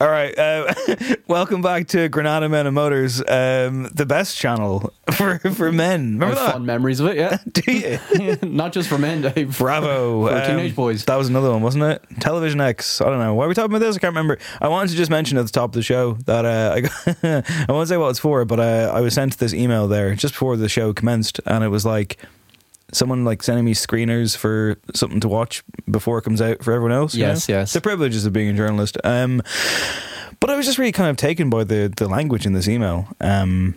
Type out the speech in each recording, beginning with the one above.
All right, uh, welcome back to Granada Men and Motors, um, the best channel for for men. Remember I have that? fond memories of it, yeah. Do you? Not just for men, Dave. Bravo, For Um, teenage boys. That was another one, wasn't it? Television X. I don't know. Why are we talking about this? I can't remember. I wanted to just mention at the top of the show that uh, I, got I won't say what it's for, but uh, I was sent this email there just before the show commenced, and it was like someone like sending me screeners for something to watch before it comes out for everyone else. you Yes, know? yes. The privileges of being a journalist. Um, but I was just really kind of taken by the the language in this email. Um,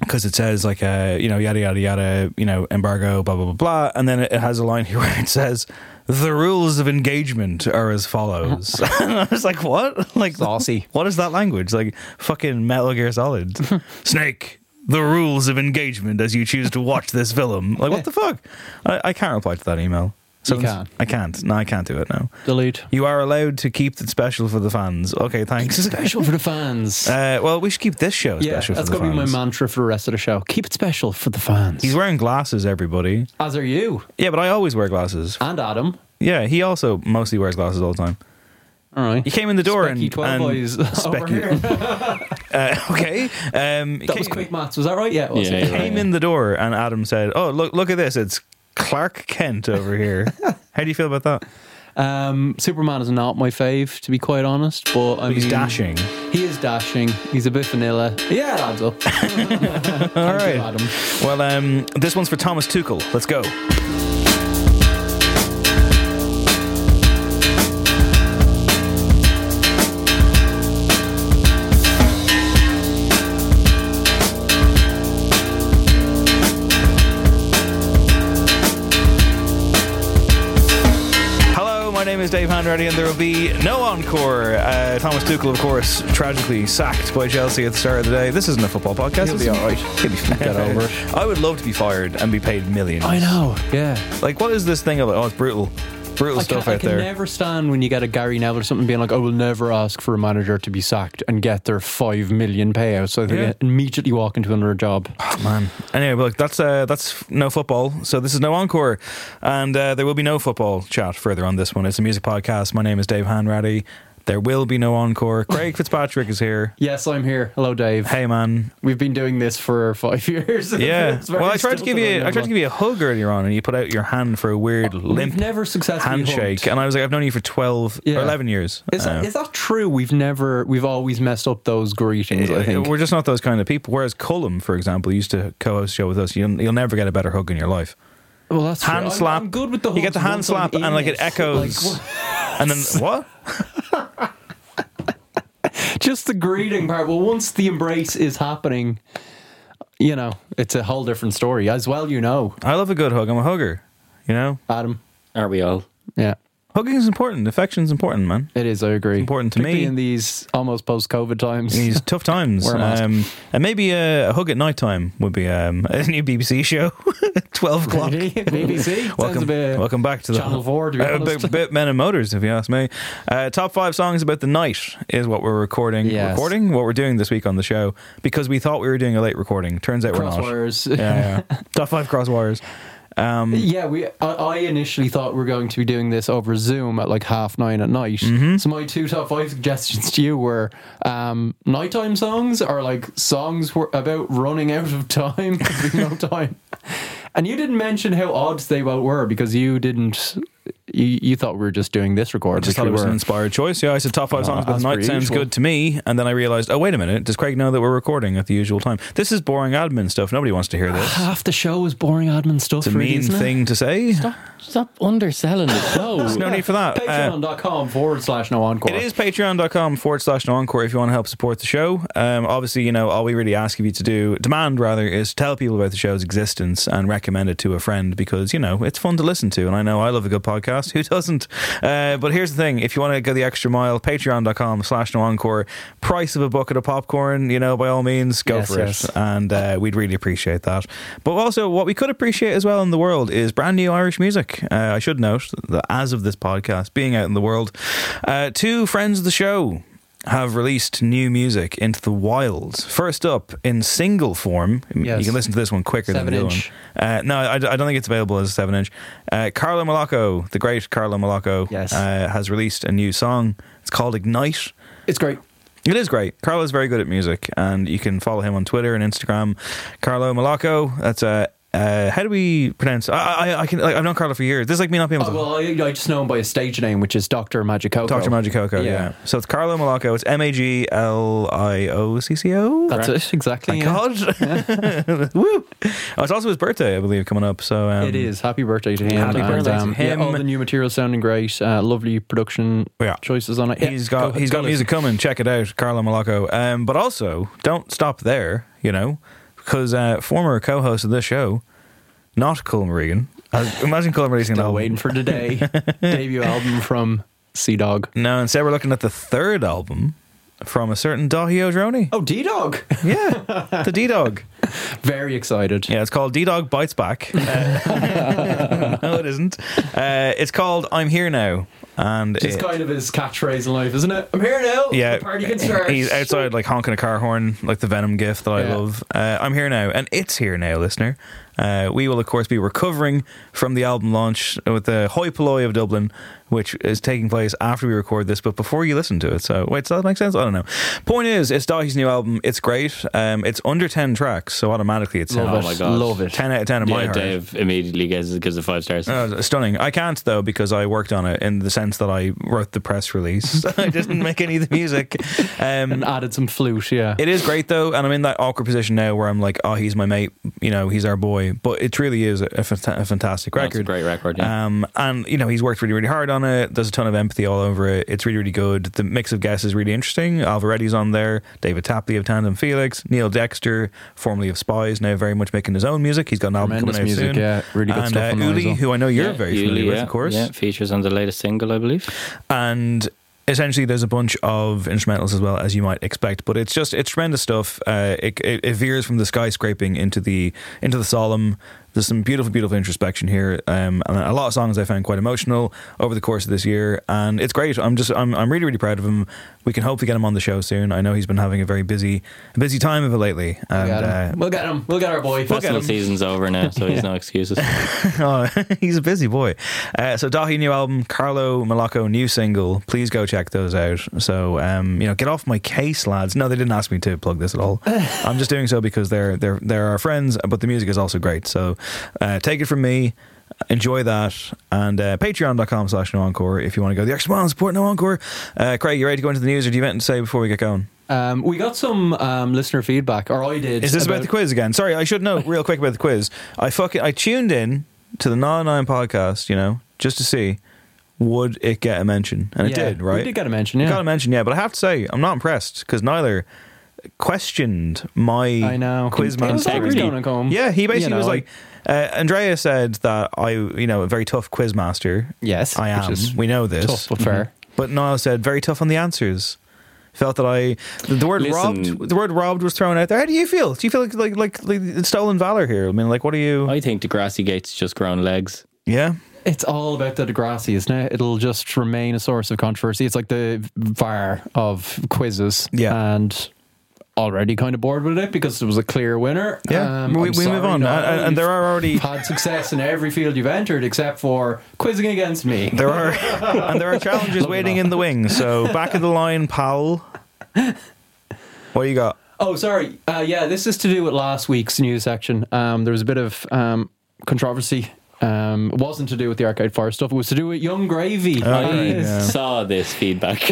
because it says like uh you know yada yada yada you know embargo blah blah blah blah and then it has a line here where it says the rules of engagement are as follows and I was like what like Saucy. what is that language like fucking Metal Gear Solid Snake the rules of engagement as you choose to watch this film like what the fuck I, I can't reply to that email so You can. I can't no I can't do it now Delete. you are allowed to keep it special for the fans okay thanks Special for the fans. uh, well we should keep this show yeah, special that's for the going to be my mantra for the rest of the show. Keep it special for the fans. He's wearing glasses, everybody. As are you. Yeah, but I always wear glasses. And Adam. Yeah, he also mostly wears glasses all the time. All right. He came in the door Specky and, 12 and boys over Specky- here. uh, okay, um, That was quick maths. Was that right? Yeah. it was. Yeah, yeah. came in the door and Adam said, "Oh, look, look at this! It's Clark Kent over here." How do you feel about that? Um, Superman is not my fave, to be quite honest. But I He's mean, dashing. He is dashing. He's a bit vanilla. Yeah, it adds up. All right. Adam. Well, um, this one's for Thomas Tuchel. Let's go. Is Dave Hanratty, and there will be no encore. Uh, Thomas Tuchel, of course, tragically sacked by Chelsea at the start of the day. This isn't a football podcast. He'll be all right. He'll be Get over it. I would love to be fired and be paid millions. I know. Yeah. Like, what is this thing about? Oh, it's brutal. Brutal I stuff can, I can there. never stand when you get a Gary Neville or something being like, I will never ask for a manager to be sacked and get their five million payout. So they Yeah. immediately walk into another job. Oh, man. Anyway, but look, that's uh, that's no football. So this is no encore, and uh, there will be no football chat further on this one. It's a music podcast. My name is Dave Hanratty. There will be no encore. Craig Fitzpatrick is here. Yes, I'm here. Hello, Dave. Hey, man. We've been doing this for five years. Yeah. Well, I tried to give you I tried to give you a hug earlier on, and you put out your hand for a weird limp We've never successfully handshake, hugged. and I was like, I've known you for twelve or eleven years. Is that, Uh, is that true? We've never, we've always messed up those greetings. I think. We're just not those kind of people. Whereas Colm, for example, used to co-host a show with us. You'll, you'll never get a better hug in your life. well, that's Hand true. I'm- slap. I'm, good with the You get the hugs hand once I'm slap, and like it echoes, Like, and then what? Just the greeting part. Well, once the embrace is happening, you know, it's a whole different story. As well, you know, I love a good hug. I'm a hugger. You know. Adam. Are we all? Yeah. Hugging is important. Affection's important, man. It is, I agree. important to me. in these almost post-COVID times. These tough times. Wear a mask. Um, and maybe a, a hug at night time would be um, a new BBC show. 12 o'clock. Really? BBC? Welcome, welcome back to the Channel 4, to be Uh, bit, bit Men and Motors, if you ask me. Uh, top five songs about the night is what we're recording. Yes. Recording what we're doing this week on the show because we thought we were doing a late recording. Turns out we're not. Crosswires. Yeah, yeah. top five crosswires. Um, Yeah, we. I, I initially thought we are going to be doing this over Zoom at like half nine at night. Mm-hmm. So my two top five suggestions to you were um, nighttime songs or like songs were about running out of time, no time. And you didn't mention how odd they both were because you didn't. You, you thought we were just doing this record. I just thought it was an inspired choice. Yeah, I said top five Uh, songs about as the night sounds usual. good to me, and then I realized, oh wait a minute, does Craig know that we're recording at the usual time? This is boring admin stuff. Nobody wants to hear this. Half the show is boring admin stuff. It's a mean isn't it? thing to say. Stop stop underselling the show. There's no need for that. Uh, Patreon.com forward slash no encore. It is patreon.com forward slash no encore if you want to help support the show. Um, obviously, you know, all we really ask of you to do, demand rather, is to tell people about the show's existence and recommend it to a friend because, you know, it's fun to listen to. And I know I love a good podcast. Who doesn't? Uh, but here's the thing if you want to go the extra mile, patreon.com slash no encore, price of a bucket of popcorn, you know, by all means, go Yes, for yes. it. And uh, we'd really appreciate that. But also, what we could appreciate as well in the world is brand new Irish music. Uh, I should note that as of this podcast being out in the world, uh, two friends of the show have released new music into the wild. First up, in single form, Yes. you can listen to this one quicker Seven than the inch. other one. Uh, no, I, I don't think it's available as a seven inch. Uh, Carlo Magliocco, the great Carlo Magliocco, Yes. uh, has released a new song. It's called Ignite. It's great. It is great. Carlo's very good at music, and you can follow him on Twitter and Instagram. Carlo Magliocco. That's uh, how do we pronounce? I, I, I can. Like, I've known Carlo for years. This is like me not being able Oh, to. well, I, I just know him by his stage name, which is Doctor Magicoco. Doctor to Magic Coco, yeah. Yeah. So it's Carlo Magliocco. It's M A G L I O C C O. That's it, exactly. Thank yeah. God. Woo. Oh, it's also his birthday, I believe, coming up. So um, It is. Happy birthday to him. Happy and, birthday to um, him. Yeah, all the new material sounding great. Uh, lovely production Yeah. choices on it. Yeah, He's got go- he's go got listen. music coming. Check it out, Carlo Magliocco. Um, but also, don't stop there. You know, because uh, former co-host of this show, not Colm Regan. Uh, imagine Colm releasing an Still waiting for today. Debut album from Sea Dog. No, instead we're looking at the third album from a certain Daithí Ó Drónaí. Oh, D Dog. Yeah, the D Dog. Very excited. Yeah, it's called D Dog Bites Back. Uh, no, it isn't. Uh, it's called I'm Here Now, and It's kind of his catchphrase in life, isn't it? I'm here now. yeah, The party can start. he's outside like honking a car horn, like the Venom gift that I Yeah. love. Uh, I'm here now, and it's here now, listener. Uh, we will, of course, be recovering from the album launch with the Hoi Polloi of Dublin, which is taking place after we record this, but before you listen to it. So, wait, does that make sense? I don't know. Point is, it's Daithí's new album. It's great. Um, it's under 10 tracks, so automatically it's Love 10, it. Oh my God. Love it. 10 out of 10 in my yeah, heart. Dave immediately gives gives it five stars. Oh, stunning. I can't though because I worked on it in the sense that I wrote the press release. I didn't make any of the music. Um, and added some flute, yeah. it is great though, and I'm in that awkward position now where I'm like, oh, he's my mate, you know, he's our boy. But it really is a, a fanta- a fantastic That's a record. great record, yeah. Um, and you know, he's worked really, really hard on it. There's a ton of empathy all over it. It's really, really good. The mix of guests is really interesting. Ailbhe Reddy's on there. David Tapley of Tandem Felix. Neil Dexter, formerly of Spies, now very much making his own music. He's got an album Tremendous coming out music, soon. yeah. Really good and, stuff uh, on there as Uli, well. who I know you're Yeah, very Yuli, familiar with, yeah, of course. Yeah, features on the latest single, I believe. and essentially there's a bunch of instrumentals as well as you might expect but it's just it's tremendous stuff. Uh, it, it, it veers from the skyscraping into the into the solemn. There's some beautiful beautiful introspection here um, and a lot of songs I found quite emotional over the course of this year and it's great. I'm just I'm, I'm really really proud of him we can hopefully get him on the show soon I know he's been having a very busy busy time of it lately We'll and get him. uh, we'll get him. We'll get our boy. We'll Festival season's over now, so he's no excuses. oh, he's a busy boy. Uh, so Daithí new album, Carlo Magliocco new single. Please go check those out. So um, you know, get off my case, lads. No, they didn't ask me to plug this at all. I'm just doing so because they're they're they're our friends, but the music is also great. So uh, take it from me. Enjoy that and uh, patreon.com slash no encore if you want to go the extra mile and support no encore. Uh, Craig, you ready to go into the news or do you have anything to say before we get going? Um, we got some um, listener feedback, or I did. Is this about, the quiz again? Sorry, I should know real quick about the quiz. I fucking I tuned in to the Nine Nine podcast, you know, just to see would it get a mention, and it Yeah, did. Right, We did get a mention, It yeah. got a mention, yeah. But I have to say, I'm not impressed because neither questioned my I know. quiz It was master. going to come. Yeah, he basically You know, was like, Uh, Andrea said that I, you know, a very tough quiz master. Yes, I am. We know this. tough but fair. But Niall said very tough on the answers. Felt that I the, the word Listen. robbed the word robbed was thrown out there. How do you feel? Do you feel like like like, like stolen valor here? I mean, like what are you? I think Degrassi Gate's just grown legs. yeah, It's all about the Degrassi, isn't it? It'll just remain a source of controversy. It's like the VAR of quizzes. Yeah. And already kind of bored with it because it was a clear winner. yeah. Um, we, we move on, and, and there are already had success in every field you've entered except for quizzing against me. there are and there are challenges waiting in the wings. So back of the line, Powell. What you got? Oh, sorry. Uh, yeah, this is to do with last week's news section. Um, there was a bit of um, controversy. Um, it wasn't to do with the Arcade Fire stuff. It was to do with Yung Gravy. Oh, I right, yeah. saw this feedback.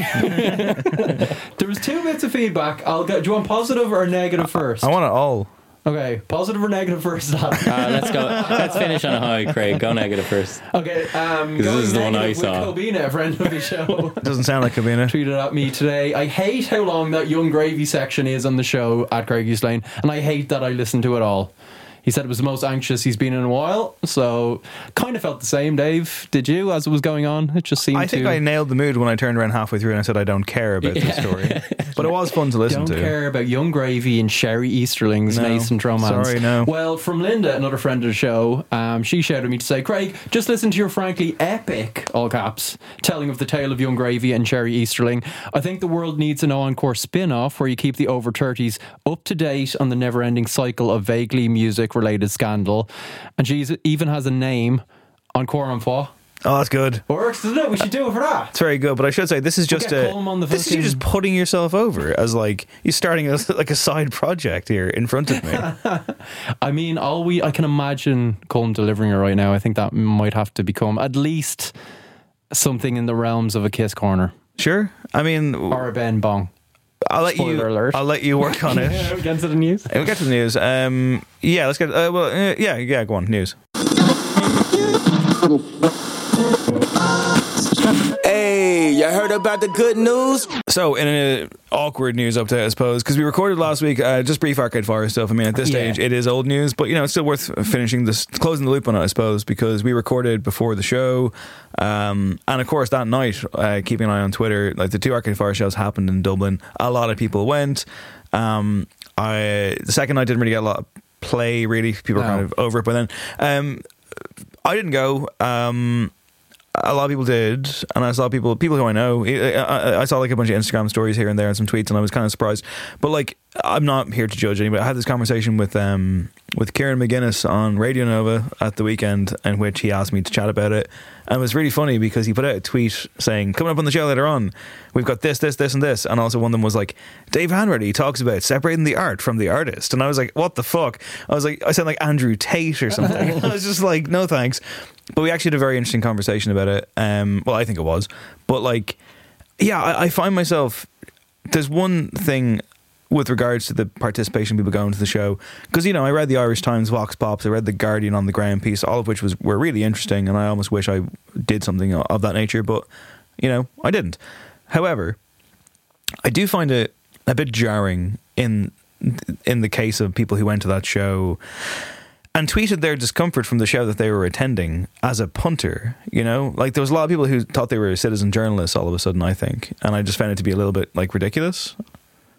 There was two bits of feedback. I'll get. Do you want positive or negative first? I want it all. Okay, positive or negative first. Uh, let's go. Let's finish on a high, Craig. Go negative first. Okay, um, This is the one I saw. Kobina, a friend of the show, Doesn't sound like Kavina. tweeted at me today. I hate how long that Yung Gravy section is on the show at Craigie's Lane, and I hate that I listen to it all. He said it was the most anxious he's been in a while, so kind of felt the same. Dave, did you as it was going on? It just seemed I think to I nailed the mood when I turned around halfway through and I said I don't care about this story, but it was fun to listen to. don't care about Yung Gravy and Sheri Easterling's No. nascent romance. Sorry, no. Well, from Linda, another friend of the show, um, she shouted me to say, Craig, just listen to your frankly epic, all caps, telling of the tale of Yung Gravy and Sheri Easterling. I think the world needs an encore spin off where you keep the over 30s up to date on the never ending cycle of vaguely music related scandal. And she even has a name, on Quorum Foi. Oh, that's good. Works, doesn't it? We should do it for that. It's very good, but I should say this is just get a Colm on the this is you just putting yourself over as like you're starting a, like a side project here in front of me. I mean, all we I can imagine Colm delivering it right now. I think that might have to become at least something in the realms of a kiss corner sure, I mean, or a Ben Bong. I'll let spoiler you. alert. I'll let you work on it. Get to the news. We'll get to the news. Um, yeah, let's get. Uh, well, uh, yeah, yeah. Go on, news. Hey, y'all heard about the good news? So, in an awkward news update, I suppose, because we recorded last week, uh, just brief Arcade Fire stuff. I mean, at this Yeah. stage, it is old news, but you know, it's still worth finishing this, closing the loop on it, I suppose, because we recorded before the show, um, and of course, that night, uh, keeping an eye on Twitter, like the two Arcade Fire shows happened in Dublin. A lot of people went. Um, I the second night didn't really get a lot of play. Really, people were No. kind of over it. But then, um, I didn't go. Um, a lot of people did, and I saw people, people who I know. I, I, saw like a bunch of Instagram stories here and there and some tweets, and I was kind of surprised. But like, I'm not here to judge anybody. I had this conversation with um with Kieran McGuinness on Radio Nova at the weekend, in which he asked me to chat about it, and it was really funny because he put out a tweet saying, "Coming up on the show later on, we've got this, this, this, and this," and also one of them was like, "Dave Hanratty talks about separating the art from the artist," and I was like, "What the fuck?" I was like, I sound like Andrew Tate or something. I was just like, "No thanks." But we actually had a very interesting conversation about it. Um, well, I think it was, but like, yeah, I, I find myself. There's one thing with regards to the participation people going to the show because you know I read the Irish Times Vox Pops, I read the Guardian on the ground piece, all of which was were really interesting, and I almost wish I did something of that nature, but you know I didn't. However, I do find it a bit jarring in in the case of people who went to that show and tweeted their discomfort from the show that they were attending as a punter. You know, like there was a lot of people who thought they were citizen journalists all of a sudden. I think, and I just found it to be a little bit like ridiculous.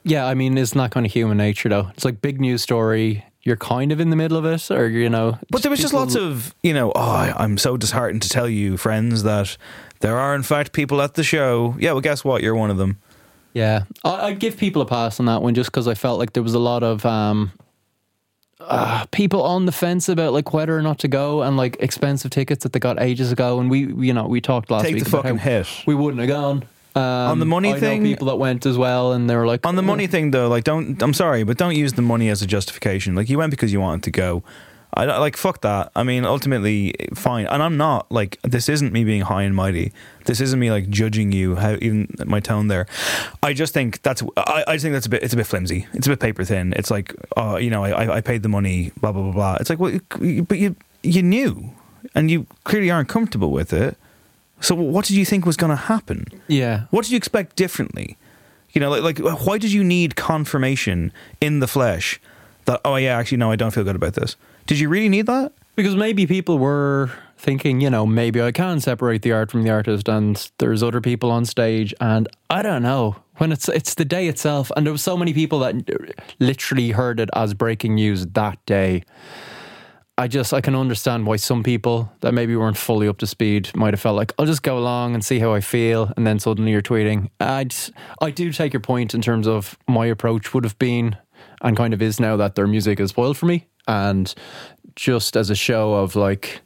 Yeah, I mean, it's not kind of human nature though. It's like big news story. You're kind of in the middle of it, or you know. But there was just lots of, you know, oh, I'm so disheartened to tell you, friends, that there are in fact people at the show. Yeah, well, guess what? You're one of them. Yeah, I'd give people a pass on that one just because I felt like there was a lot of um, uh, people on the fence about like whether or not to go and like expensive tickets that they got ages ago. And we, you know, we talked last Take week the about fucking how hit. we wouldn't have gone. Um, On the money I know thing- people that went as well, and they were like On the "Oh, money thing, though, like, don't. I'm sorry, but don't use the money as a justification. Like, you went because you wanted to go. I like fuck that. I mean, ultimately, fine. And I'm not like this. Isn't me being high and mighty. This isn't me like judging you. How even my tone there. I just think that's. I, I just think that's a bit. It's a bit flimsy. It's a bit paper thin. It's like, oh, you know, I, I- I paid the money. Blah blah blah blah. It's like, well, but you you knew, and you clearly aren't comfortable with it. So what did you think was going to happen? Yeah, What did you expect differently? You know, like, like why did you need confirmation in the flesh that oh yeah, actually no, I don't feel good about this. Did you really need that? Because maybe people were thinking, you know, maybe I can separate the art from the artist, and there's other people on stage, and I don't know when it's it's the day itself, and there was so many people that literally heard it as breaking news that day. I just I can understand why some people that maybe weren't fully up to speed might have felt like I'll just go along and see how I feel, and then suddenly you're tweeting. I I do take your point in terms of my approach would have been and kind of is now that their music is spoiled for me, and just as a show of like.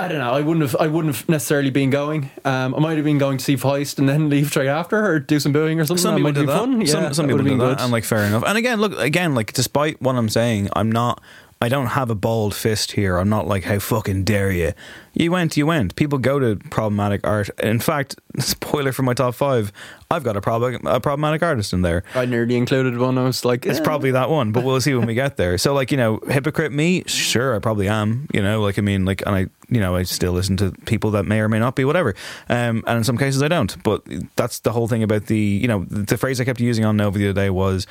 I don't know. I wouldn't have. I wouldn't have necessarily been going. Um, I might have been going to see Feist and then leave straight after, or do some booing or something. Some that people might do be that. fun. some Yeah, some that people do that, good. and like fair enough. And again, look again, like despite what I'm saying, I'm not. I don't have a bald fist here. I'm not like how fucking dare you. You went, you went. People go to problematic art. In fact, spoiler for my top five, I've got a, prob- a problematic artist in there. I nearly included one. I was like, It's eh. probably that one, but we'll see when we get there. So, like, you know, hypocrite me, sure, I probably am. You know, like, I mean, like, and I, you know, I still listen to people that may or may not be whatever. Um, and in some cases, I don't. But that's the whole thing about the, you know, the phrase I kept using on Nova the other day was,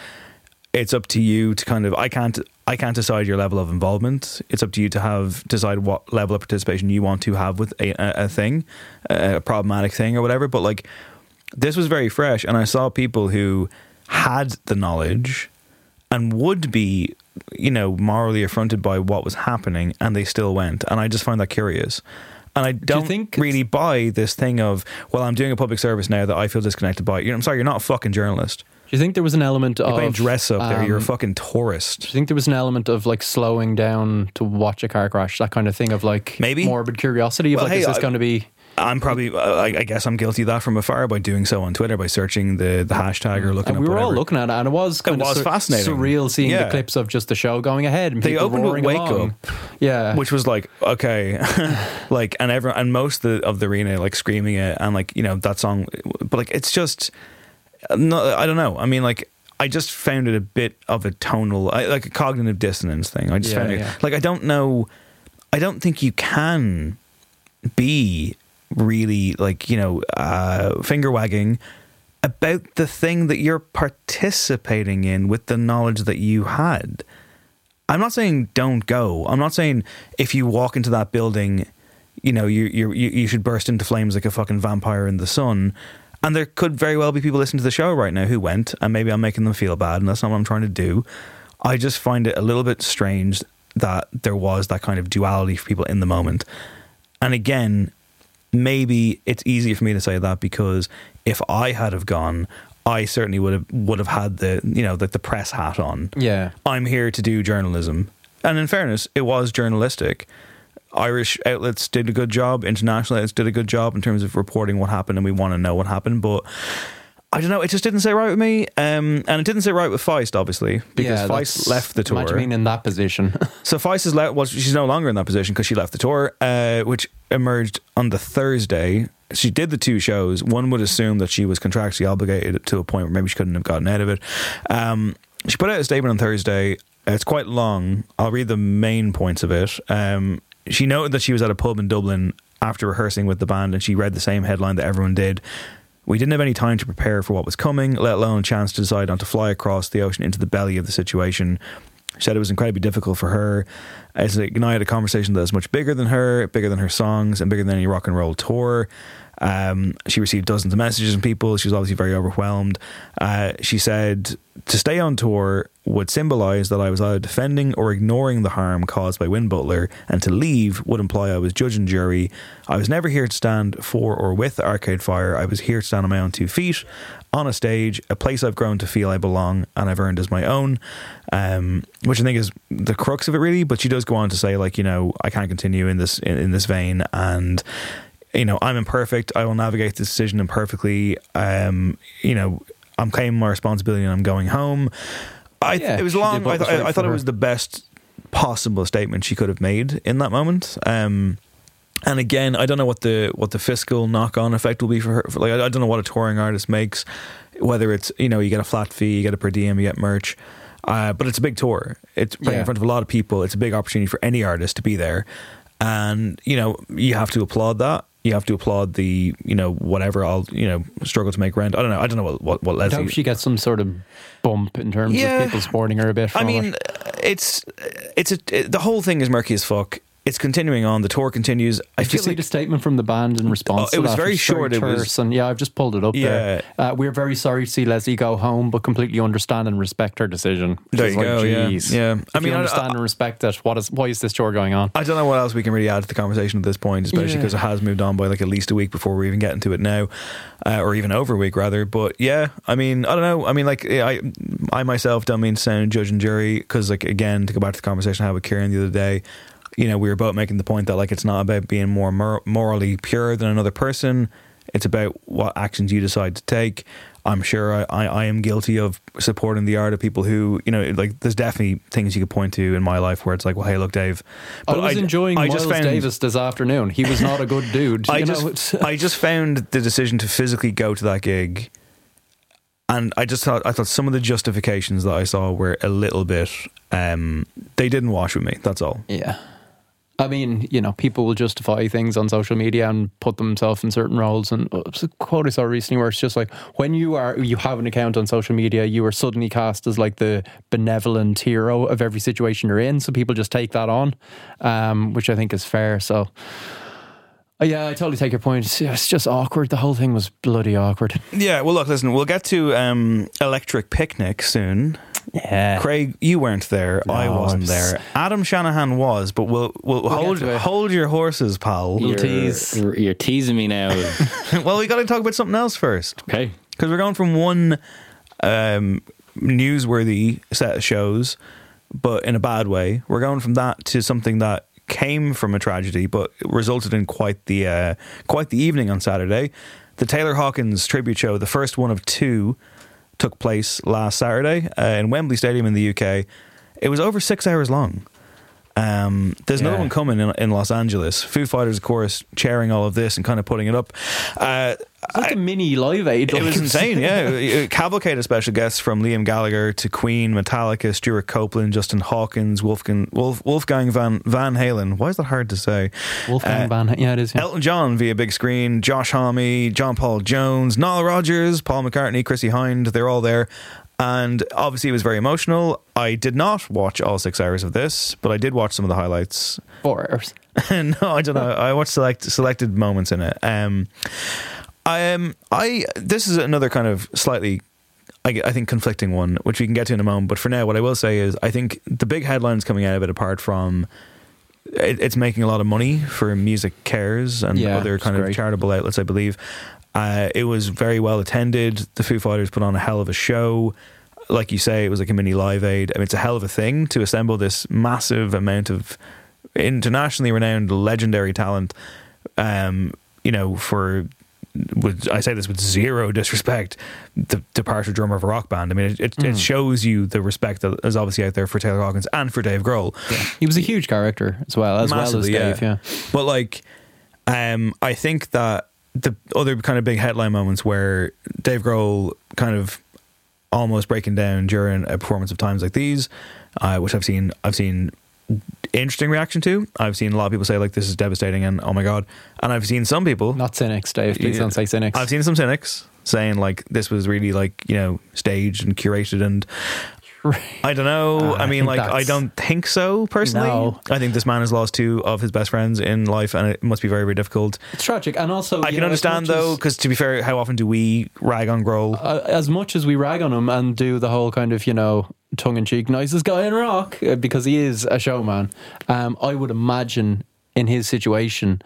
it's up to you to kind of I can't I can't decide your level of involvement. It's up to you to have decide what level of participation you want to have with a, a, thing, a problematic thing or whatever. But like this was very fresh, and I saw people who had the knowledge and would be, you know, morally affronted by what was happening, and they still went. And I just find that curious. And I don't think really buy this thing of, well, I'm doing a public service now that I feel disconnected by. You know, I'm sorry, you're not a fucking journalist. Do you think there was an element You're of playing dress up there. You're a um, fucking tourist. Do you think there was an element of like slowing down to watch a car crash, that kind of thing of like Maybe. morbid curiosity of Well, like, hey, is this I- going to be? I'm probably, uh, I, I guess I'm guilty of that from afar by doing so on Twitter by searching the, the hashtag or looking And up we were all whatever. looking at it, and it was kind was of sur- fascinating. surreal seeing Yeah. the clips of just the show going ahead. And They people opened with roaring Wake along. Up, yeah, which was like okay like and everyone and most of the, of the arena like screaming it and like you know that song but like it's just no i don't know i mean like i just found it a bit of a tonal I, like a cognitive dissonance thing i just Yeah, found it yeah. like i don't know i don't think you can be really like you know uh finger wagging about the thing that you're participating in with the knowledge that you had I'm not saying don't go. I'm not saying if you walk into that building, you know, you you you you should burst into flames like a fucking vampire in the sun. And there could very well be people listening to the show right now who went, and maybe I'm making them feel bad, and that's not what I'm trying to do. I just find it a little bit strange that there was that kind of duality for people in the moment. And again, maybe it's easier for me to say that because if I had have gone, I certainly would have would have had the you know the, the press hat on. yeah. I'm here to do journalism. And in fairness, it was journalistic. Irish outlets did a good job, international outlets did a good job in terms of reporting what happened, and we want to know what happened. But I don't know, it just didn't sit right with me. Um, and it didn't sit right with Feist, obviously, because yeah, Feist left the tour. Imagine being in that position. So Feist is left. Well, she's no longer in that position because she left the tour, uh, which emerged on the Thursday. She did the two shows. One would assume that she was contractually obligated to a point where maybe she couldn't have gotten out of it. Um, she put out a statement on Thursday. It's quite long. I'll read the main points of it. Um, she noted that she was at a pub in Dublin after rehearsing with the band, and she read the same headline that everyone did. We didn't have any time to prepare for what was coming, let alone a chance to decide on to fly across the ocean into the belly of the situation. She said it was incredibly difficult for her. It's ignited a conversation that was much bigger than her, bigger than her songs, and bigger than any rock and roll tour. Um, she received dozens of messages from people. She was obviously very overwhelmed. Uh, she said to stay on tour would symbolize that I was either defending or ignoring the harm caused by Win Butler, and to leave would imply I was judge and jury. I was never here to stand for or with Arcade Fire. I was here to stand on my own two feet, on a stage, a place I've grown to feel I belong and I've earned as my own, um, which I think is the crux of it, really. But she does go on to say, like, you know, I can't continue in this in, in this vein, and you know, I'm imperfect. I will navigate this decision imperfectly. Um, you know, I'm claiming my responsibility and I'm going home. I Yeah, it was long. I, th- I thought it was the best possible statement she could have made in that moment. Um, and again, I don't know what the what the fiscal knock on effect will be for her. For, like, I, I don't know what a touring artist makes. Whether it's you know you get a flat fee, you get a per diem, you get merch. Uh, but it's a big tour. It's playing Yeah. in front of a lot of people. It's a big opportunity for any artist to be there, and you know you have to applaud that. You have to applaud the you know whatever I'll you know struggle to make rent. I don't know. I don't know what what, what I hope she gets some sort of bump in terms Yeah. of people supporting her a bit. I mean, it. it's it's a it, the whole thing is murky as fuck. It's continuing on. The tour continues. I you read like a statement from the band in response? Oh, it was that, very short, it was- and yeah, I've just pulled it up there. Uh, we're very sorry to see Leslie go home, but completely understand and respect her decision. There you like, go, yeah. geez. Yeah. I mean, you I- understand and respect it. What is why is this tour going on? I don't know what else we can really add to the conversation at this point, especially Yeah. because it has moved on by like at least a week before we even get into it now, uh, or even over a week rather. But yeah, I mean, I don't know. I mean, like I, I myself don't mean to sound judge and jury because, like, again, to go back to the conversation I had with Kieran the other day, you know, we were both making the point that like it's not about being more mor- morally pure than another person. It's about what actions you decide to take. I'm sure I, I, I am guilty of supporting the art of people who, you know, like there's definitely things you could point to in my life where it's like, well, hey, look, Dave. I was enjoying Miles Davis this afternoon. He was not a good dude. I you just, I just found the decision to physically go to that gig, and I just thought, I thought some of the justifications that I saw were a little bit, um, they didn't wash with me. That's all. Yeah. I mean, you know, people will justify things on social media and put themselves in certain roles. And uh, it's a quote I saw recently where it's just like when you are you have an account on social media, you are suddenly cast as like the benevolent hero of every situation you're in. So people just take that on, um, which I think is fair. So. Uh, Yeah, I totally take your point. It's, it's just awkward. The whole thing was bloody awkward. Yeah. Well, look, listen, we'll get to um, Electric Picnic soon. Yeah. Craig, you weren't there. I wasn't I'm s- there. Adam Shanahan was, but we'll we'll, get hold hold your horses, pal. You're, tease. you're teasing me now. well, we got to talk about something else first. Okay. because we're going from one um, newsworthy set of shows, but in a bad way. We're going from that to something that came from a tragedy, but resulted in quite the uh, quite the evening on Saturday. The Taylor Hawkins tribute show, the first one of two, took place last Saturday uh, in Wembley Stadium in the UK. It was over six hours long. Um, there's another one coming in, in Los Angeles. Foo Fighters, of course, chairing all of this and kind of putting it up. Uh, It's like a mini live aid. it was insane, yeah. Cavalcade of special guests from Liam Gallagher to Queen, Metallica, Stewart Copeland, Justin Hawkins, Wolfgang, Wolf, Wolfgang Van Van Halen. Why is that hard to say? Wolfgang Uh, Van. Yeah, it is. Yeah. Elton John via big screen, Josh Homme, John Paul Jones, Nile Rodgers, Paul McCartney, Chrissie Hynde. They're all there. And obviously, it was very emotional. I did not watch all six hours of this, but I did watch some of the highlights. Four hours. no, I don't know. I watched select selected moments in it. Um, I um, I this is another kind of slightly, I, I think, conflicting one, which we can get to in a moment. But for now, what I will say is, I think the big headlines coming out of it, apart from it, it's making a lot of money for Music Cares and Yeah, other kind of great. charitable outlets, I believe. Uh, it was very well attended. The Foo Fighters put on a hell of a show. Like you say, it was like a mini live aid. I mean, it's a hell of a thing to assemble this massive amount of internationally renowned, legendary talent. Um, you know, for with I say this with zero disrespect, the departed drummer of a rock band. I mean, it, it, Hmm. it shows you the respect that is obviously out there for Taylor Hawkins and for Dave Grohl. He was a huge character as well, as well as Massively, Dave. Yeah. But like, um, I think that the other kind of big headline moments where Dave Grohl kind of almost breaking down during a performance of times like these, uh, which I've seen, I've seen interesting reaction to. I've seen a lot of people say like this is devastating and oh my god, and I've seen some people Not cynics, Dave. Please Yeah. don't say cynics. I've seen some cynics saying like this was really like you know staged and curated and I don't know. Uh, I I mean, think like I don't think so personally. No. I think this man has lost two of his best friends in life, and it must be very very difficult. it's tragic, and also I can know, understand though, because to be fair, how often do we rag on Grohl? uh, as much as we rag on him and do the whole kind of you know tongue in cheek nicest guy in rock uh, because he is a showman. Um, I would imagine in his situation.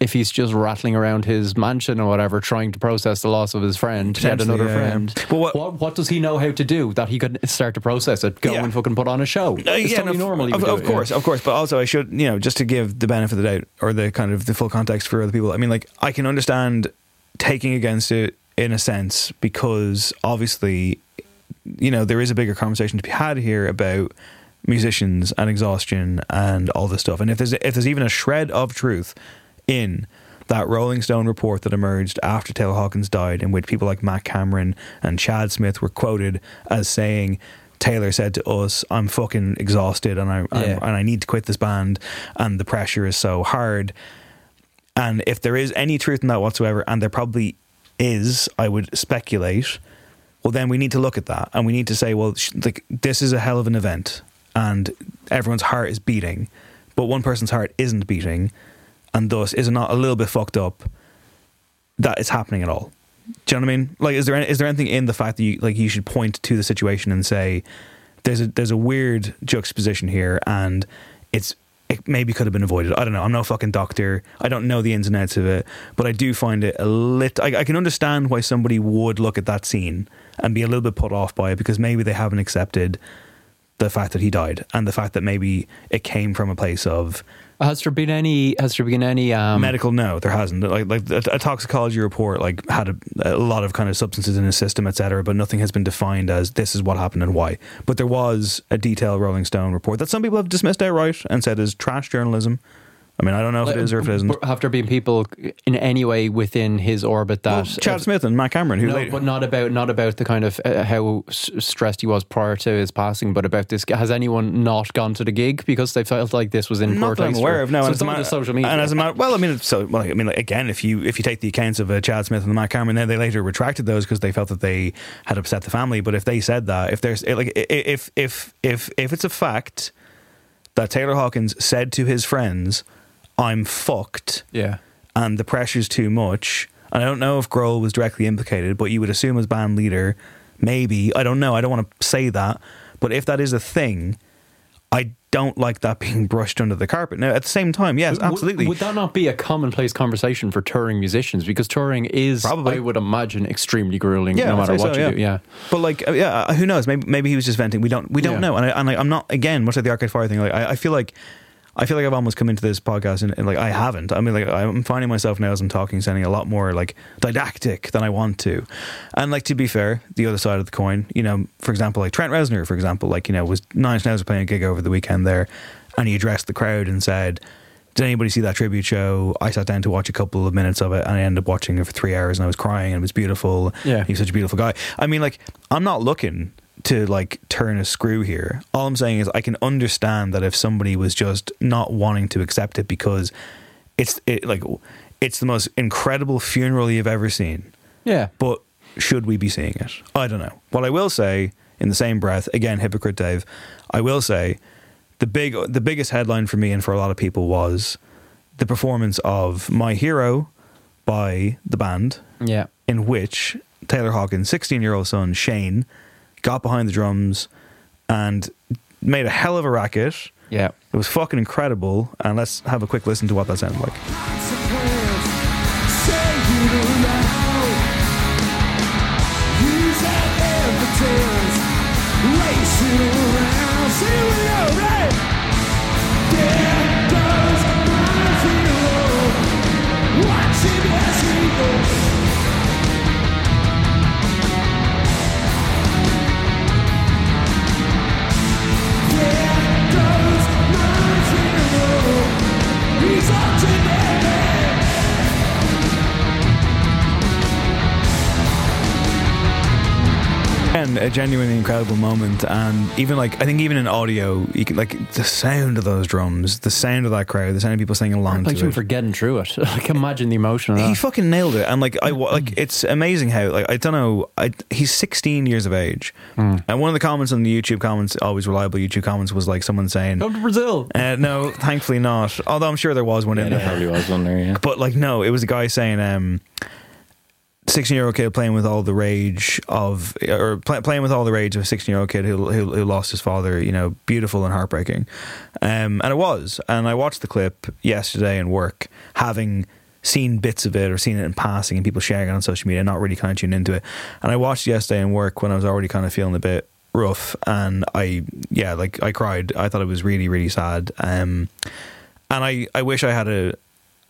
If he's just rattling around his mansion or whatever, trying to process the loss of his friend, yet another yeah, friend. But what- what, what does he know how to do that he could start to process it? Go Yeah. and fucking put on a show. Uh, it's yeah, totally no, normal. he Of, of it, yeah. course, of course. But also, I should, you know, just to give the benefit of the doubt or the kind of the full context for other people. I mean, like, I can understand taking against it in a sense because obviously, you know, there is a bigger conversation to be had here about musicians and exhaustion and all this stuff. And if there's if there's even a shred of truth in that Rolling Stone report that emerged after Taylor Hawkins died, in which people like Matt Cameron and Chad Smith were quoted as saying, Taylor said to us, "I'm fucking exhausted and I I'm- Yeah. and I need to quit this band, and the pressure is so hard." And if there is any truth in that whatsoever, and there probably is, I would speculate. Well, then we need to look at that, and we need to say, well, sh- like this is a hell of an event, and everyone's heart is beating, but one person's heart isn't beating, and thus is it not a little bit fucked up that it's happening at all? Do you know what I mean? Like, is there any, is there anything in the fact that you like you should point to the situation and say there's a there's a weird juxtaposition here, and it's it maybe could have been avoided. I don't know. I'm no fucking doctor. I don't know the ins and outs of it, but I do find it a little. I, I can understand why somebody would look at that scene and be a little bit put off by it because maybe they haven't accepted the fact that he died and the fact that maybe it came from a place of Has there been any? Has there been any? Um, medical. No, there hasn't. Like like a, toxicology report like had a, a lot of kind of substances in his system, etc. But nothing has been defined as this is what happened and why. But there was a detailed Rolling Stone report that some people have dismissed outright and said is trash journalism. I mean, I don't know if it is or if it isn't. Have there been people in any way within his orbit that Well, Chad Smith and Matt Cameron, who no, later, but not about not about the kind of uh, how stressed he was prior to his passing, but about this. Has anyone not gone to the gig because they felt like this was in Not that I'm aware of. No, so and it's as a only ma- social media. And as a matter, well, I mean, so well, I mean, like, again, if you if you take the accounts of uh, Chad Smith and Matt Cameron, then they later retracted those because they felt that they had upset the family. But if they said that, if there's like, if if if if it's a fact that Taylor Hawkins said to his friends, "I'm fucked," yeah, and the pressure's too much. And I don't know if Grohl was directly implicated, but you would assume as band leader, maybe. I don't know. I don't want to say that, but if that is a thing, I don't like that being brushed under the carpet. Now, at the same time, yes, absolutely. Would, that not be a commonplace conversation for touring musicians? Because touring is, Probably. I would imagine, extremely grueling. yeah, no matter what so, you yeah. do. Yeah. But like, uh, yeah, uh, who knows? Maybe maybe he was just venting. We don't we don't Yeah. know. And, I, and like, I'm not again much like the Arcade Fire thing. Like, I, I feel like. I feel like I've almost come into this podcast and, and like I haven't. I mean, like I'm finding myself now as I'm talking, sounding a lot more like didactic than I want to. And like to be fair, the other side of the coin, you know, for example, like Trent Reznor, for example, like you know, was Nine Inch Nails were playing a gig over the weekend there, and he addressed the crowd and said, "Did anybody see that tribute show?" I sat down to watch a couple of minutes of it, and I ended up watching it for three hours, and I was crying, and it was beautiful. Yeah. he's such a beautiful guy. I mean, like I'm not looking to like turn a screw here. All I'm saying is I can understand that if somebody was just not wanting to accept it because it's it, like it's the most incredible funeral you've ever seen. Yeah. But should we be seeing it? I don't know. What I will say in the same breath, again, hypocrite Dave, I will say the big the biggest headline for me and for a lot of people was the performance of My Hero by the band Yeah. in which Taylor Hawkins' 16 year old son, Shane, got behind the drums and made a hell of a racket. Yeah. It was fucking incredible. And let's have a quick listen to what that sounded like. And a genuinely incredible moment, and even like I think even in audio, you can like the sound of those drums, the sound of that crowd, the sound of people singing along Like to for getting through it. Like imagine the emotion of He fucking nailed it, and like I like it's amazing how like I don't know. I, he's 16 years of age, and one of the comments on the YouTube comments, always reliable YouTube comments, was like someone saying, "Come to Brazil. uh, "No, thankfully not." Although I'm sure there was one Yeah, in there there. probably was one there, yeah. But like, no, it was a guy saying, um, 16 year old kid playing with all the rage of, or play, playing with all the rage of a 16 year old kid who, who, who lost his father, you know, beautiful and heartbreaking. Um, and it was. And I watched the clip yesterday in work, having seen bits of it or seen it in passing and people sharing it on social media, not really kind of tuned into it. And I watched yesterday in work when I was already kind of feeling a bit rough. And I, yeah, like I cried. I thought it was really, really sad. Um, and I, I wish I had a,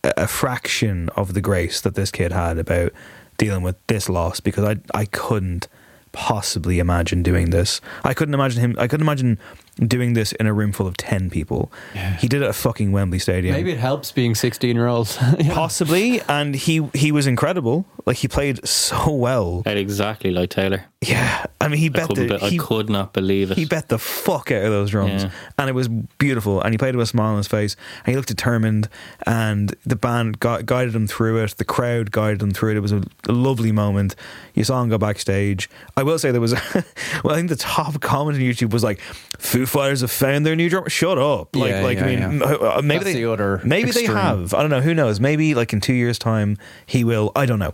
a fraction of the grace that this kid had about dealing with this loss because I I couldn't possibly imagine doing this. I couldn't imagine him. I couldn't imagine doing this in a room full of ten people. He did it at fucking Wembley Stadium. Maybe it helps being 16 year olds. Possibly, and he he was incredible. Like he played so well. Played exactly like Taylor. Yeah, I mean he bet couldn't the be- I could not believe it. he bet the fuck out of those drums, Yeah. and it was beautiful. And he played with a smile on his face, and he looked determined. And the band gu- guided him through it. The crowd guided him through it. It was a, a lovely moment. You saw him go backstage. I will say there was, well, I think the top comment on YouTube was like, "Foo Foo Fighters have found their new drummer. Shut up! Like, Yeah, like I yeah, mean, yeah. uh, maybe That's they, the other maybe they have. I don't know. Who knows? Maybe like in two years' time, he will. I don't know.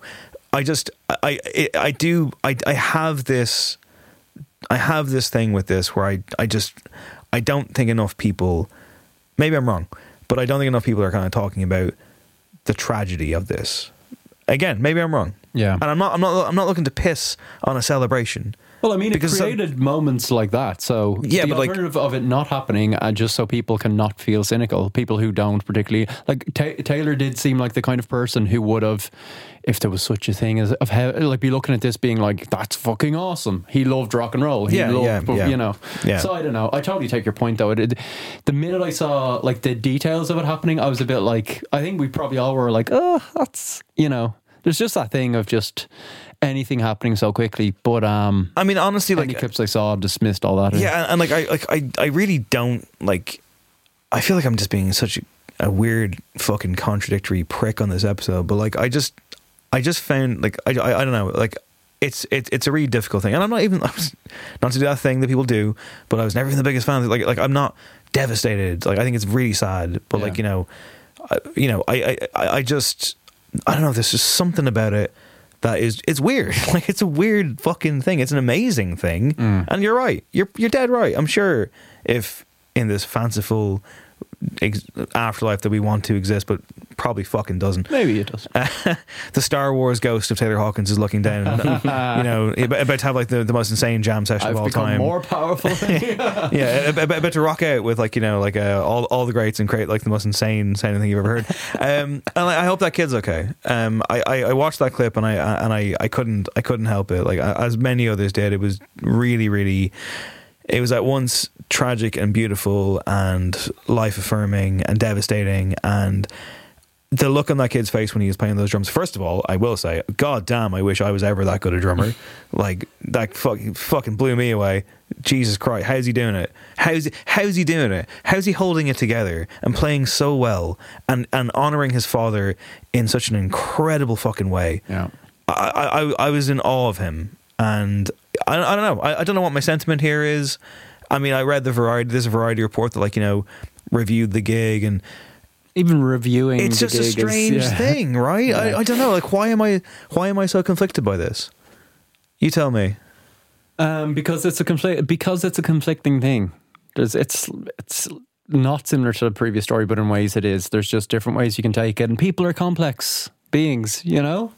I just, I, I, I do. I, I have this. I have this thing with this where I, I just, I don't think enough people. Maybe I'm wrong, but I don't think enough people are kind of talking about the tragedy of this. Again, maybe I'm wrong. Yeah. and I'm not. I'm not. I'm not looking to piss on a celebration. Well, I mean, Because it some- created moments like that. So Yeah, the but, like- alternative of it not happening, uh, just so people can not feel cynical. People who don't particularly like Ta Taylor did seem like the kind of person who would have, if there was such a thing as of how, like be looking at this being like, that's fucking awesome. He loved rock and roll. He Yeah, loved, yeah, but, yeah. you know. Yeah. So I don't know. I totally take your point though. It, it- the minute I saw like the details of it happening, I was a bit like, I think we probably all were like, oh, that's you know. There's just that thing of just anything happening so quickly, but um, I mean, honestly, like any like clips I saw dismissed all that. Yeah, and, and like I like I I really don't like. I feel like I'm just being such a, a weird fucking contradictory prick on this episode, but like I just I just found like I I, I don't know like. It's it's it's a really difficult thing, and I'm not even I was, not to do that thing that people do, but I was never even the biggest fan. Like like I'm not devastated. Like I think it's really sad, but like you know, I, you know, I I I just I don't know. There's just something about it that is it's weird. Like it's a weird fucking thing. It's an amazing thing, mm. and you're right. You're you're dead right. I'm sure if in this fanciful ex- afterlife that we want to exist, but probably fucking doesn't. Maybe it does. the Star Wars ghost of Taylor Hawkins is looking down, and, you know, about to have like the, the most insane jam session I've of all time. more powerful than yeah, about, about to rock out with like you know like uh, all all the greats and create like the most insane sounding thing you've ever heard. Um, and I, I hope that kid's okay. Um, I, I, I watched that clip and I and I, I couldn't I couldn't help it. Like as many others did, it was really really. It was at once tragic and beautiful and life affirming and devastating and the look on that kid's face when he was playing those drums. First of all, I will say, God damn, I wish I was ever that good a drummer. like that fucking fucking blew me away. Jesus Christ, how's he doing it? How's he, how's he doing it? How's he holding it together and playing so well and and honoring his father in such an incredible fucking way? Yeah. I, I, I was in awe of him, and I, I don't know. I, I don't know what my sentiment here is. I mean, I read the variety. There's a variety report that, like you know, reviewed the gig, and Even reviewing it's just a gig is- strange yeah. thing, right? Yeah. I, I don't know. Like, why am I why am I so conflicted by this? You tell me. Um, because it's a conflict. Because it's a conflicting thing. There's, it's it's not similar to the previous story, but in ways it is. There's just different ways you can take it, and people are complex beings. You know.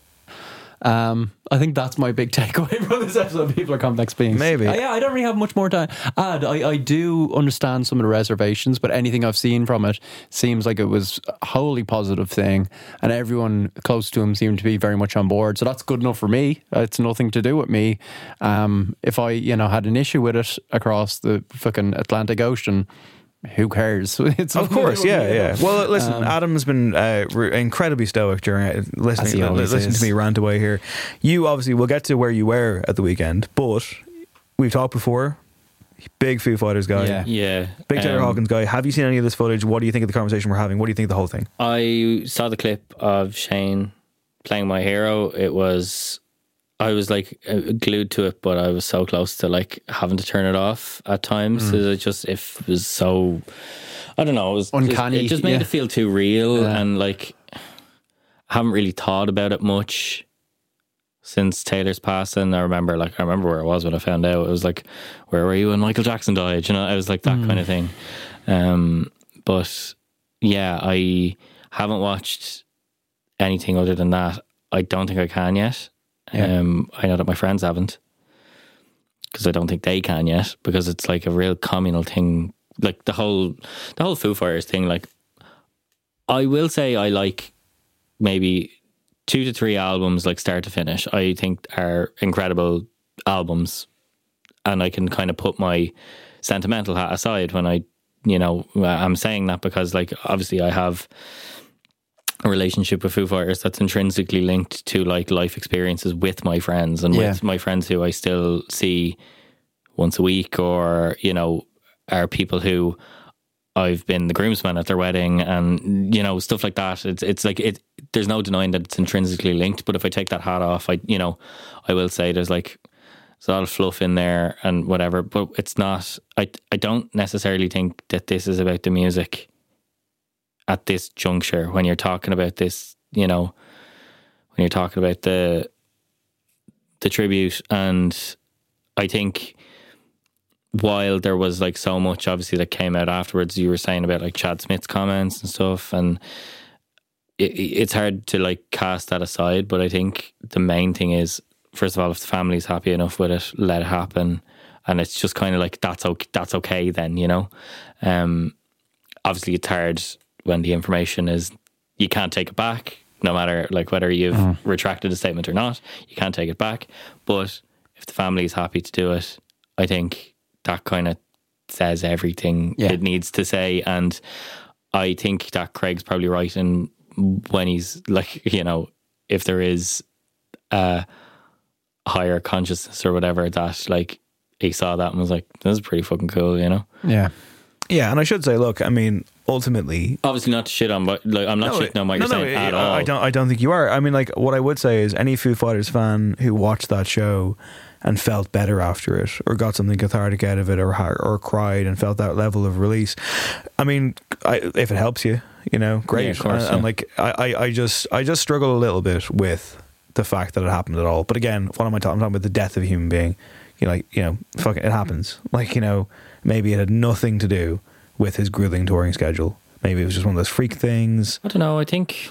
Um, I think that's my big takeaway from this episode. People are complex beings. Maybe. Uh, yeah, I don't really have much more to add. I, I do understand some of the reservations, but anything I've seen from it seems like it was a wholly positive thing, and everyone close to him seemed to be very much on board. So that's good enough for me. It's nothing to do with me. Um, if I, you know, had an issue with it across the fucking Atlantic Ocean, who cares? It's Of course, yeah, yeah. Well, listen, Adam's been uh, re- incredibly stoic during uh, As listening. he Uh, listening is. to me rant away here. You obviously will get to where you were at the weekend, but we've talked before. Big Foo Fighters guy, Yeah. Yeah. big Taylor um, Hawkins guy. Have you seen any of this footage? What do you think of the conversation we're having? What do you think of the whole thing? I saw the clip of Shane playing my hero. It was, I was like uh, glued to it, but I was so close to like having to turn it off at times. Mm. It just if it was so, I don't know, it was just- Uncanny, it just made yeah. it feel too real, Yeah. and like I haven't really thought about it much since Taylor's passing. I remember, like, I remember where I was when I found out. It was like, where were you when Michael Jackson died? You know, it was like that kind of thing. Um, but yeah, I haven't watched anything other than that. I don't think I can yet. Yeah. Um, I know that my friends haven't because I don't think they can yet because it's like a real communal thing. Like the whole, the whole Foo Fighters thing. Like, I will say I like maybe two to three albums, like start to finish. I think are incredible albums, and I can kind of put my sentimental hat aside when I, you know, I'm saying that because like obviously I have relationship with Foo Fighters that's intrinsically linked to like life experiences with my friends and Yeah. with my friends who I still see once a week or you know are people who I've been the groomsman at their wedding and you know stuff like that it's it's like it there's no denying that it's intrinsically linked but if I take that hat off I you know I will say there's like There's a lot of fluff in there and whatever, but it's not. I I don't necessarily think that this is about the music at this juncture when you're talking about this. You know, when you're talking about the the tribute, and I think while there was like so much obviously that came out afterwards, you were saying about like Chad Smith's comments and stuff, and it, it's hard to like cast that aside. But I think the main thing is, first of all, if the family's happy enough with it, let it happen, and it's just kind of like that's okay. That's okay then, you know. Um, obviously, it's hard when the information is you can't take it back, no matter like whether you've mm. retracted a statement or not. You can't take it back, but if the family is happy to do it, I think that kind of says everything Yeah. it needs to say. And I think that Craig's probably right in when he's like, you know, if there is a higher consciousness or whatever, that like he saw that and was like, this is pretty fucking cool, you know? Yeah. Yeah, and I should say, look, I mean, ultimately, Obviously, not to shit on, but like, I'm not shitting on what no, you're no, saying I- at all. I don't. I don't think you are. I mean, like, what I would say is, any Foo Fighters fan who watched that show and felt better after it, or got something cathartic out of it, or or cried and felt that level of release. I mean, I, if it helps you, you know, great. Yeah, of course, and, and like, I, I, I just, I just struggle a little bit with the fact that it happened at all. But again, what am I talking? I'm talking about the death of a human being. You know, like, you know, fuck it, it happens. Like, you know, maybe it had nothing to do with his grueling touring schedule. Maybe it was just one of those freak things. I don't know. I think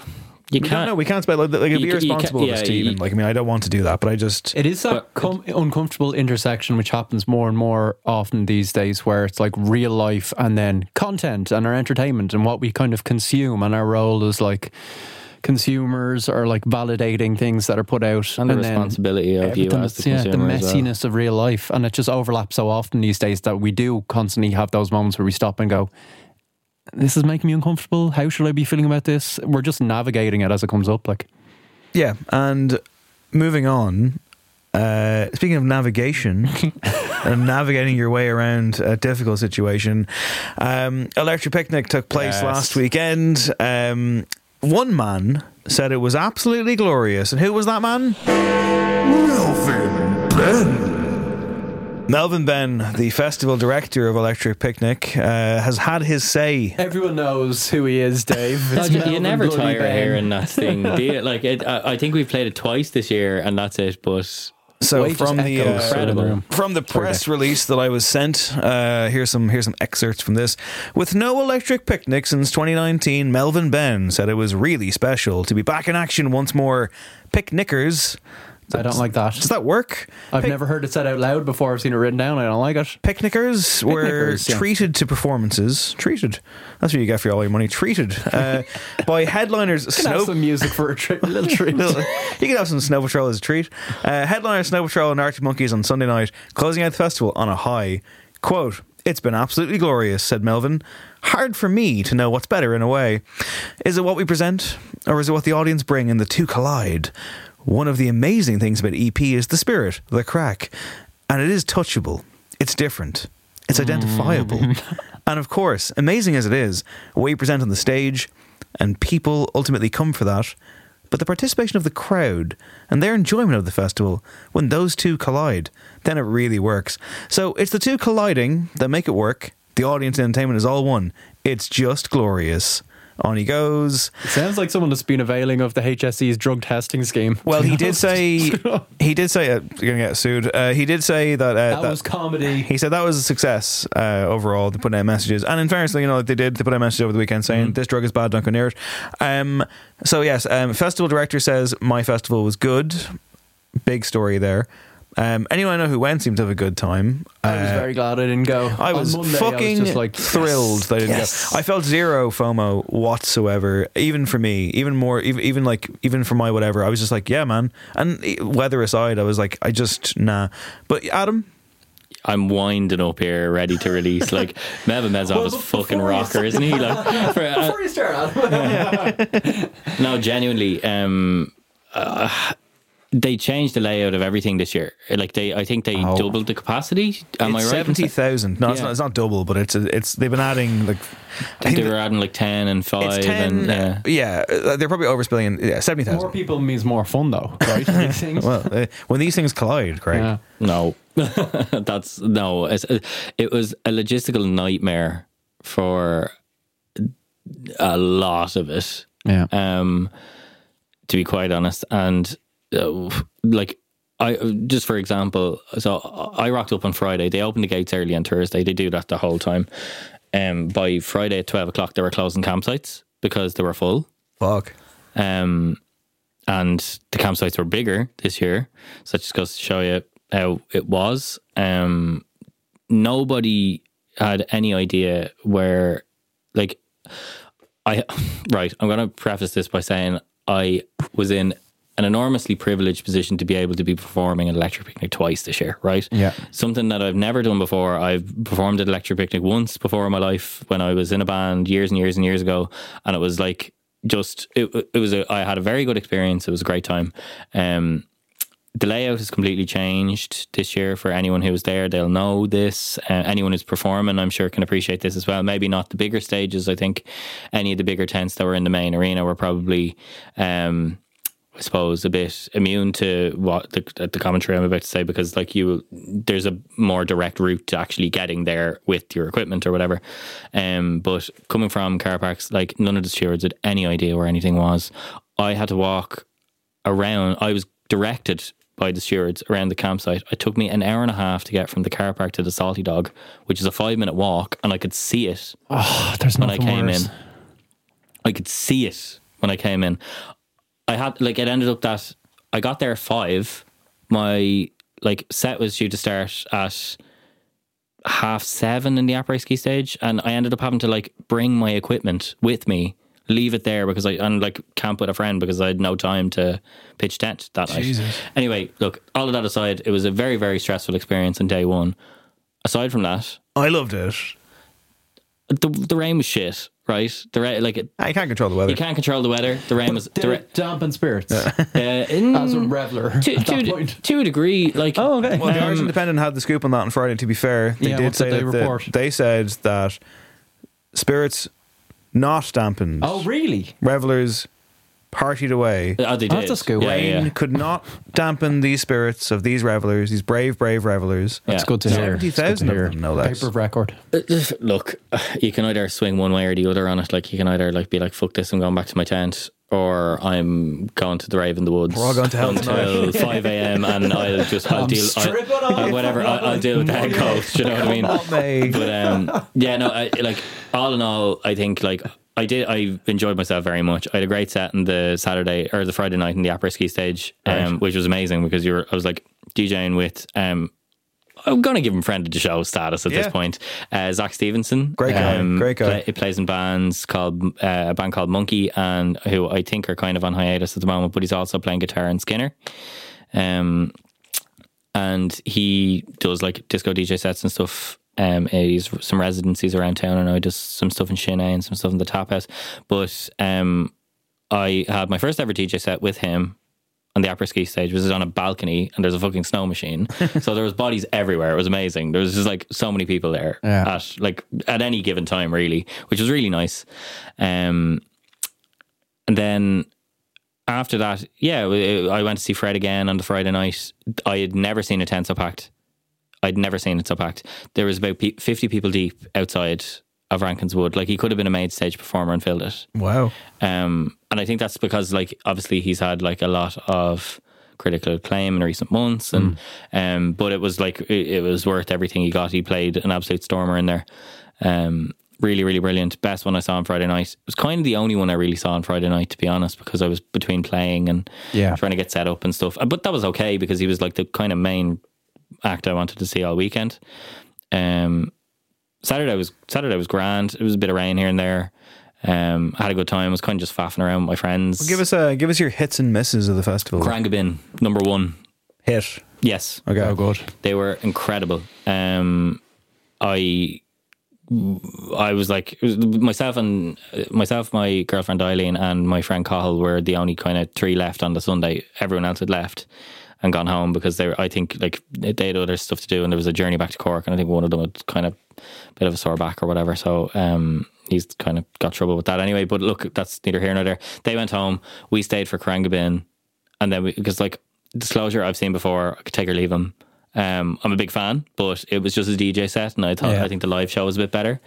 you We can't. know. We can't spell like, like it'd be You ca- you ca- irresponsible of us yeah, to even like. I mean, I don't want to do that, but I just It is that com- uncomfortable intersection which happens more and more often these days, where it's like real life and then content and our entertainment and what we kind of consume and our role as like consumers are like validating things that are put out And the then responsibility of you everything as the that's- yeah, the consumer as well. messiness of real life and it just overlaps so often these days that we do constantly have those moments where we stop and go this is making me uncomfortable how should i be feeling about this we're just navigating it as it comes up like yeah. And moving on. Uh, speaking of navigation and navigating your way around a difficult situation, um, Electric Picnic took place Yes. last weekend. Um, one man said it was absolutely glorious, and who was that man? Melvin Benn. Melvin Benn, the festival director of Electric Picnic, uh, has had his say everyone knows who he is dave No, It's you, you never Bloody tire Benn. hearing that thing. Do you? Like, it, I, I think we've played it twice this year, and that's it. But So Way from the uh, through the room. from the press release that I was sent, uh, here's some here's some excerpts from this. With no electric picnic since 2019, Melvin Benn said it was really special to be back in action once more. Picnickers, I don't like that. does that work? I've Pic- never heard it said out loud before. I've seen it written down. I don't like it. Picnickers were Picnickers, yeah. treated to performances. Treated. That's what you get for all your money. Treated uh, by headliners. Can have Snow some music for a, tri- little treat. you can have some Snow Patrol as a treat. Uh, headliner Snow Patrol and Arctic Monkeys on Sunday night, closing out the festival on a high. Quote, It's been absolutely glorious, said Melvin. Hard for me to know what's better in a way. Is it what we present, or is it what the audience bring and the two collide? One of the amazing things about EP is the spirit, the crack. And it is touchable. It's different. It's mm. identifiable. and of course, amazing as it is, what you present on the stage, and people ultimately come for that, but the participation of the crowd and their enjoyment of the festival, when those two collide, then it really works. So it's the two colliding that make it work. The audience entertainment is all one. It's just glorious. On he goes. It sounds like someone that's been availing of the HSE's drug testing scheme. Well, he did say he did say uh, you're gonna get sued. Uh, he did say that, uh, that, was comedy. He said that was a success uh, overall. They put out messages, and in fairness, you know they did. They put out messages over the weekend saying Mm-hmm. this drug is bad, don't go near it. Um, so yes, um, festival director says my festival was good. Big story there. Um, anyone I know who went seemed to have a good time. I was Uh, very glad I didn't go. I On was Monday, fucking I was just like thrilled yes, that I didn't yes. go. I felt zero FOMO whatsoever, even for me, even more, even, even like, even for my whatever. I was just like, yeah, man. And weather aside, I was like, I just nah. But Adam, I'm winding up here, ready to release. Like Melvin Mezov Well, is fucking rocker, isn't he? Like, for, uh, Before you start, Adam. no, genuinely. Um, uh, they changed the layout of everything this year. Like they, I think they Oh. doubled the capacity. Am it's I right? in Seventy saying- thousand. No, it's not. It's not double, but it's it's. They've been adding like. I think they were adding like ten and five, it's ten. and yeah. yeah, uh, they're probably overspilling. Yeah, seventy More people means more fun, though, right? Well, uh, when these things collide, Craig. Yeah. No, that's no. It's, it was a logistical nightmare for a lot of it. Yeah. Um, to be quite honest, and uh, like I just for example, so I rocked up on Friday. They opened the gates early on Thursday. They do that the whole time. Um, by Friday at twelve o'clock, they were closing campsites because they were full. Fuck. Um, and the campsites were bigger this year. So that just goes to show you how it was. Um, nobody had any idea where, like, I, right, I'm going to preface this by saying I was in an enormously privileged position to be able to be performing at Electric Picnic twice this year, right? Yeah. Something that I've never done before. I've performed at Electric Picnic once before in my life when I was in a band years and years and years ago, and it was like just it, it was a I had a very good experience. It was a great time. Um, the layout has completely changed this year for anyone who was there. They'll know this. Uh, anyone who's performing, I'm sure, can appreciate this as well. Maybe not the bigger stages. I think any of the bigger tents that were in the main arena were probably. Um, I suppose a bit immune to what the, the commentary I'm about to say because like you there's a more direct route to actually getting there with your equipment or whatever um but coming from car parks like none of the stewards had any idea where anything was I had to walk around I was directed by the stewards around the campsite it took me an hour and a half to get from the car park to the salty dog which is a five minute walk and I could see it Oh, there's when I came worse. in. I could see it when I came in. I had like it ended up that I got there at five. My like set was due to start at half seven in the après ski stage, and I ended up having to like bring my equipment with me, leave it there because I and like camp with a friend because I had no time to pitch tent that night. Anyway, look, all of that aside, it was a very very stressful experience on day one. Aside from that, I loved it. the the rain was shit. Right, the ra- like it, I can't control the weather. you can't control the weather. The rain was Did the ra- it dampen spirits uh, in, as a reveler to, at that to, point? to a degree. Like Oh, okay. Well, the Irish Independent had the scoop on that on Friday. To be fair, they Yeah, did what say did they that the- report? they said that spirits not dampened. oh, really? revelers partied away. oh, they That's did. a scoop. Yeah, Rain yeah. could not dampen these spirits of these revelers, these brave, brave revelers. Yeah. It's good to hear. Seventy It's good of them, no less. Paper of record. Uh, Look, you can either swing one way or the other on it. Like you can either like be like, "Fuck this," I'm going back to my tent, or I'm going to the rave in the woods. We're all going to hell until five a.m. and I'll just I'll I'm deal. stripping I, whatever. I'll, I'll deal with the head coach. You know what I mean? Mate. but um, yeah, no, I, like all in all, I think like I did. I enjoyed myself very much. I had a great set on the Saturday or the Friday night in the après ski stage, um, which was amazing because you were. I was like DJing with. Um, I'm going to give him friend of the show status at Yeah. this point. Uh, Zach Stevenson, Great guy, great guy. Play, plays in bands called uh, a band called Monkey, and who I think are kind of on hiatus at the moment. But he's also playing guitar in Skinner. Um, and he does like disco DJ sets and stuff. Um, he's some residencies around town, and I does some stuff in Shinny and some stuff in the Top House. But um, I had my first ever DJ set with him on the après ski stage, which is on a balcony, and there's a fucking snow machine. so there was bodies everywhere. It was amazing. There was just like so many people there Yeah. at like at any given time, really, which was really nice. Um, and then after that, yeah, I went to see Fred again on the Friday night. I had never seen a tent so packed. I'd never seen it so packed. There was about 50 people deep outside of Rankin's Wood. Like he could have been a main stage performer and filled it. Wow. Um, and I think that's because, like, obviously he's had like a lot of critical acclaim in recent months, and um, but it was like it, it was worth everything he got. He played an absolute stormer in there. Um, really, really brilliant. Best one I saw on Friday night. It was kind of the only one I really saw on Friday night, to be honest, because I was between playing and Yeah. trying to get set up and stuff. But that was okay because he was like the kind of main act I wanted to see all weekend. Um, Saturday was Saturday was grand. It was a bit of rain here and there. Um, I had a good time. I was kind of just faffing around with my friends. Well, give us uh, give us your hits and misses of the festival. Krangabin number one. Hit. Yes, Okay. Oh, god. they were incredible. Um, I I was like, was myself and myself, my girlfriend Eileen, and my friend Cahill were the only kind of three left on the Sunday. Everyone else had left and gone home because they were, I think, like they had other stuff to do, and there was a journey back to Cork, and I think one of them had kind of a bit of a sore back or whatever. So um, he's kind of got trouble with that anyway. But look, that's neither here nor there. They went home. We stayed for Karangabin, and then we, because like disclosure, I've seen before. I could take or leave him. Um, I'm a big fan, but it was just a DJ set, and I thought Yeah. I think the live show was a bit better.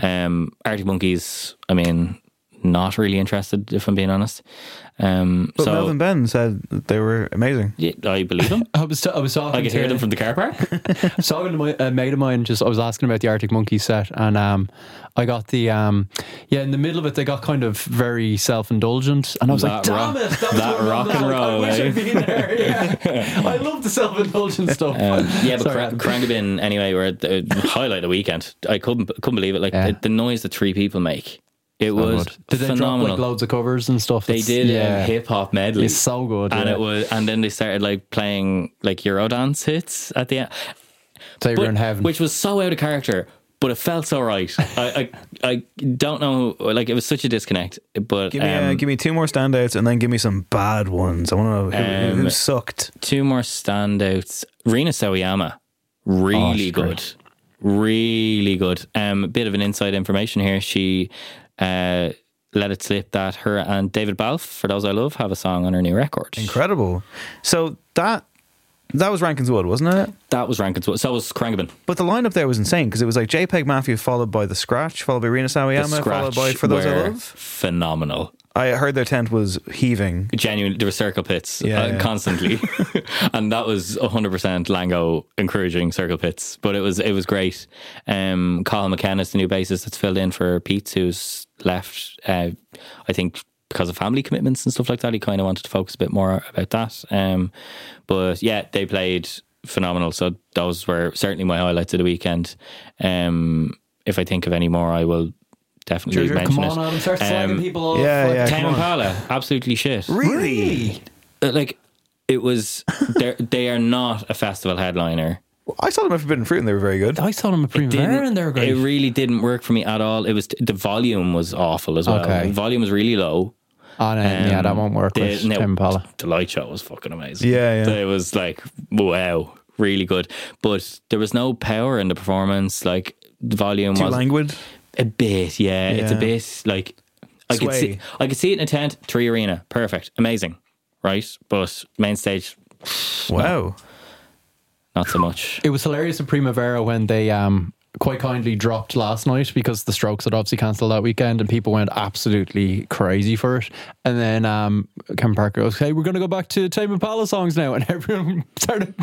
Um, Arctic Monkeys, I mean, not really interested if I'm being honest. Um, But so Melvin Benn said they were amazing. yeah, I believe them. I was, I was talking I could to, hear them from the car park. I was talking to my, a mate of mine. Just I was asking about the Arctic Monkey set, and um, I got the um, yeah. In the middle of it, they got kind of very self indulgent, and I was like, That "Damn rock- it, that, was that what I rock and roll, I wish eh? I'd been there. Yeah. I love the self indulgent stuff. Um, yeah, but Sorry, Cra- Krangabin anyway were the highlight of the weekend. I couldn't couldn't believe it. Like Yeah. the, the noise the three people make, it So was good. Did they drop phenomenal. like loads of covers and stuff? they It's- did yeah. hip hop medley. It's so good, and yeah. it was, and then they started like playing like Eurodance hits at the end, So you're But- in heaven. which was so out of character. But it felt so right. I, I I don't know. Like it was such a disconnect. But Give me, uh, um, give me two more standouts and then give me some bad ones. I want to know who, Um, who sucked. two more standouts. Rina Sawayama, really Oh, good, great. really good. Um, a bit of an inside information here. She uh, let it slip that her and David Balfe, for those I love, have a song on her new record. Incredible. So that that was Rankin's Wood, wasn't it? That was Rankin's. Wood. So was Krangabin. But the lineup there was insane because it was like JPEG Mafia followed by The Scratch, followed by Rina The Sawayama, followed by For Those I Love. phenomenal. I heard their tent was heaving. Genuine, there were circle pits Yeah, uh, yeah. constantly, and that was hundred percent Lango encouraging circle pits. But it was it was great. Um, Colin McKenna's the new bassist that's filled in for Pete, who's left. Uh, I think because of family commitments and stuff like that, he kind of wanted to focus a bit more about that. Um, but yeah, they played phenomenal. So those were certainly my highlights of the weekend. Um, if I think of any more, I will definitely Sure, sure. mention Come it. on, Adam, start slagging Um, people off. yeah, Like, yeah. Tame. Impala, absolutely shit. Really? Uh, Like it was, they're- not a festival headliner. I saw them at Forbidden Fruit and they were very good. I saw them at Primavera and they were great. It really didn't work for me at all. It was the volume was awful as well. Okay. The volume was really low. oh, no, yeah, Um, that won't work the- with no, Tame Impala. The light show was fucking amazing. Yeah, yeah. It was like wow, really good. But there was no power in the performance. Like the volume Too was languid. A bit. Yeah, it's a Yeah. bit like I could see. I could see it in a tent, three arena, perfect, amazing, right? But main stage, Wow. not so much. It was hilarious at Primavera when they um, quite kindly dropped last night because the Strokes had obviously cancelled that weekend and people went absolutely crazy for it. And then um, Kevin Parker goes, "Hey, we're going to go back to Tame Impala songs now," and everyone started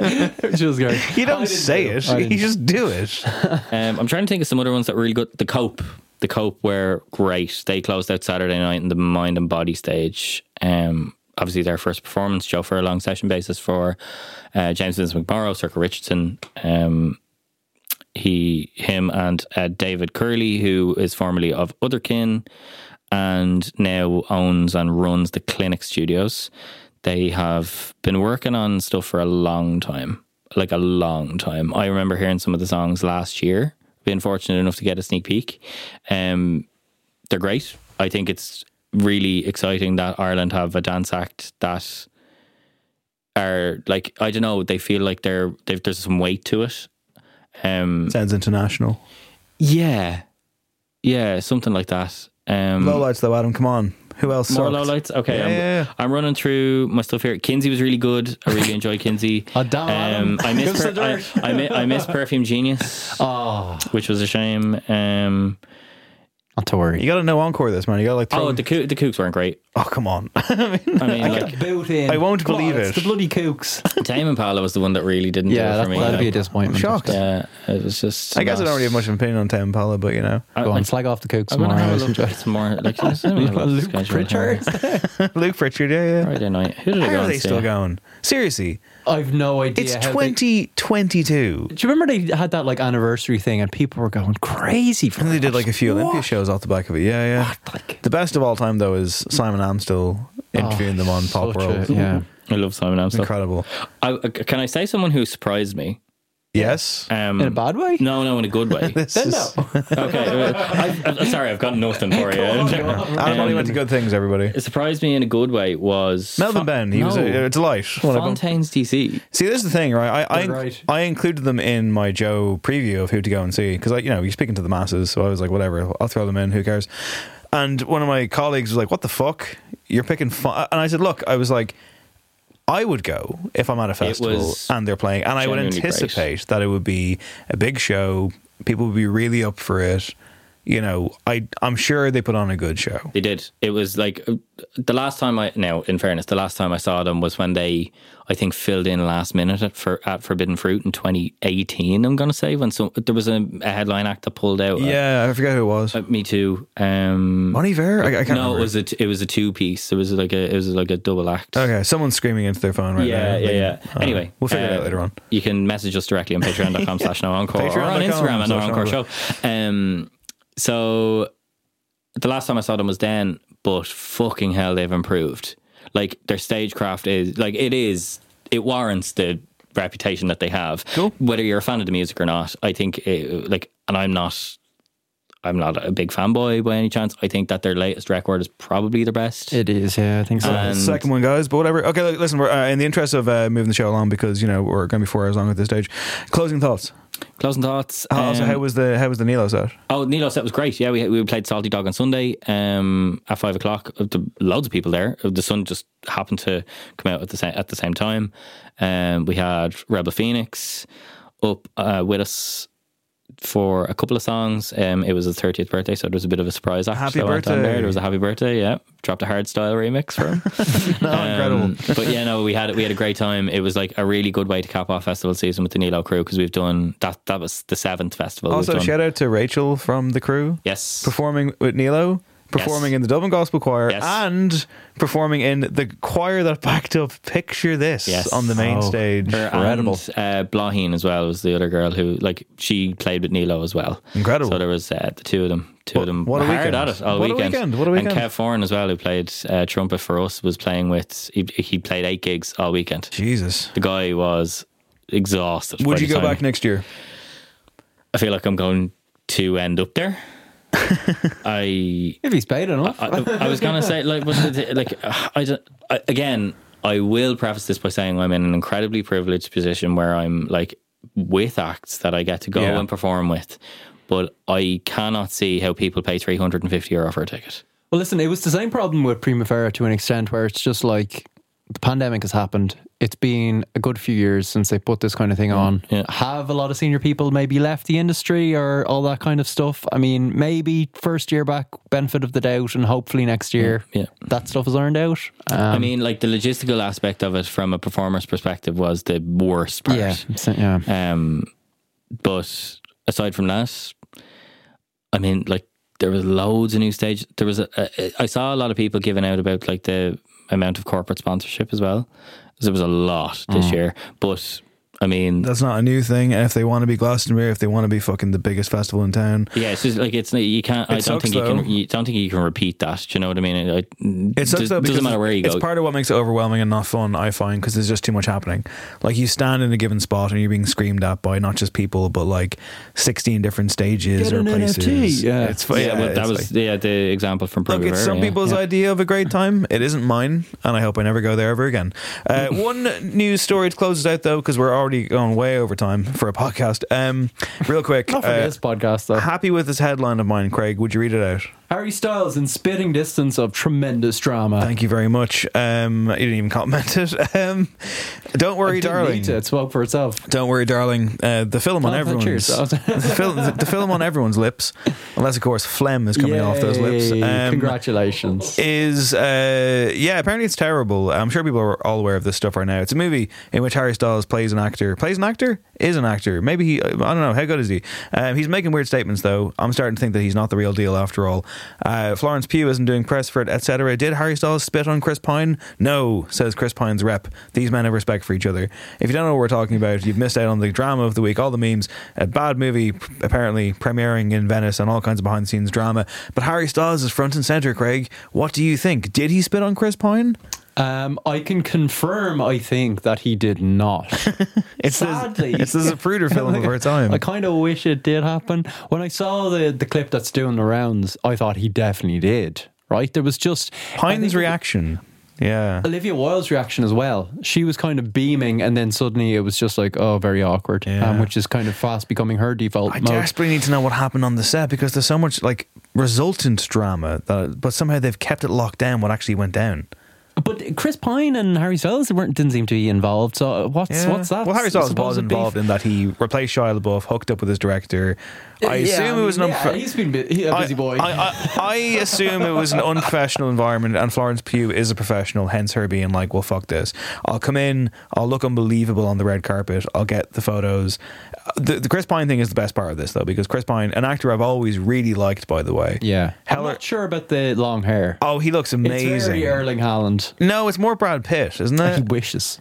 booing. Which was great. You don't say boo. it. I You didn't. just do it. Um, I'm trying to think of some other ones that were really good. The Cope, the Cope were great. They closed out Saturday night in the Mind and Body stage. Um, obviously their first performance. Joe long session basis for uh, James Vincent McMorrow, Circle Richardson. Um, he, him, and uh, David Curley, who is formerly of Otherkin and now owns and runs the Clinic Studios. They have been working on stuff for a long time, like a long time. I remember hearing some of the songs last year. Being fortunate enough to get a sneak peek. Um, they're great. I think it's really exciting that Ireland have a dance act that are like I don't know. They feel like they're they've, there's some weight to it. Um, Sounds international. yeah, yeah, something like that. Um, Low lights though, Adam. Come on. Who else? more sucked? low lights. Okay, Yeah, I'm, yeah, yeah. I'm running through my stuff here. Kynsy was really good. I really enjoyed Kynsy. Oh, damn, Adam. I miss per- I. I, mi- I miss Perfume Genius, Oh, which was a shame. Um, not to worry. You got to know encore this man. You got to like. Throw oh, the Coo- the Kooks weren't great. oh, come on. I mean, like boot in. I won't Come on, believe it's it. the bloody kooks. Tame Impala was the one that really didn't yeah, do it that, for me. that'd be a like, disappointment. shocked. yeah, it was just. I guess I not- don't really have much of an opinion on Tame Impala, but you know, I- Go on, like, slag off the kooks I'm more. gonna have a look at some more. Like, let's have a look at the Luke schedule here. Pritchard. Luke Pritchard, yeah, yeah. Friday night. Who did I How go are and they see? still going? Seriously, I've no idea. it's 2022. Do you remember they had that like anniversary thing and people were going crazy for And they did like a few What? Olympia shows off the back of it. Yeah, yeah. What? Like, The best of all time though is Simon Amstell oh, interviewing them on Pop such a- World. yeah. I love Simon Amstell. Incredible. I, can I say someone who surprised me? Yes. Um, In a bad way? No, no, in a good way. This Then is- no. okay, uh, I, I'm sorry, I've got nothing for you. Adam only went to Um, good things, everybody. It surprised me in a good way was Melvin Fon- Benn, he was a, a delight. When I bu- Fontaines DC. See, this is the thing, right? I I, right. I included them in my Joe preview of who to go and see because, you know, you're speaking to the masses, so I was like, whatever, I'll throw them in. Who cares? And one of my colleagues was like, "What the fuck? You're picking?" Fo-? And I said, "Look, I was like." I would go if I'm at a festival and they're playing, and I would genuinely great. anticipate that it would be a big show. People would be really up for it. You know, I I'm sure they put on a good show. They did. It was like uh, the last time I. Now, in fairness, the last time I saw them was when they, I think, filled in last minute at, for, at Forbidden Fruit in 2018. I'm going to say when some there was a, a headline act that pulled out. uh, Yeah, I forget who it was. uh, me too. Um, Money Fair? I, I can't no, remember. it was a it was a two piece. It was like a it was like a double act. Okay, someone's screaming into their phone right yeah, now. yeah, yeah. Uh, Anyway, we'll figure it uh, out later on. You can message us directly on patreon.com slash no encore or on Instagram at no encore show. Um, so the last time I saw them was then, but fucking hell, they've improved. Like their stagecraft is like it is. It warrants the reputation that they have. Cool. Whether you're a fan of the music or not, I think it, like, and I'm not. I'm not a big fanboy by any chance. I think that their latest record is probably their best. It is, yeah, I think so. And- Second one, guys, but whatever. Okay, look, listen, we're, uh, in the interest of uh, moving the show along because you know we're going to be four hours long at this stage. Closing thoughts. Closing thoughts. Uh, also, um, how was the how was the Nilo set? Oh, Nilo set was great. Yeah, we we played Salty Dog on Sunday um, at five o'clock. Uh, the- Loads of people there. Uh, The sun just happened to come out at the same at the same time. Um, we had Rebel Phoenix up uh, with us for a couple of songs. Um, it was his thirtieth birthday, so there was a bit of a surprise act. Happy birthday. There. there was a happy birthday. Yeah, dropped a hard style remix for him. No, Um, incredible. but yeah, no, we had we had a great time. It was like a really good way to cap off festival season with the Nilo crew because we've done that. That was the seventh festival. we've Also, shout out to Rachel from the crew yes, performing with Nilo. Performing Yes. in the Dublin Gospel Choir Yes. and performing in the choir that backed up Picture This Yes. on the main Oh. stage. Her Incredible. And, uh, Blaheen as well was the other girl who, like, she played with Nilo as well. Incredible. So there was uh, the two of them. Two What- of them what a were hard weekend. at it all What a weekend. weekend. What a weekend. And Kev Foran as well, who played uh, trumpet for us, was playing with. He, he played eight gigs all weekend. Jesus. The guy was exhausted. Would you go time. back next year? I feel like I'm going to end up there. I if he's paid enough. I, I was gonna say like, but like I, don't, I again, I will preface this by saying I'm in an incredibly privileged position where I'm like with acts that I get to go Yeah. and perform with, but I cannot see how people pay 350 euro for a ticket. Well, listen, it was the same problem with Primavera to an extent where it's just like the pandemic has happened. It's been a good few years since they put this kind of thing on. yeah. Have a lot of senior people maybe left the industry or all that kind of stuff? I mean, maybe first year back, benefit of the doubt, and hopefully next year Yeah. that stuff is earned out. Um, I mean, like the logistical aspect of it from a performer's perspective was the worst part. yeah, yeah. Um, but aside from that, I mean, like there was loads of new stage. There was a, a, I saw a lot of people giving out about like the amount of corporate sponsorship as well. There was a lot this Mm. year, but I mean, That's not a new thing. And if they want to be Glastonbury, if they want to be fucking the biggest festival in town, yeah, it's just like it's you can't. I It don't sucks, think you though. can. You don't think you can repeat that. Do you know what I mean? It, It sucks does, though because doesn't matter where you it's go. It's part of what makes it overwhelming and not fun. I find because there's just too much happening. Like you stand in a given spot and you're being screamed at by not just people but like 16 different stages Get or an places. NFT, yeah. it's fu- yeah, yeah, but that was like- yeah the example from Look, Primavera. it's some yeah. people's Yeah. idea of a great time. It isn't mine, and I hope I never go there ever again. Uh, one news story to close us out, though, because we're already going way over time for a podcast. Um, real quick, Not for uh, this podcast, though. happy with this headline of mine, Craig. Would you read it out? Harry Styles in spitting distance of tremendous drama. Thank you very much. Um, you didn't even comment it. Um, don't worry, darling. to. It spoke for itself. Don't worry, darling. Uh, the film on Oh, everyone's the, film, the film on everyone's lips, unless of course phlegm is coming off those lips. Um, Congratulations. is uh, yeah, apparently it's terrible. I'm sure people are all aware of this stuff right now. It's a movie in which Harry Styles plays an actor, plays an actor, is an actor. Maybe he, I don't know, how good is he? Um, he's making weird statements though. I'm starting to think that he's not the real deal after all. Uh, Florence Pugh isn't doing press for it, etc. Did Harry Styles spit on Chris Pine? No, says Chris Pine's rep. These men have respect for each other. If you don't know what we're talking about, you've missed out on the drama of the week, all the memes. A bad movie, apparently premiering in Venice, and all kinds of behind the scenes drama. But Harry Styles is front and center. Craig, what do you think? Did he spit on Chris Pine? Um, I can confirm, I think, that he did not. It's Sadly. this, it's a Zapruder film of our time. I kind of wish it did happen. When I saw the, the clip that's doing the rounds, I thought he definitely did. Right? There was just Pine's reaction. Yeah. Olivia Wilde's reaction as well. She was kind of beaming, and then suddenly it was just like, oh, very awkward, Yeah. um, which is kind of fast becoming her default I mode. desperately need to know what happened on the set because there's so much like resultant drama that, but somehow they've kept it locked down. What actually went down? But Chris Pine and Harry Styles weren't didn't seem to be involved. So what's what's that? Well, Harry Styles was supposed beef? involved in that he replaced Shia LaBeouf, hooked up with his director. I Yeah, assume it was an yeah, he's been bu- he- a busy I- boy. I, I, I assume it was an unprofessional environment, and Florence Pugh is a professional, hence her being like, "Well, fuck this. I'll come in. I'll look unbelievable on the red carpet. I'll get the photos." Uh, the, the Chris Pine thing is the best part of this, though, because Chris Pine, an actor I've always really liked, by the way. yeah, I'm not sure about the long hair. Oh, he looks amazing. It's amazing. very Erling Haaland. no, it's more Brad Pitt, isn't it? He wishes.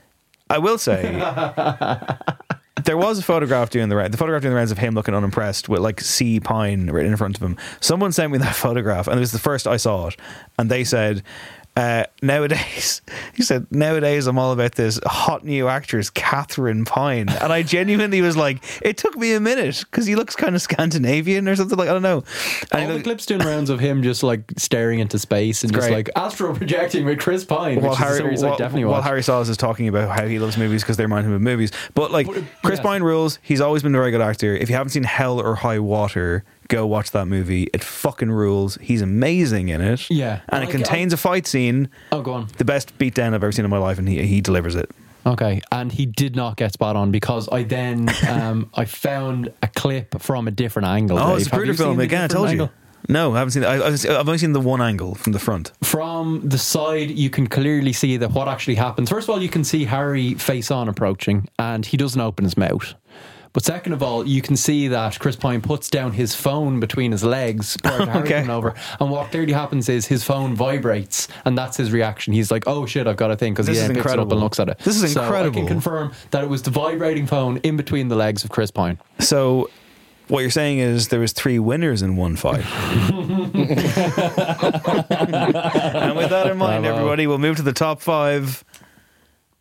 I will say there was a photograph doing the round. The photograph doing the rounds of him looking unimpressed with like C Pine written in front of him. Someone sent me that photograph, and it was the first I saw it, and they said. Uh, nowadays, he said, nowadays I'm all about this hot new actress, Catherine Pine. And I genuinely was like, it took me a minute because he looks kind of Scandinavian or something like, I don't know. And All he the clips doing rounds of him just like staring into space and just great. like astro projecting with Chris Pine, which while is a Harry, series while, I definitely while. Harry Styles is talking about how he loves movies because they remind him of movies. But like But, Chris yes. Pine rules, he's always been a very good actor. If you haven't seen Hell or High Water, go watch that movie. It fucking rules. He's amazing in it. Yeah. and it Like, contains a fight scene. oh, go on. The best beatdown I've ever seen in my life, and he he delivers it. Okay, and he did not get spot on because I then um, I found a clip from a different angle. Oh, Dave. it's a Have you seen film the again. I different told angle? you. No, I haven't seen. I, I've I've only seen the one angle from the front. From the side, you can clearly see that what actually happens. First of all, you can see Harry face on approaching, and he doesn't open his mouth. But second of all, you can see that Chris Pine puts down his phone between his legs prior to Harry Okay. coming over. And what clearly happens is his phone vibrates, and that's his reaction. He's like, "Oh shit, I've got a thing," because he then picks it up incredible. and looks at it. This is So I can confirm that it was the vibrating phone in between the legs of Chris Pine. So. What you're saying is there was three winners in one fight. and with that in mind, everybody, we'll move to the top five.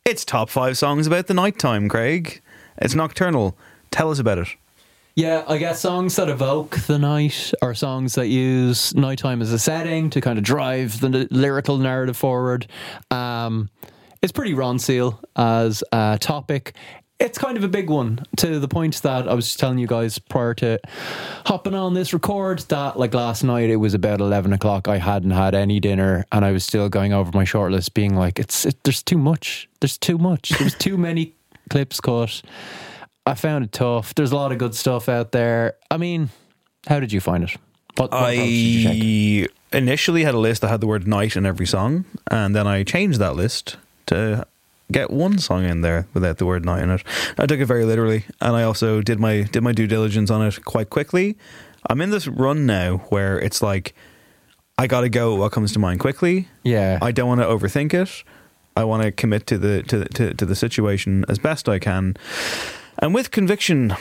It's top five songs about the nighttime, Craig. It's nocturnal. Tell us about it. Yeah, I guess songs that evoke the night are songs that use nighttime as a setting to kind of drive the lyrical narrative forward. Um, it's pretty Ronseal as a topic. It's kind of a big one to the point that I was just telling you guys prior to hopping on this record that like last night it was about 11 o'clock. I hadn't had any dinner and I was still going over my shortlist being like, it's it, there's too much. There's too much. There's too many clips cut. I found it tough. There's a lot of good stuff out there. I mean, how did you find it? What, what approach did you take? I initially had a list that had the word night in every song, and then I changed that list to get one song in there without the word night in it. I took it very literally, and I also did my did my due diligence on it quite quickly. I'm in this run now where it's like I got to go what comes to mind quickly. Yeah. I don't want to overthink it. I want to commit to the to, to to the situation as best I can. And with conviction,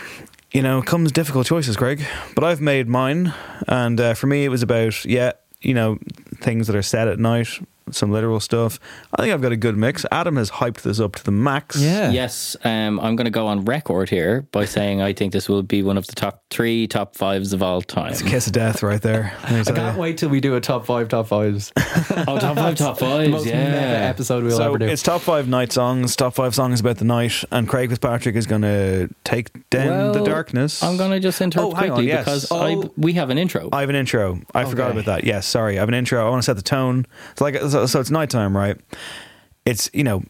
you know, comes difficult choices, Greg. But I've made mine, and uh, for me, it was about yeah, you know, things that are said at night, some literal stuff. I think I've got a good mix. Adam has hyped this up to the max. Yeah. Yes, um, I'm going to go on record here by saying I think this will be one of the top three, top fives of all time. It's a kiss of death right there. I can't you. wait till we do a top five, top fives. Oh, top five, top the fives, most yeah. episode we'll So ever do. it's top five night songs, top five songs about the night, and Craig Fitzpatrick is going to take down the darkness. I'm going to just interrupt Oh, hang on, yes. because Oh. I, we have an intro. I have an intro. I forgot about that. Yes, sorry. I have an intro. I want to set the tone. It's like so, so it's nighttime, right? It's you know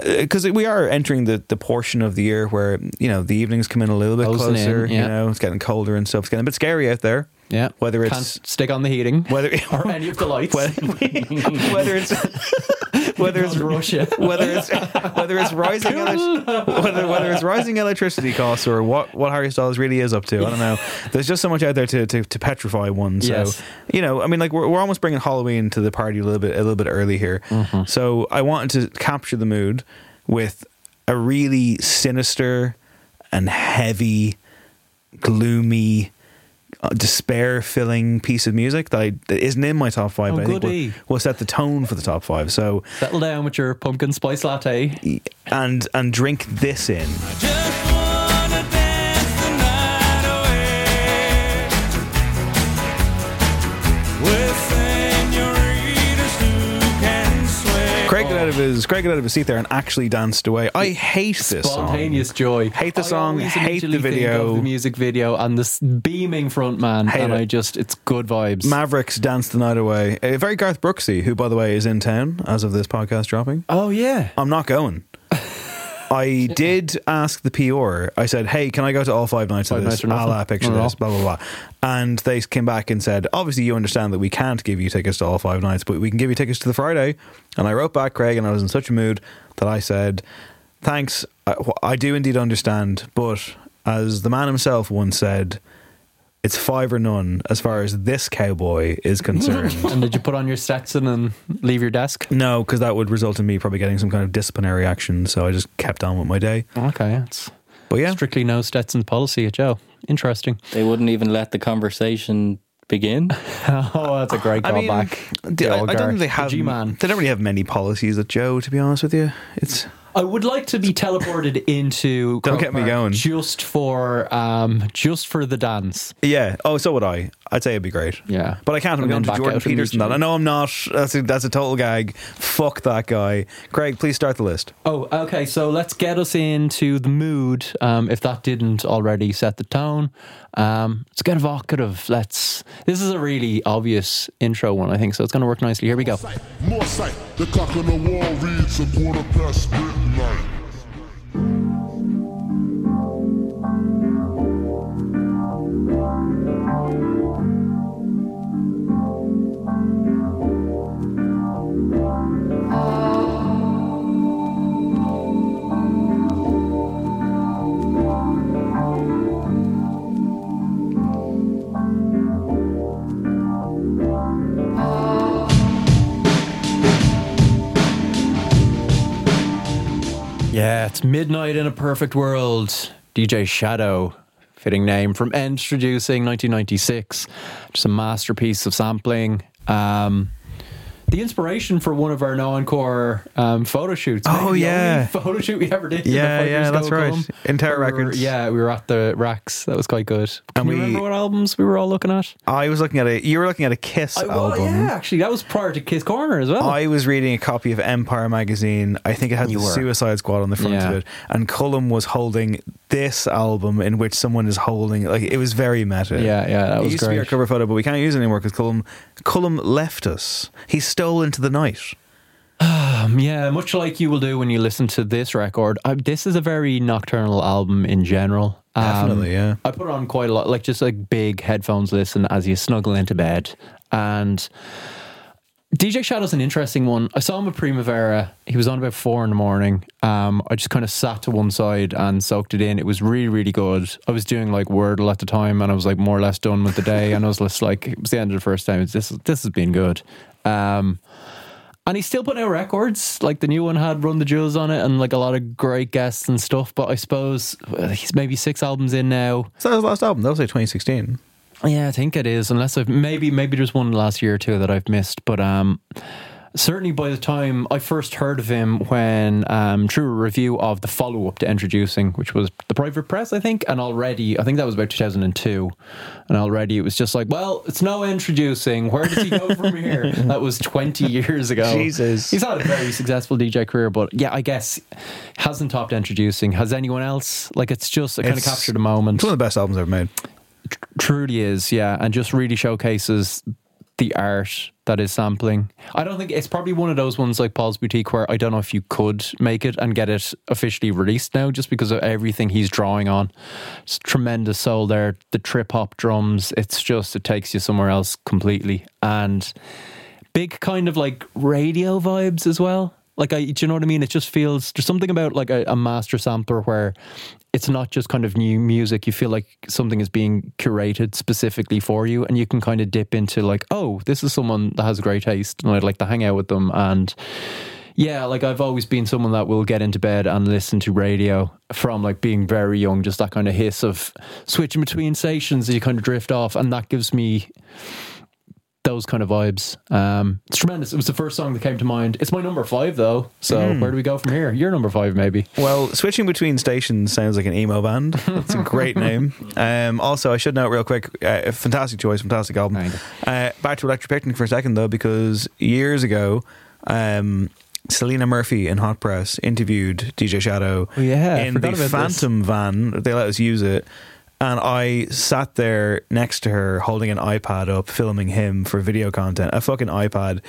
uh, because we are entering the, the portion of the year where you know the evenings come in a little bit Closing in, closer. yeah. You know, it's getting colder and stuff. It's getting a bit scary out there. Yeah. Whether it's Can't stick on the heating whether or any of the lights. whether, whether it's whether it's Russia. whether it's whether it's rising elec- whether whether it's rising electricity costs or what what Harry Styles really is up to. I don't know. There's just so much out there to to, to petrify one. So Yes. you know, I mean, like we're we're almost bringing Halloween to the party a little bit a little bit early here. Mm-hmm. So I wanted to capture the mood with a really sinister and heavy, gloomy Uh, despair filling piece of music that, I, that isn't in my top five. Oh, but I think will, will set the tone for the top five. So Settle down with your pumpkin spice latte. and and drink this in. Out of his Craig got out of his seat there and actually danced away. I hate this song. Spontaneous joy. Hate the I song, hate the video. the music video and this beaming front man, Hate and it. I just it's good vibes. Mavericks danced the night away. Uh, very Garth Brooksy, who by the way is in town as of this podcast dropping. oh yeah, I'm not going. I did ask the PR. I said, "Hey, can I go to all five nights Five of nights this? or nothing? I'll picture at this, oh. blah blah blah." And they came back and said, "Obviously, you understand that we can't give you tickets to all five nights, but we can give you tickets to the Friday." And I wrote back, Craig, and I was in such a mood that I said, "Thanks, I, I do indeed understand, but as the man himself once said." It's five or none as far as this cowboy is concerned. and did you put on your Stetson and leave your desk? No, because that would result in me probably getting some kind of disciplinary action. So I just kept on with my day. Okay, it's But yeah, strictly no Stetson policy at Joe. Interesting. They wouldn't even let the conversation begin. oh, that's a great I mean, callback. the- The I, I don't think they the have. G-man. They don't really have many policies at Joe. To be honest with you, it's I would like to be teleported into. Don't Croke get me Park going. Just for, um, just for the dance. yeah. Oh, so would I. I'd say it'd be great. Yeah. But I can't. I'm And going then to back Jordan out Peterson. That I immediately. know I'm not. That's a, that's a total gag. Fuck that guy. Craig, please start the list. Oh, okay. So let's get us into the mood. Um, if that didn't already set the tone, um, let's get evocative. Let's. This is a really obvious intro one, I think. So it's going to work nicely. Here we go. More sight. The clock on the wall reads a quarter past midnight. Thank you. Yeah, it's midnight in a perfect world. DJ Shadow, fitting name from Introducing 1996. Just a masterpiece of sampling. Um, the inspiration for one of our non-core um, photo shoots. Oh, Maybe the only yeah. photo shoot we ever did. Yeah, yeah, that's right. Entire Records. Yeah, we were at the racks. That was quite good. Can And you we- remember what albums we were all looking at? I was looking at a. You were looking at a Kiss I, well, album. yeah, actually, that was prior to Kiss Corner as well. I was reading a copy of Empire magazine. I think it had the. Suicide Squad on the front Yeah. of it, and Colm was holding this album in which someone is holding like it was very meta. Yeah, yeah, that it was used to be our cover photo, but we can't use it anymore because Colm Colm left us. He stole into the night. Um, yeah, much like you will do when you listen to this record. I, this is a very nocturnal album in general. Um, Definitely, yeah. I put on quite a lot, like just like big headphones listen as you snuggle into bed. And DJ Shadow's an interesting one. I saw him at Primavera. He was on about four in the morning. Um, I just kind of sat to one side and soaked it in. It was really, really good. I was doing like Wordle at the time, and I was like more or less done with the day. And I was just like, it was the end of the first time. This this has been good. Um, and he's still putting out records. Like the new one had Run the Jewels on it and like a lot of great guests and stuff. But I suppose uh, he's maybe six albums in now. So that the last album. That was like 2016. Yeah, I think it is. Unless I've maybe maybe there's one last year or two that I've missed. But um certainly by the time I first heard of him when um through a review of the follow up to introducing, which was the private press, I think, and already I think that was about two thousand and two. And already it was just like, well, it's no introducing. Where does he go from here? That was twenty years ago. Jesus. He's had a very successful DJ career, but yeah, I guess hasn't topped introducing. Has anyone else? Like it's just it kind of captured a moment It's one of the best albums ever made. Truly is, yeah, and just really showcases the art that is sampling. I don't think it's probably one of those ones like Paul's Boutique where I don't know if you could make it and get it officially released now just because of everything he's drawing on. It's tremendous soul there. The trip hop drums, it's just, it takes you somewhere else completely. And big kind of like radio vibes as well. Like, I, do you know what I mean? It just feels there's something about like a, a master sampler where it's not just kind of new music. You feel like something is being curated specifically for you, and you can kind of dip into like, oh, this is someone that has great taste, and I'd like to hang out with them. And Yeah, like I've always been someone that will get into bed and listen to radio from like being very young, just that kind of hiss of switching between stations as you kind of drift off, and that gives me those kind of vibes. Um, it's tremendous. It was the first song that came to mind. It's my number five though. So Hmm. where do we go from here? Your number five, maybe. Well, switching between stations sounds like an emo band. It's a great name. Um, also, I should note real quick, uh, fantastic choice, fantastic album. Uh, back to Electric Picnic for a second though, because years ago, um, Selena Murphy in Hot Press interviewed DJ Shadow Oh, yeah, in the about this. Phantom van. They let us use it. And I sat there next to her holding an iPad up, filming him for video content, a fucking iPad,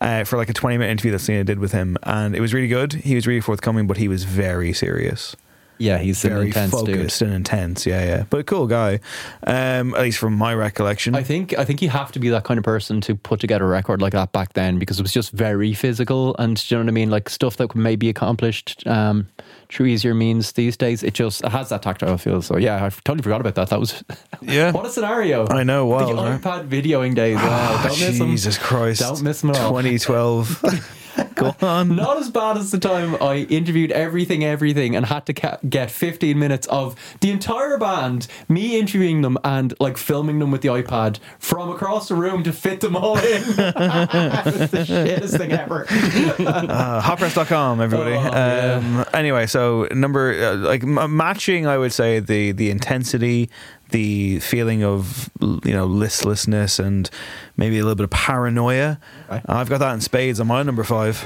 uh, for like a 20 minute interview that Selena did with him. And it was really good. He was really forthcoming, but he was very serious. Yeah, he's Very intense dude. focused and intense. Yeah, yeah. But a cool guy, um, at least from my recollection. I think I think you have to be that kind of person to put together a record like that back then because it was just very physical and do you know what I mean like stuff that may be accomplished um, through easier means these days it just it has that tactile feel so yeah I totally forgot about that that was Yeah. what a scenario I know, the wild, right? iPad videoing days wow don't miss them Jesus Christ. don't miss them all 2012. Go on. not as bad as the time I interviewed everything, everything, and had to ca- get 15 minutes of the entire band, me interviewing them and like filming them with the iPad from across the room to fit them all in. it was the shittest thing ever. Uh, hotpress.com, everybody. Oh, yeah. um, anyway, so number, uh, like m- matching, I would say the, the intensity, the feeling of, you know, listlessness and maybe a little bit of paranoia. Okay. I've got that in spades on my number five.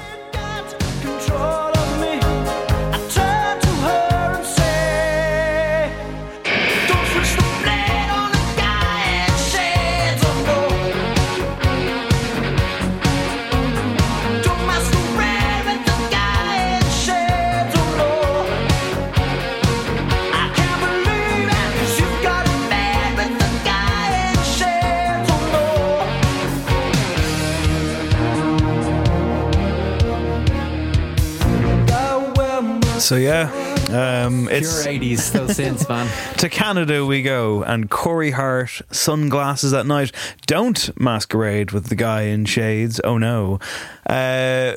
So yeah, um, it's Pure 80s, still since, man. to Canada we go, and Corey Hart, sunglasses at night. Don't masquerade with the guy in shades. Oh no! Uh,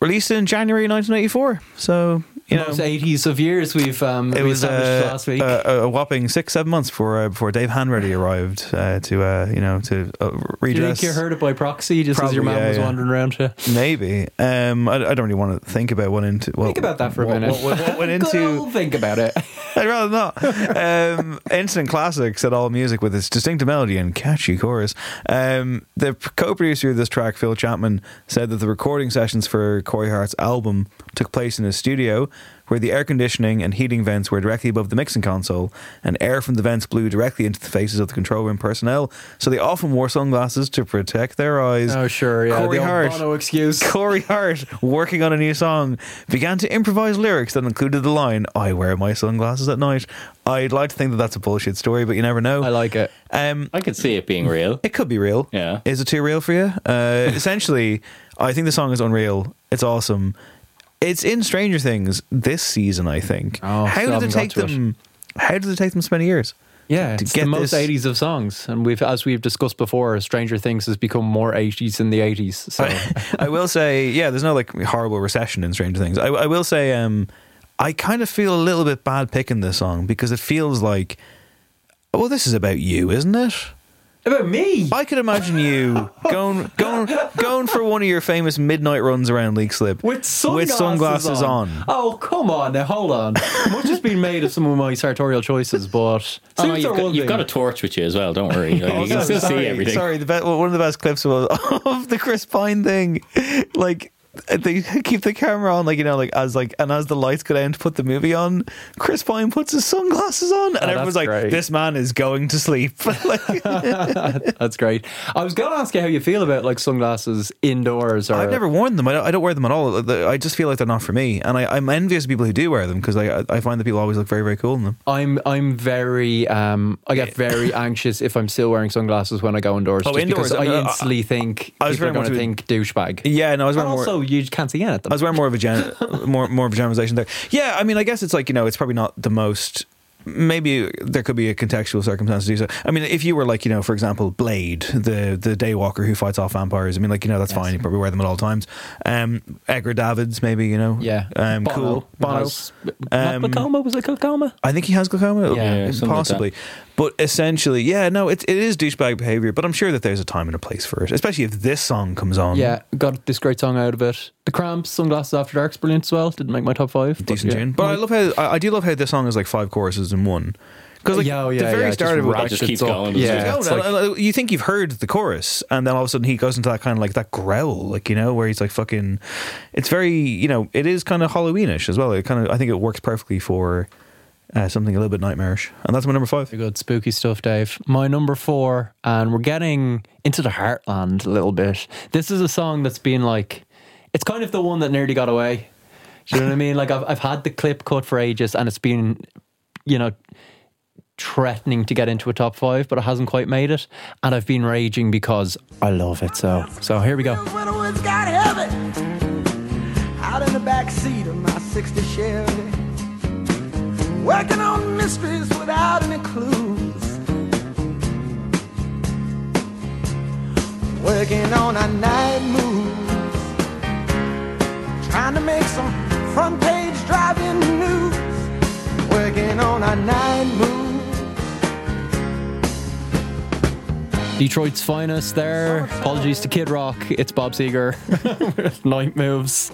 released in January 1984. So you know, 80s of years we've um, it we was established uh, last week. uh, a whopping six, seven months before uh, before Dave Hanratty arrived uh, to uh, you know to uh, Do you redress. think you heard it by proxy just as your man yeah, was yeah. wandering around you? Maybe. Um, I, I don't really want to think about what into. What, Think about that for a what- minute. What, what went into? think about it. I'd rather not. Um, Instant Classics at All Music with its distinctive melody and catchy chorus. Um, the co-producer of this track, Phil Chapman, said that the recording sessions for Corey Hart's album took place in his studio, where the air conditioning and heating vents were directly above the mixing console, and air from the vents blew directly into the faces of the control room personnel. So they often wore sunglasses to protect their eyes. Oh, sure, yeah. Corey the old Hart. Bono excuse. Corey Hart, working on a new song, began to improvise lyrics that included the line, I wear my sunglasses at night. I'd like to think that that's a bullshit story, but you never know. I like it. um, I could see it being real. it could be real. Yeah. Is it too real for you? Uh, essentially, I think the song is unreal. It's awesome. It's in Stranger Things this season, I think. Oh, how did it take to it. them? How did it take them so many years? Yeah, to it's get the most this- 80s of songs. And we've, as we've discussed before, Stranger Things has become more 80s than the 80s. So I will say, yeah, there's no like horrible recession in Stranger Things. I, I will say, um, I kind of feel a little bit bad picking this song because it feels like, well, this is about you, isn't it? About me. I could imagine you going going going for one of your famous midnight runs around Leixlip With sunglasses, with sunglasses on. Oh, come on now, hold on. Much has been made of some of my sartorial choices, but Oh, no, you've, got, you've got a torch with you as well. Don't worry. Like, you can oh, still sorry, see everything. Sorry, the be- one of the best clips was of the Chris Pine thing. Like they keep the camera on, like you know, like as like and as the lights go down to put the movie on, Chris Pine puts his sunglasses on, and Oh, everyone's like, great. "This man is going to sleep." like, That's great. I was going to ask you how you feel about like sunglasses indoors. Or I've never worn them. I don't, I don't wear them at all. I just feel like they're not for me, and I, I'm envious of people who do wear them because I I find that people always look very very cool in them. I'm I'm very um I get very anxious if I'm still wearing sunglasses when I go indoors. Oh, just indoors, because I uh, uh, instantly think I was people are going to think douchebag. Yeah, no, I was wearing more. You can't see in at them. I was wearing more of a gen- more more of a generalization there. Yeah, I mean, I guess it's like you know, it's probably not the most maybe there could be a contextual circumstance to do so. I mean, if you were like, you know, for example, Blade, the the Daywalker who fights off vampires. I mean, like, you know, that's fine. You probably wear them at all times. Um, Edgar Davids, maybe, you know, Yeah. um, Bono cool. Bono. has- Um, glaucoma? Was it glaucoma? I think he has glaucoma. Yeah, yeah, something like possibly. But essentially, yeah, no, it, it is douchebag behavior. But I'm sure that there's a time and a place for it, especially if this song comes on. Yeah, got this great song out of it. The Cramps, Sunglasses After Dark's brilliant as well. Didn't make my top five. but decent yeah. tune. But I love how I, I do love how this song is like five choruses in one. Because like Yeah, oh, the yeah, very yeah, start of it, ratchets just keeps up. going. Yeah, oh, No, it's no, like- no, no, you think you've heard the chorus, and then all of a sudden he goes into that kind of like that growl, like you know, where he's like fucking. It's very, you know, it is kind of Halloweenish as well. It kind of, I think it works perfectly for uh, something a little bit nightmarish, and that's my number five. Very good, spooky stuff, Dave. My number four, and we're getting into the heartland a little bit. This is a song that's been like, it's kind of the one that nearly got away. Do you know what I mean? Like I've I've had the clip cut for ages, and it's been, you know, threatening to get into a top five, but it hasn't quite made it. And I've been raging because I love it. So so here we go. When the woods got heavy, out in the back seat of my 60 Chevy, working on mysteries without any clues, working on our night moves, trying to make some front page driving news, working on our night moves. Detroit's finest there. Apologies to Kid Rock. It's Bob Seger with Night Moves.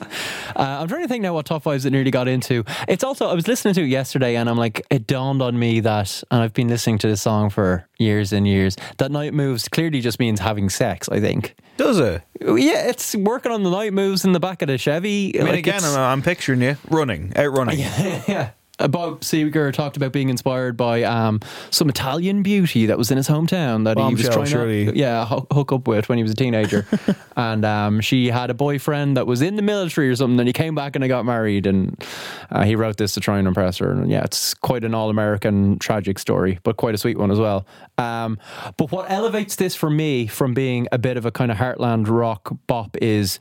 Uh, I'm trying to think now what top fives it nearly got into. It's also, I was listening to it yesterday and I'm like, it dawned on me that, and I've been listening to this song for years and years, that Night Moves clearly just means having sex, I think. Does it? Yeah, it's working on the night moves in the back of the Chevy. I mean, Like, again, I'm, I'm picturing you running, out running. yeah. Uh, Bob Seger talked about being inspired by um, some Italian beauty that was in his hometown that he was Bombshell, trying surely. to yeah ho- hook up with when he was a teenager, and um, she had a boyfriend that was in the military or something. And he came back and they got married, and uh, he wrote this to try and impress her. And yeah, it's quite an all-American tragic story, but quite a sweet one as well. Um, but what elevates this for me from being a bit of a kind of heartland rock bop is,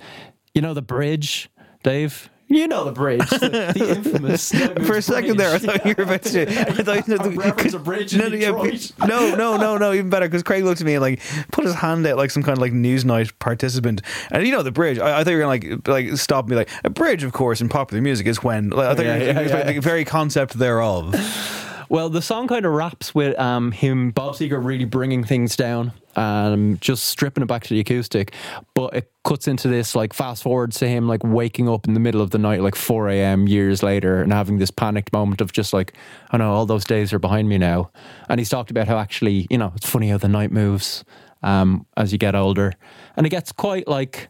you know, the bridge, Dave. You know the bridge, the, the infamous. For a second there, I thought you were about to say. I thought you reference a bridge no, no, no, no, no, even better because Craig looked at me and like put his hand out like some kind of like Newsnight participant, and you know the bridge. I, I thought you were gonna like like stop me like a bridge, of course, in popular music is when like, I thought Yeah, yeah, yeah. the very concept thereof. Well, the song kind of wraps with um, him, Bob Seger, really bringing things down, um, just stripping it back to the acoustic. But it cuts into this like fast forwards to him like waking up in the middle of the night, like 4 a.m. years later, and having this panicked moment of just like, I know all those days are behind me now. And he's talked about how actually, you know, it's funny how the night moves um, as you get older, and it gets quite like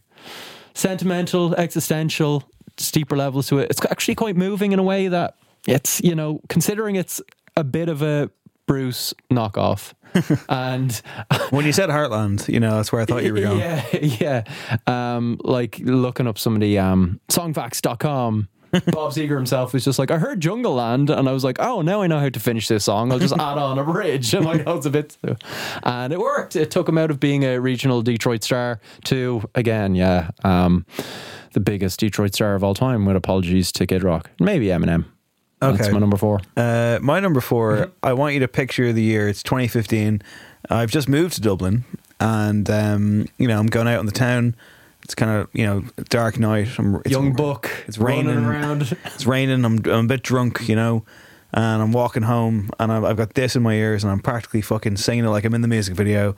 sentimental, existential, steeper levels to it. It's actually quite moving in a way that it's, you know, considering it's a bit of a Bruce knockoff. and when you said Heartland, you know that's where I thought you were going. yeah, yeah. Um, like looking up some of the um, songfacts.com. Bob Seger himself was just like, I heard Jungleland, and I was like, oh, now I know how to finish this song. I'll just add on a bridge and like loads of bits. And it worked. It took him out of being a regional Detroit star to, again, yeah, um, the biggest Detroit star of all time, with apologies to Kid Rock. Maybe Eminem. That's Okay. my number four. Uh, my number 4 I want you to picture the year. It's 2015. I've just moved to Dublin, and um, you know I'm going out in the town. It's kind of you know dark night. I'm, it's, Young Buck. It's raining around. It's raining. I'm I'm a bit drunk, you know, and I'm walking home, and I've, I've got this in my ears, and I'm practically fucking singing it like I'm in the music video.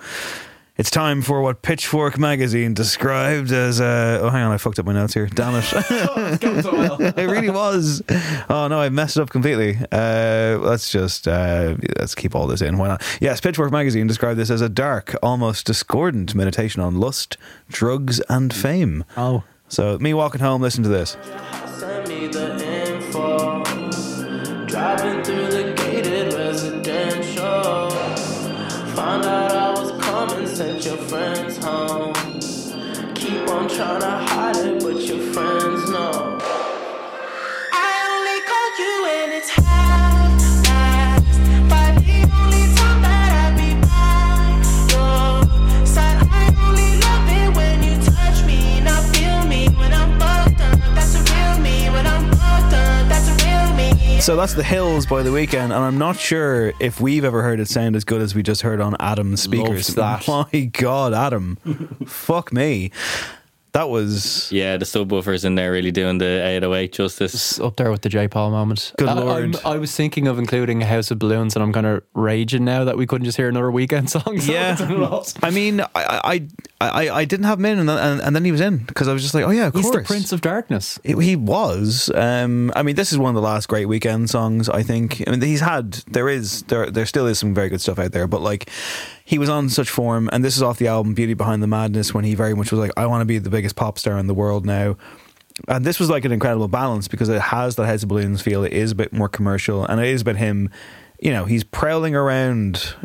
It's time for what Pitchfork magazine described as. Uh, oh, hang on, I fucked up my notes here. Damn it. it's going so well. it really was. Oh no, I messed it up completely. Uh, let's just uh, let's keep all this in. Why not? Yes, Pitchfork magazine described this as a dark, almost discordant meditation on lust, drugs, and fame. Oh. So me walking home, listen to this. So that's The Hills by the Weeknd, and I'm not sure if we've ever heard it sound as good as we just heard on Adam's speakers. My God, Adam. Fuck me. That was. Yeah, the subwoofers in there really doing the 808 justice. Up there with the J. Paul moment. Good I, lord. I'm- I was thinking of including a House of Balloons, and I'm kind of raging now that we couldn't just hear another Weeknd song. So Yeah. it's a lot. I mean, I I, I, I didn't have him in, and then, and, and then he was in because I was just like, oh yeah, of He's course. the Prince of Darkness. He- He was. Um, I mean, this is one of the last great Weeknd songs. I think. I mean, he's had. There is. There. There still is some very good stuff out there. But like, he was on such form, and this is off the album "Beauty Behind the Madness" when he very much was like, "I want to be the biggest pop star in the world now." And this was like an incredible balance because it has that House of Balloons feel. It is a bit more commercial, and it is about him. You know, he's prowling around,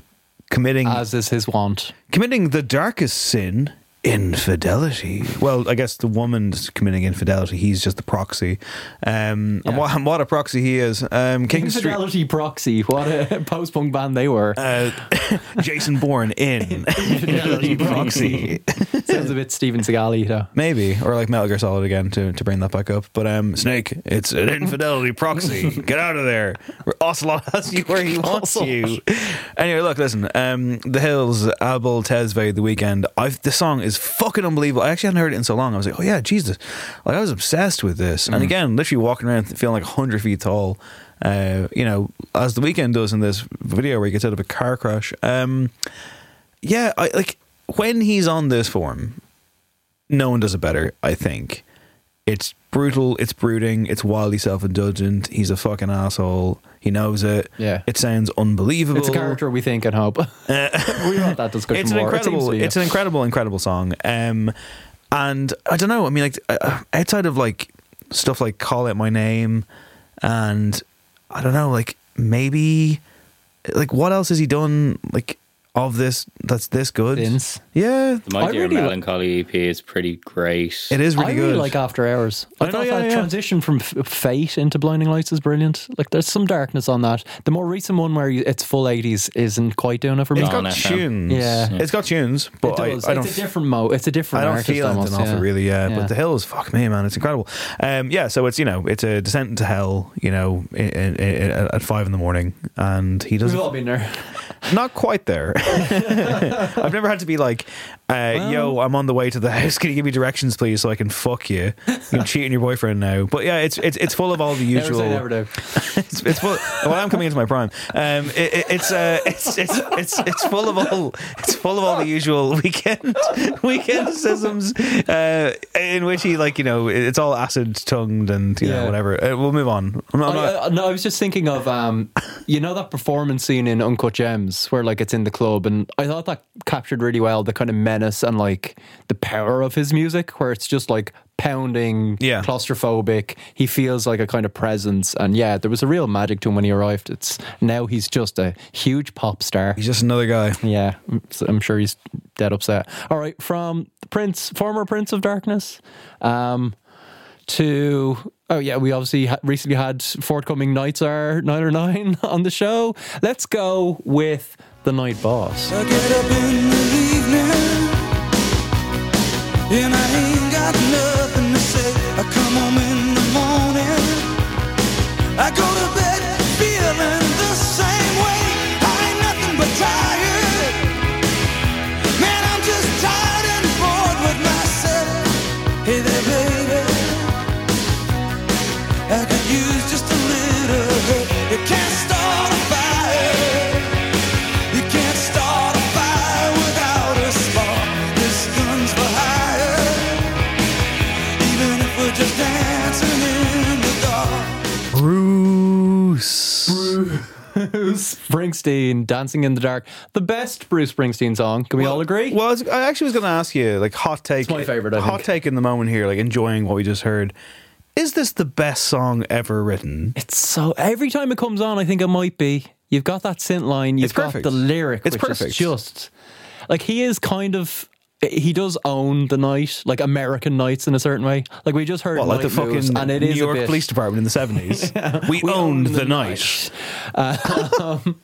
committing As is his want. committing the darkest sin infidelity. Well i guess the woman's committing infidelity he's just the proxy. Um and, what, and what a proxy he is. Um king street Infidelity Proxy. What a post punk band they were. uh, jason bourne in. Infidelity proxy. Sounds a bit Steven Seagal though. maybe. Or like metal gear solid again to, to bring that back up. But um snake it's an infidelity proxy. Get out of there. Ocelot has you where he wants you. Anyway look listen um the hills Abel Tesfaye the Weeknd i've the song is fucking unbelievable. I actually hadn't heard it in so long. I was like oh yeah jesus. Like i was obsessed with this. And again literally walking around feeling like 100 feet tall uh, you know, as the Weeknd does in this video where he gets out of a car crash. Um, yeah, I like when he's on this form, no one does it better, I think. It's brutal, it's brooding, it's wildly self indulgent. He's a fucking asshole. He knows it. Yeah. It sounds unbelievable. It's a character we think and hope. we want that discussion It's an more. It incredible yeah. it's an incredible, incredible song. Um and I don't know, I mean like uh, outside of like stuff like Call It My Name and I don't know, like maybe like what else has he done like of this that's this good? Vince. Yeah. The My I Dear really li- Melancholy EP is pretty great. It is really I good. really like After Hours. I, I know, thought yeah, that yeah. transition from f- Faith into Blinding Lights is brilliant. Like, there's some darkness on that. The more recent one where you, it's full 80s isn't quite doing it for me. It's on got FM. tunes. Yeah. It's got tunes, but it does. I, I don't it's a different mo. It's a different. I don't artist feel anything almost, off yeah. it really, yeah. Yeah. But the hills, fuck me, man, it's incredible. Um, yeah, so it's you know it's a descent into hell, you know, in, in, in, at five in the morning, and he We've doesn't all been there. not quite there. I've never had to be like, uh, "Yo, I'm on the way to the house. Can you give me directions, please, so I can fuck you? You're cheating your boyfriend now." But yeah, it's it's it's full of all the Never usual. say never do. it's, it's full. Well, I'm coming into my prime. Um, it, it, it's uh, it's it's it's it's full of all it's full of all the usual Weeknd Weeknd uh, in which he like you know it's all acid tongued and you know whatever. Uh, we'll move on. I'm not, I'm not- I, I, no, I was just thinking of um, you know that performance scene in Uncut Gems where like it's in the club, and I thought that captured really well the kind of menace and like the power of his music, where it's just like pounding, Yeah. claustrophobic. He feels like a kind of presence, and yeah, there was a real magic to him when he arrived. It's now he's just a huge pop star. he's just another guy. Yeah, I'm sure he's dead upset. All right, from the Prince, former Prince of Darkness, um, to oh yeah, we obviously ha- recently had forthcoming Nights Are Nine or Nine on the show. Let's go with the Night Boss. And I ain't got nothing to say. I come home in the morning. I go to bed Bruce Springsteen, Dancing in the Dark, the best Bruce Springsteen song. Can we all agree? Well, I, was, I actually was going to ask you, like, hot take. It's my favourite, I hot think. take in the moment here, like enjoying what we just heard. Is this the best song ever written? It's so every time it comes on, I think it might be. You've got that synth line. You've got the lyric. It's which perfect. Is just like he is kind of. He does own the night, like American nights in a certain way. Like we just heard, What, like the Night fucking and it New is York bit- Police Department in the 70s? we, owned the, night. Um,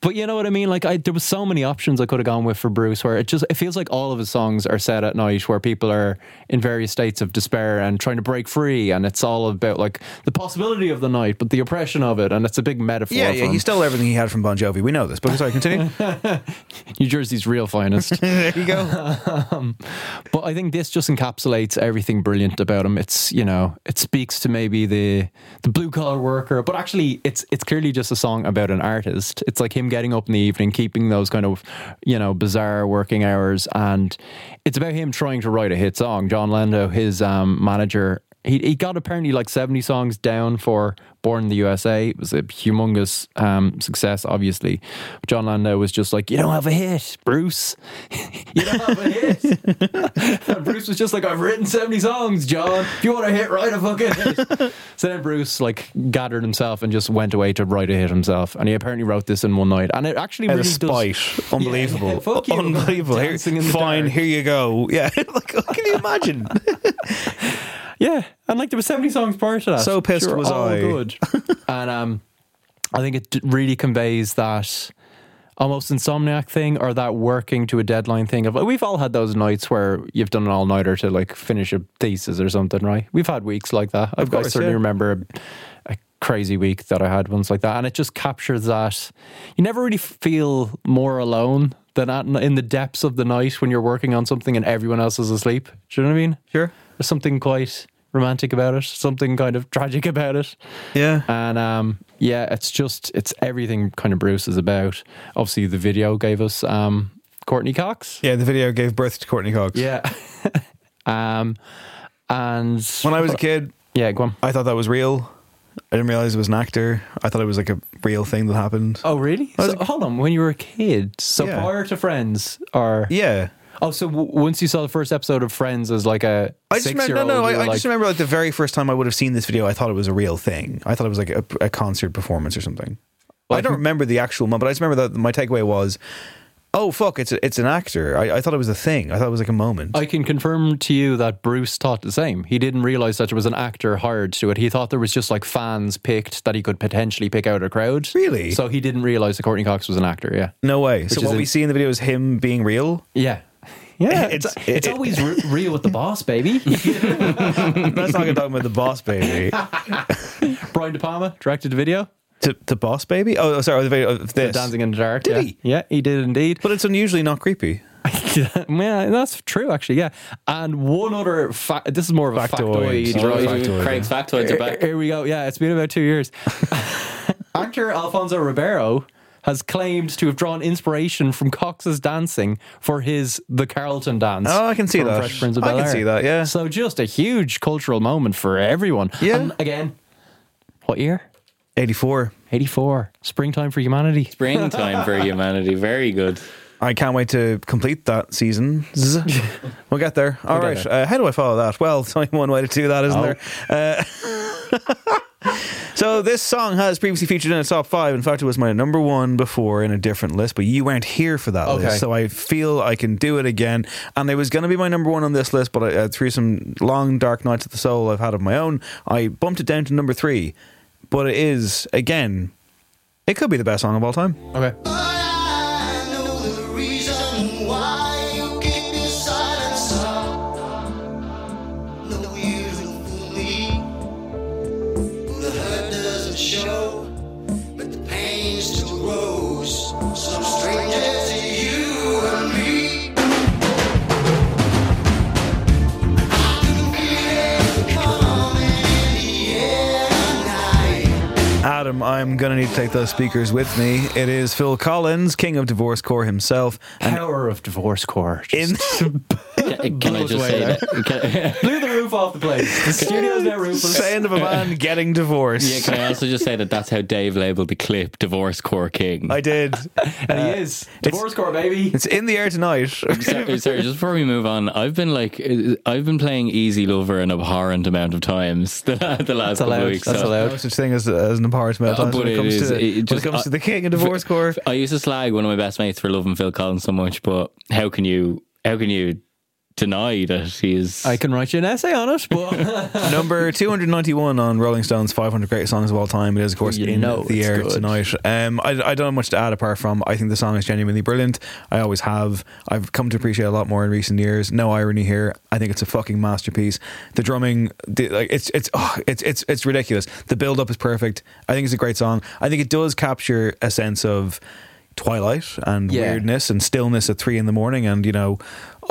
But you know what I mean? Like, I, there was so many options I could have gone with for Bruce, where it just it feels like all of his songs are set at night, where people are in various states of despair and trying to break free, and it's all about like the possibility of the night, but the oppression of it, and it's a big metaphor. Yeah, yeah, he stole everything he had from Bon Jovi. We know this, but sorry, continue. New Jersey's real finest. there you go. um, but I think this just encapsulates everything brilliant about him. It's you know, it speaks to maybe the the blue collar worker, but actually, it's it's clearly just a song about an artist. It's like him getting up in the evening, keeping those kind of you know bizarre working hours, and it's about him trying to write a hit song. Jon Landau, his um, manager. He, he got apparently like 70 songs down for Born in the USA. It was a humongous um, success, obviously. Jon Landau was just like, You don't have a hit, Bruce. you don't have a hit. and Bruce was just like, I've written 70 songs, John. If you want a hit, write a fucking hit. so then Bruce like gathered himself and just went away to write a hit himself. And he apparently wrote this in one night. And it actually Out really spite. does. Unbelievable. Yeah, fuck you. Unbelievable. Here- Dancing in the fine, dark. here you go. Yeah. like, can you imagine? Yeah, and like there were seventy songs prior to that. So pissed They were was all I. Good, and um, I think it really conveys that almost insomniac thing or that working to a deadline thing. Of like we've all had those nights where you've done an all nighter to like finish a thesis or something, right? We've had weeks like that. I've, I course, certainly yeah. remember a, a crazy week that I had once like that, and it just captures that you never really feel more alone. Than at, in the depths of the night when you're working on something and everyone else is asleep. Do you know what I mean? Sure. There's something quite romantic about it, something kind of tragic about it. Yeah. And um, yeah, it's just it's everything kind of Bruce is about. Obviously, the video gave us um, Courteney Cox. Yeah, the video gave birth to Courteney Cox. Yeah. um, and When I was a kid, yeah, go on. I thought that was real. I didn't realize it was an actor. I thought it was like a real thing that happened. Oh, really? So, hold on. When you were a kid, so Yeah. prior to Friends, or Yeah. Oh, so w- once you saw the first episode of Friends as like a I just remember, no, no. I, I like, just remember like the very first time I would have seen this video. I thought it was a real thing. I thought it was like a, a concert performance or something. I don't remember the actual moment, but I just remember that my takeaway was, "Oh fuck, it's a, it's an actor." I, I thought it was a thing. I thought it was like a moment. I can confirm to you that Bruce thought the same. He didn't realize that it was an actor hired to it. He thought there was just like fans picked that he could potentially pick out a crowd. Really? So he didn't realize that Courteney Cox was an actor. Yeah. no way. Which So what in- we see in the video is him being real. Yeah. Yeah, it's It's- it's, it- always re- real with the boss, baby. That's not talking about the boss baby. Brian De Palma directed the video, to, to boss baby. Oh, oh sorry, oh, the video of The. Dancing in the Dark. Did yeah. he? Yeah, he did indeed. But it's unusually not creepy. yeah, that's true, actually. Yeah, and one other fact. This is more of a Factoid. factoid. Oh, right? factoid, Craig's factoids are Here, back. here we go. Yeah, it's been about two years. Actor Alfonso Ribeiro has claimed to have drawn inspiration from Cox's dancing for his The Carlton Dance. Oh, I can see from that. Fresh Prince of I can Bel-Air. see that, yeah. So just a huge cultural moment for everyone. Yeah. And again, what year? 84. 84. Springtime for Humanity. Springtime for humanity. Very good. I can't wait to complete that season. We'll get there. All We'll right. get there. Uh, how do I follow that? Well, there's only one way to do that, isn't Oh. there? Uh, so this song has previously featured in a top five. In fact, it was my number one before in a different list, but you weren't here for that Okay. list, so I feel I can do it again. And it was going to be my number one on this list, but I, uh, through some long dark nights of the soul I've had of my own, I bumped it down to number three. But it is again, it could be the best song of all time. Okay. I'm going to need to take those speakers with me. It is Phil Collins, king of divorce core himself. And Power of divorce core. in, Can, can I just away say there. that? Can, Blew the roof off the place. The studio's now roofless. sound of a man getting divorced. yeah, can I also just say that that's how Dave labeled the clip "Divorce Core King"? I did. And he is. Divorce core, baby. It's in the air tonight. sorry, sorry, just before we move on, I've been like, uh, I've been playing Easy Lover an abhorrent amount of times the, the last couple allowed. of weeks. That's so- allowed. no such thing as, as an abhorrent amount of Uh, times but when it it comes, is- to, it when it comes uh, to the king of divorce core. I used to slag one of my best mates for loving Phil Collins so much, but how can you how can you deny that he is. I can write you an essay on it, but Number 291 on Rolling Stone's 500 Greatest Songs of All Time. It is, of course, You in know the air good. tonight. Um, I, I don't have much to add apart from I think the song is genuinely brilliant. I always have. I've come to appreciate it a lot more in recent years. No irony here. I think it's a fucking masterpiece. The drumming, the, like it's it's oh, it's it's it's ridiculous. The build up is perfect. I think it's a great song. I think it does capture a sense of twilight and Yeah. weirdness and stillness at three in the morning and you know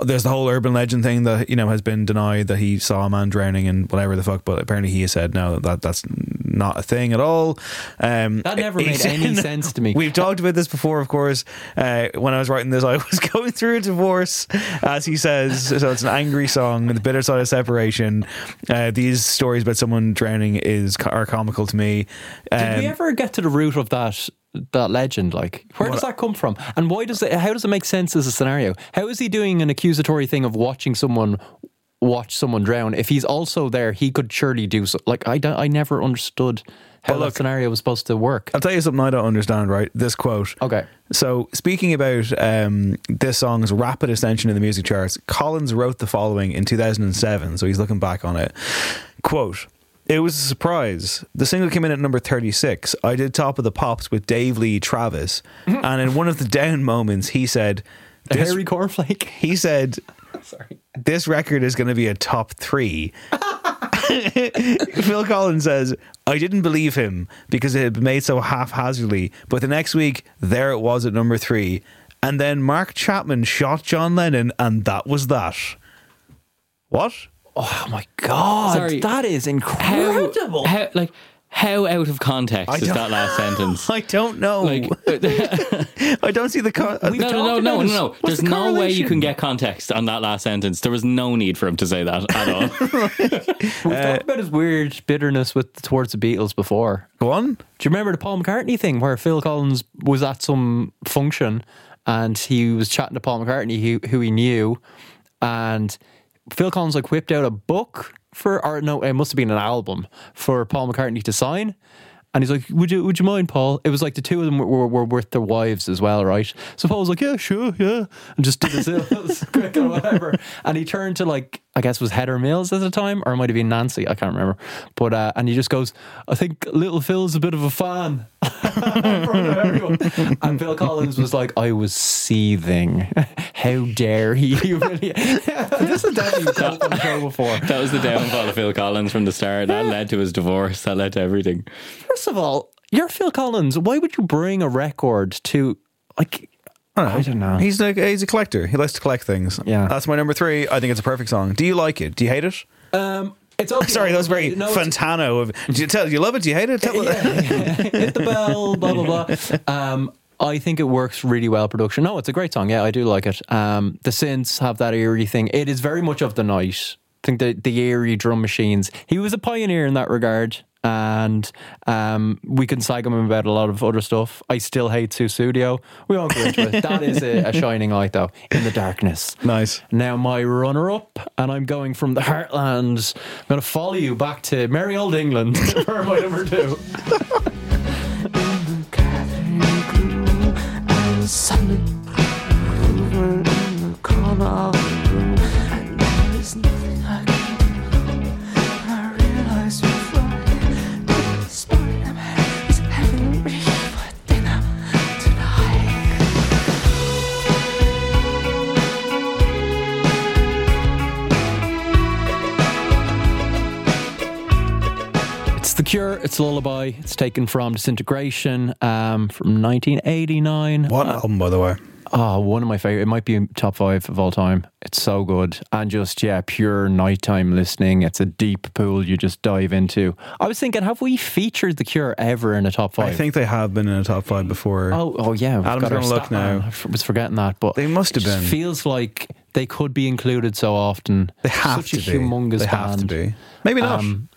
there's the whole urban legend thing that you know has been denied that he saw a man drowning and whatever the fuck but apparently he has said no that that's not a thing at all um, that never made any sense to me. We've talked about this before, of course. Uh, when I was writing this, I was going through a divorce, as he says. So it's an angry song, the bitter side of separation. Uh, these stories about someone drowning is are comical to me. Did we Um, ever get to the root of that that legend? Like, where does that come from? And why does it? How does it make sense as a scenario? How is he doing an accusatory thing of watching someone watch someone drown? If he's also there, he could surely do so. Like, I don't, I never understood how Well, that scenario was supposed to work. I'll tell you something I don't understand, right? This quote. Okay. So, speaking about um, this song's rapid ascension in the music charts, Collins wrote the following in 2007. So, he's looking back on it. Quote. It was a surprise. The single came in at number 36. I did Top of the Pops with Dave Lee Travis. and in one of the down moments, he said, this, hairy cornflake. he said, Sorry. this record is going to be a top three. Phil Collins says, I didn't believe him because it had been made so haphazardly, but the next week, there it was at number three. And then Mark Chapman shot John Lennon, and that was that. What? Oh my god, Sorry. that is incredible. how like how out of context I is that last sentence? I don't know. Like, uh, I don't see the. Co- uh, no, no, no, no, no, no. There's the no way you can get context on that last sentence. There was no need for him to say that at all. We've talked about his weird bitterness with towards the Beatles before. Go on. Do you remember the Paul McCartney thing where Phil Collins was at some function and he was chatting to Paul McCartney, who, who he knew, and Phil Collins like whipped out a book for, or no, it must have been an album for Paul McCartney to sign. And he's like, "Would you, would you mind, Paul?" It was like the two of them were, were, were with their wives as well, right? So Paul was like, "Yeah, sure, yeah," and just did his quick or whatever. And he turned to like, I guess it was Heather Mills at the time, or it might have been Nancy, I can't remember. But uh, and he just goes, "I think Little Phil's a bit of a fan." in front of and Phil Collins was like, "I was seething. How dare he this is definitely talked on the show before. that was the downfall of Phil Collins from the start. That led to his divorce. That led to everything. First of all, you're Phil Collins. Why would you bring a record to like? I don't know. He's like he's a collector. He likes to collect things. Yeah. That's my number three. I think it's a perfect song. Do you like it? Do you hate it? Um, it's okay. Sorry, that was very No, it's- Fantano. Of, do you tell? Do you love it? Do you hate it? Tell hit the bell, blah blah blah. Um, I think it works really well. Production. No, it's a great song. Yeah, I do like it. Um, the synths have that eerie thing. It is very much of the night. I think the the eerie drum machines. He was a pioneer in that regard. And um, we can sag him about a lot of other stuff. I still hate Sussudio. We won't go into it. That is a, a shining light, though, in the darkness. Nice. Now, my runner up, and I'm going from the heartland. I'm going to follow you back to merry old England for my number two. The Cure, it's Lullaby. It's taken from Disintegration um, from 1989. What album, by the way? Oh, one of my favorite. It might be top five of all time. It's so good. And just, yeah, pure nighttime listening. It's a deep pool you just dive into. I was thinking, have we featured The Cure ever in a top five? I think they have been in a top five before. Oh, oh yeah. Adam's our gonna look man. now. I was forgetting that, but They must it have just been. Feels like they could be included so often. they have Such to a be. humongous They have to be. Maybe not. Um,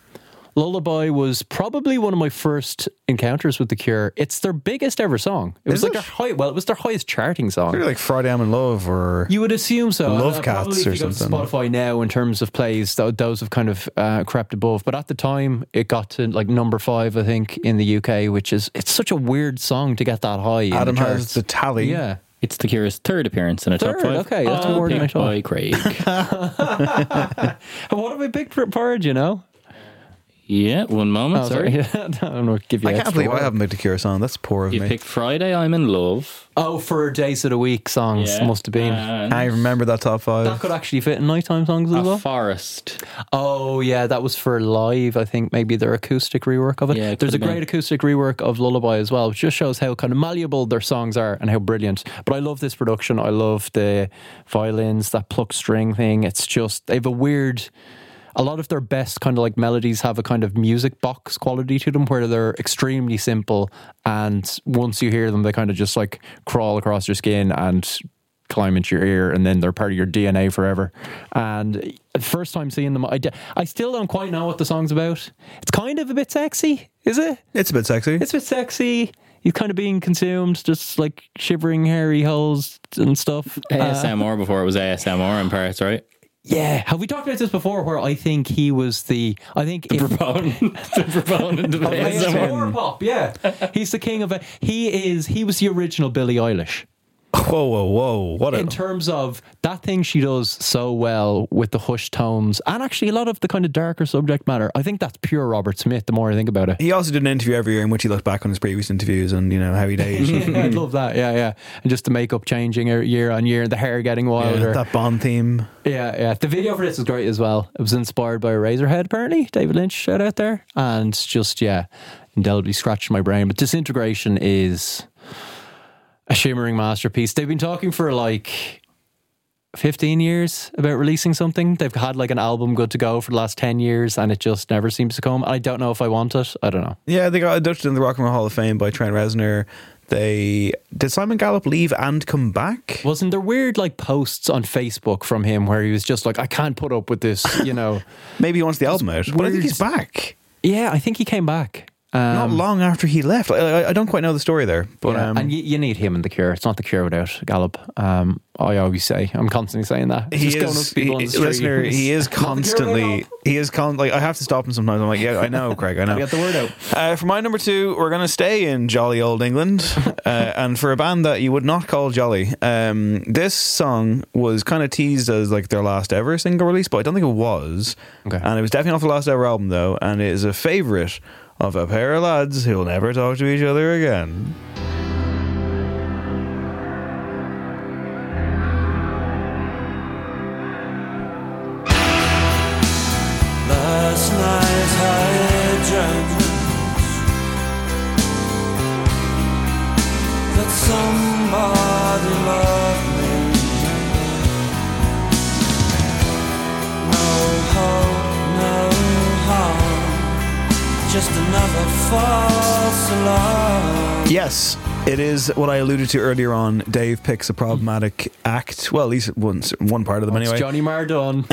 Lullaby was probably one of my first encounters with The Cure. It's their biggest ever song. It was Is like it? their high, well, it was their highest charting song. Maybe like Friday I'm in Love or You would assume so. Love Uh, Cats probably if or you go to something. Spotify now, in terms of plays, tho- those have kind of uh, crept above. But at the time, it got to like number five, I think, in the UK, which is it's such a weird song to get that high. Adam the has the tally. Yeah. It's the Cure's third appearance in a top Third, five. okay, that's all more than I picked thought. by Craig. what have I picked for Purge? You know? Yeah, one moment. Oh, sorry. sorry. I don't know. Give you. I can't extra believe I haven't picked a Cure song. That's poor of You me. You picked Friday, I'm in love. Oh, for days of the week songs Yeah. must have been. And I remember that top five. that could actually fit in nighttime songs as a well. forest. Oh yeah, that was for live. I think maybe their acoustic rework of it. Yeah, it There's a great been. acoustic rework of Lullaby as well, which just shows how kind of malleable their songs are and how brilliant. But I love this production. I love the violins, that pluck string thing. It's just they have a weird. A lot of their best kind of like melodies have a kind of music box quality to them, where they're extremely simple, and once you hear them, they kind of just like crawl across your skin and climb into your ear and then they're part of your DNA forever. And the first time seeing them, I, d- I still don't quite know what the song's about. It's kind of a bit sexy, is it? It's a bit sexy. It's a bit sexy. He's kind of being consumed, just like shivering hairy holes and stuff. Uh, ASMR before it was ASMR in parts, right? Yeah. Have we talked about this before where I think he was the, I think if, Proponent, the proponent of. ASMR pop, yeah. He's the king of it. He is, he was the original Billie Eilish. Whoa, whoa, whoa! What a in terms of that thing she does so well with the hushed tones and actually a lot of the kind of darker subject matter. I think that's pure Robert Smith. The more I think about it, He also did an interview every year in which he looked back on his previous interviews and you know how he'd aged. I love that. Yeah, yeah, and just the makeup changing er, year on year, the hair getting wilder. Yeah, that Bond theme. Yeah, yeah. The video for this was great as well. It was inspired by Eraserhead, apparently. David Lynch shout out there, and just yeah, indelibly scratched my brain. But Disintegration is a shimmering masterpiece. They've been talking for like. 15 years about releasing something. They've had like an album good to go for the last 10 years and it just never seems to come. I don't know if I want it. I don't know. Yeah, they got inducted in the Rock and Roll Hall of Fame by Trent Reznor. They did Simon Gallup leave and come back? Wasn't there weird like posts on Facebook from him where he was just like, I can't put up with this, you know? Maybe he wants the album out, but I think he's back. yeah, I think he came back. Um, Not long after he left. I, I- I don't quite know the story there, but yeah, um, and you, you need him in the cure. It's not the cure without Gallup. Um, I always say, I'm constantly saying that. he is, he, on the street. listener. He is Not the Cure constantly. He is con. Like I have to stop him sometimes. I'm like, yeah, I know, Craig. I know. Get the word out. Uh, for my number two, we're going to stay in jolly old England, uh, and for a band that you would not call jolly, um, this song was kind of teased as like their last ever single release, but I don't think it was. Okay. And it was definitely off the last ever album though, and it is a favourite of a pair of lads who will never talk to each other again. Yes, it is what I alluded to earlier on. Dave picks a problematic act. Well, at least one, one part of them It's anyway. Johnny Mardon.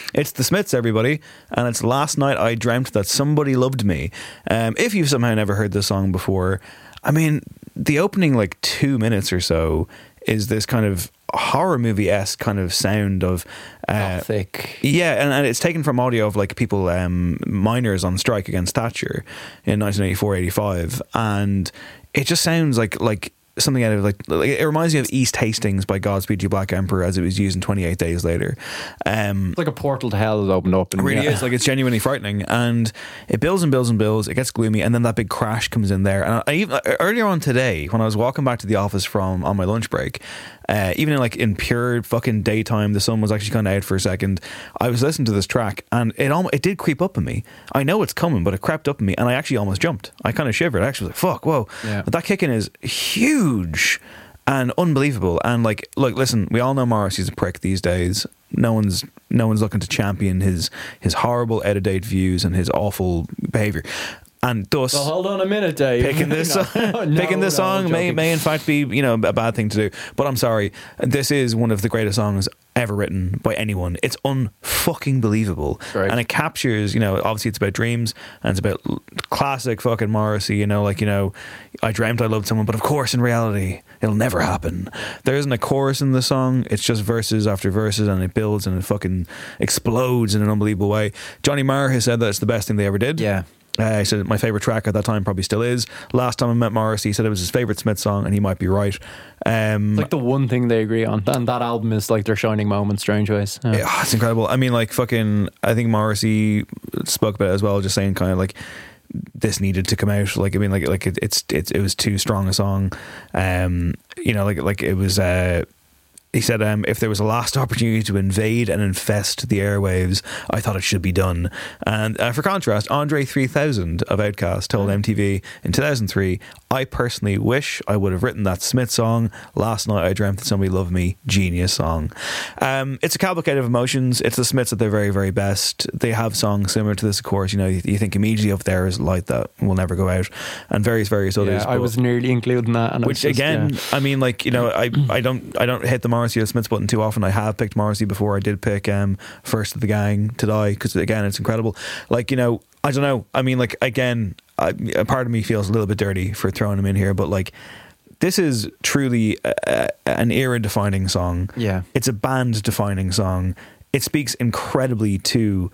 It's the Smiths, everybody, and it's last night I dreamt that somebody loved me. Um, if you've somehow never heard this song before, I mean, the opening like two minutes or so is this kind of horror movie esque kind of sound of. Uh, Gothic. yeah, and, and it's taken from audio of like people, um, miners on strike against Thatcher in 1984 85. And it just sounds like like something out of like, like it reminds me of East Hastings by Godspeed You Black Emperor as it was used in 28 Days Later. Um, It's like a portal to hell has opened up. And it really yeah. is like it's genuinely frightening, and it builds and builds and builds. It gets gloomy, and then that big crash comes in there. And I, even earlier on today, when I was walking back to the office from on my lunch break, uh, even in like in pure fucking daytime, the sun was actually kind of out for a second. I was listening to this track, and it almost it did creep up on me. I know it's coming, but it crept up on me, and I actually almost jumped. I kind of shivered. I actually was like, "Fuck, whoa!" Yeah. But that kick in is huge and unbelievable. And like, look, listen, we all know Morrissey's a prick these days. No one's no one's looking to champion his his horrible out of date views and his awful behavior. And thus, Well, hold on a minute, Dave. picking this No, song, no, picking this no, song may may in fact be you know a bad thing to do. But I'm sorry, this is one of the greatest songs ever written by anyone. It's unfucking believable, Right. and it captures you know obviously it's about dreams and it's about classic fucking Morrissey. You know, like you know, I dreamt I loved someone, but of course in reality it'll never happen. There isn't a chorus in the song; it's just verses after verses, and it builds and it fucking explodes in an unbelievable way. Johnny Marr has said that it's the best thing they ever did. Yeah. Uh, he said my favorite track at that time probably still is. Last time I met Morrissey, he said it was his favorite Smith song, and he might be right. Um, It's like the one thing they agree on. And that album is like their shining moment, Strangeways. Yeah. Yeah, it's incredible. I mean, like fucking. I think Morrissey spoke about it as well, just saying kind of like this needed to come out. Like I mean, like like it, it's it's it was too strong a song. Um, you know, like like it was. Uh, he said, um, if there was a last opportunity to invade and infest the airwaves, I thought it should be done. And uh, for contrast, Andre 3000 of OutKast told MTV in 2003, I personally wish I would have written that Smith song. Last night I dreamt that somebody loved me. Genius song. Um, it's a cavalcade of emotions. It's the Smiths at their very, very best. They have songs similar to this, of course. You know, you, you think immediately of theirs, Light That Will Never Go Out, and various, various others. Yeah, I was nearly including that. And which just, again, yeah. I mean, like you know, I I don't I don't hit the Morrissey or Smiths button too often. I have picked Morrissey before. I did pick um first of the gang to die because again, it's incredible. Like you know, I don't know. I mean, like again, I, a part of me feels a little bit dirty for throwing him in here, but like. This is truly a, a, an era defining song. Yeah. It's a band defining song. It speaks incredibly to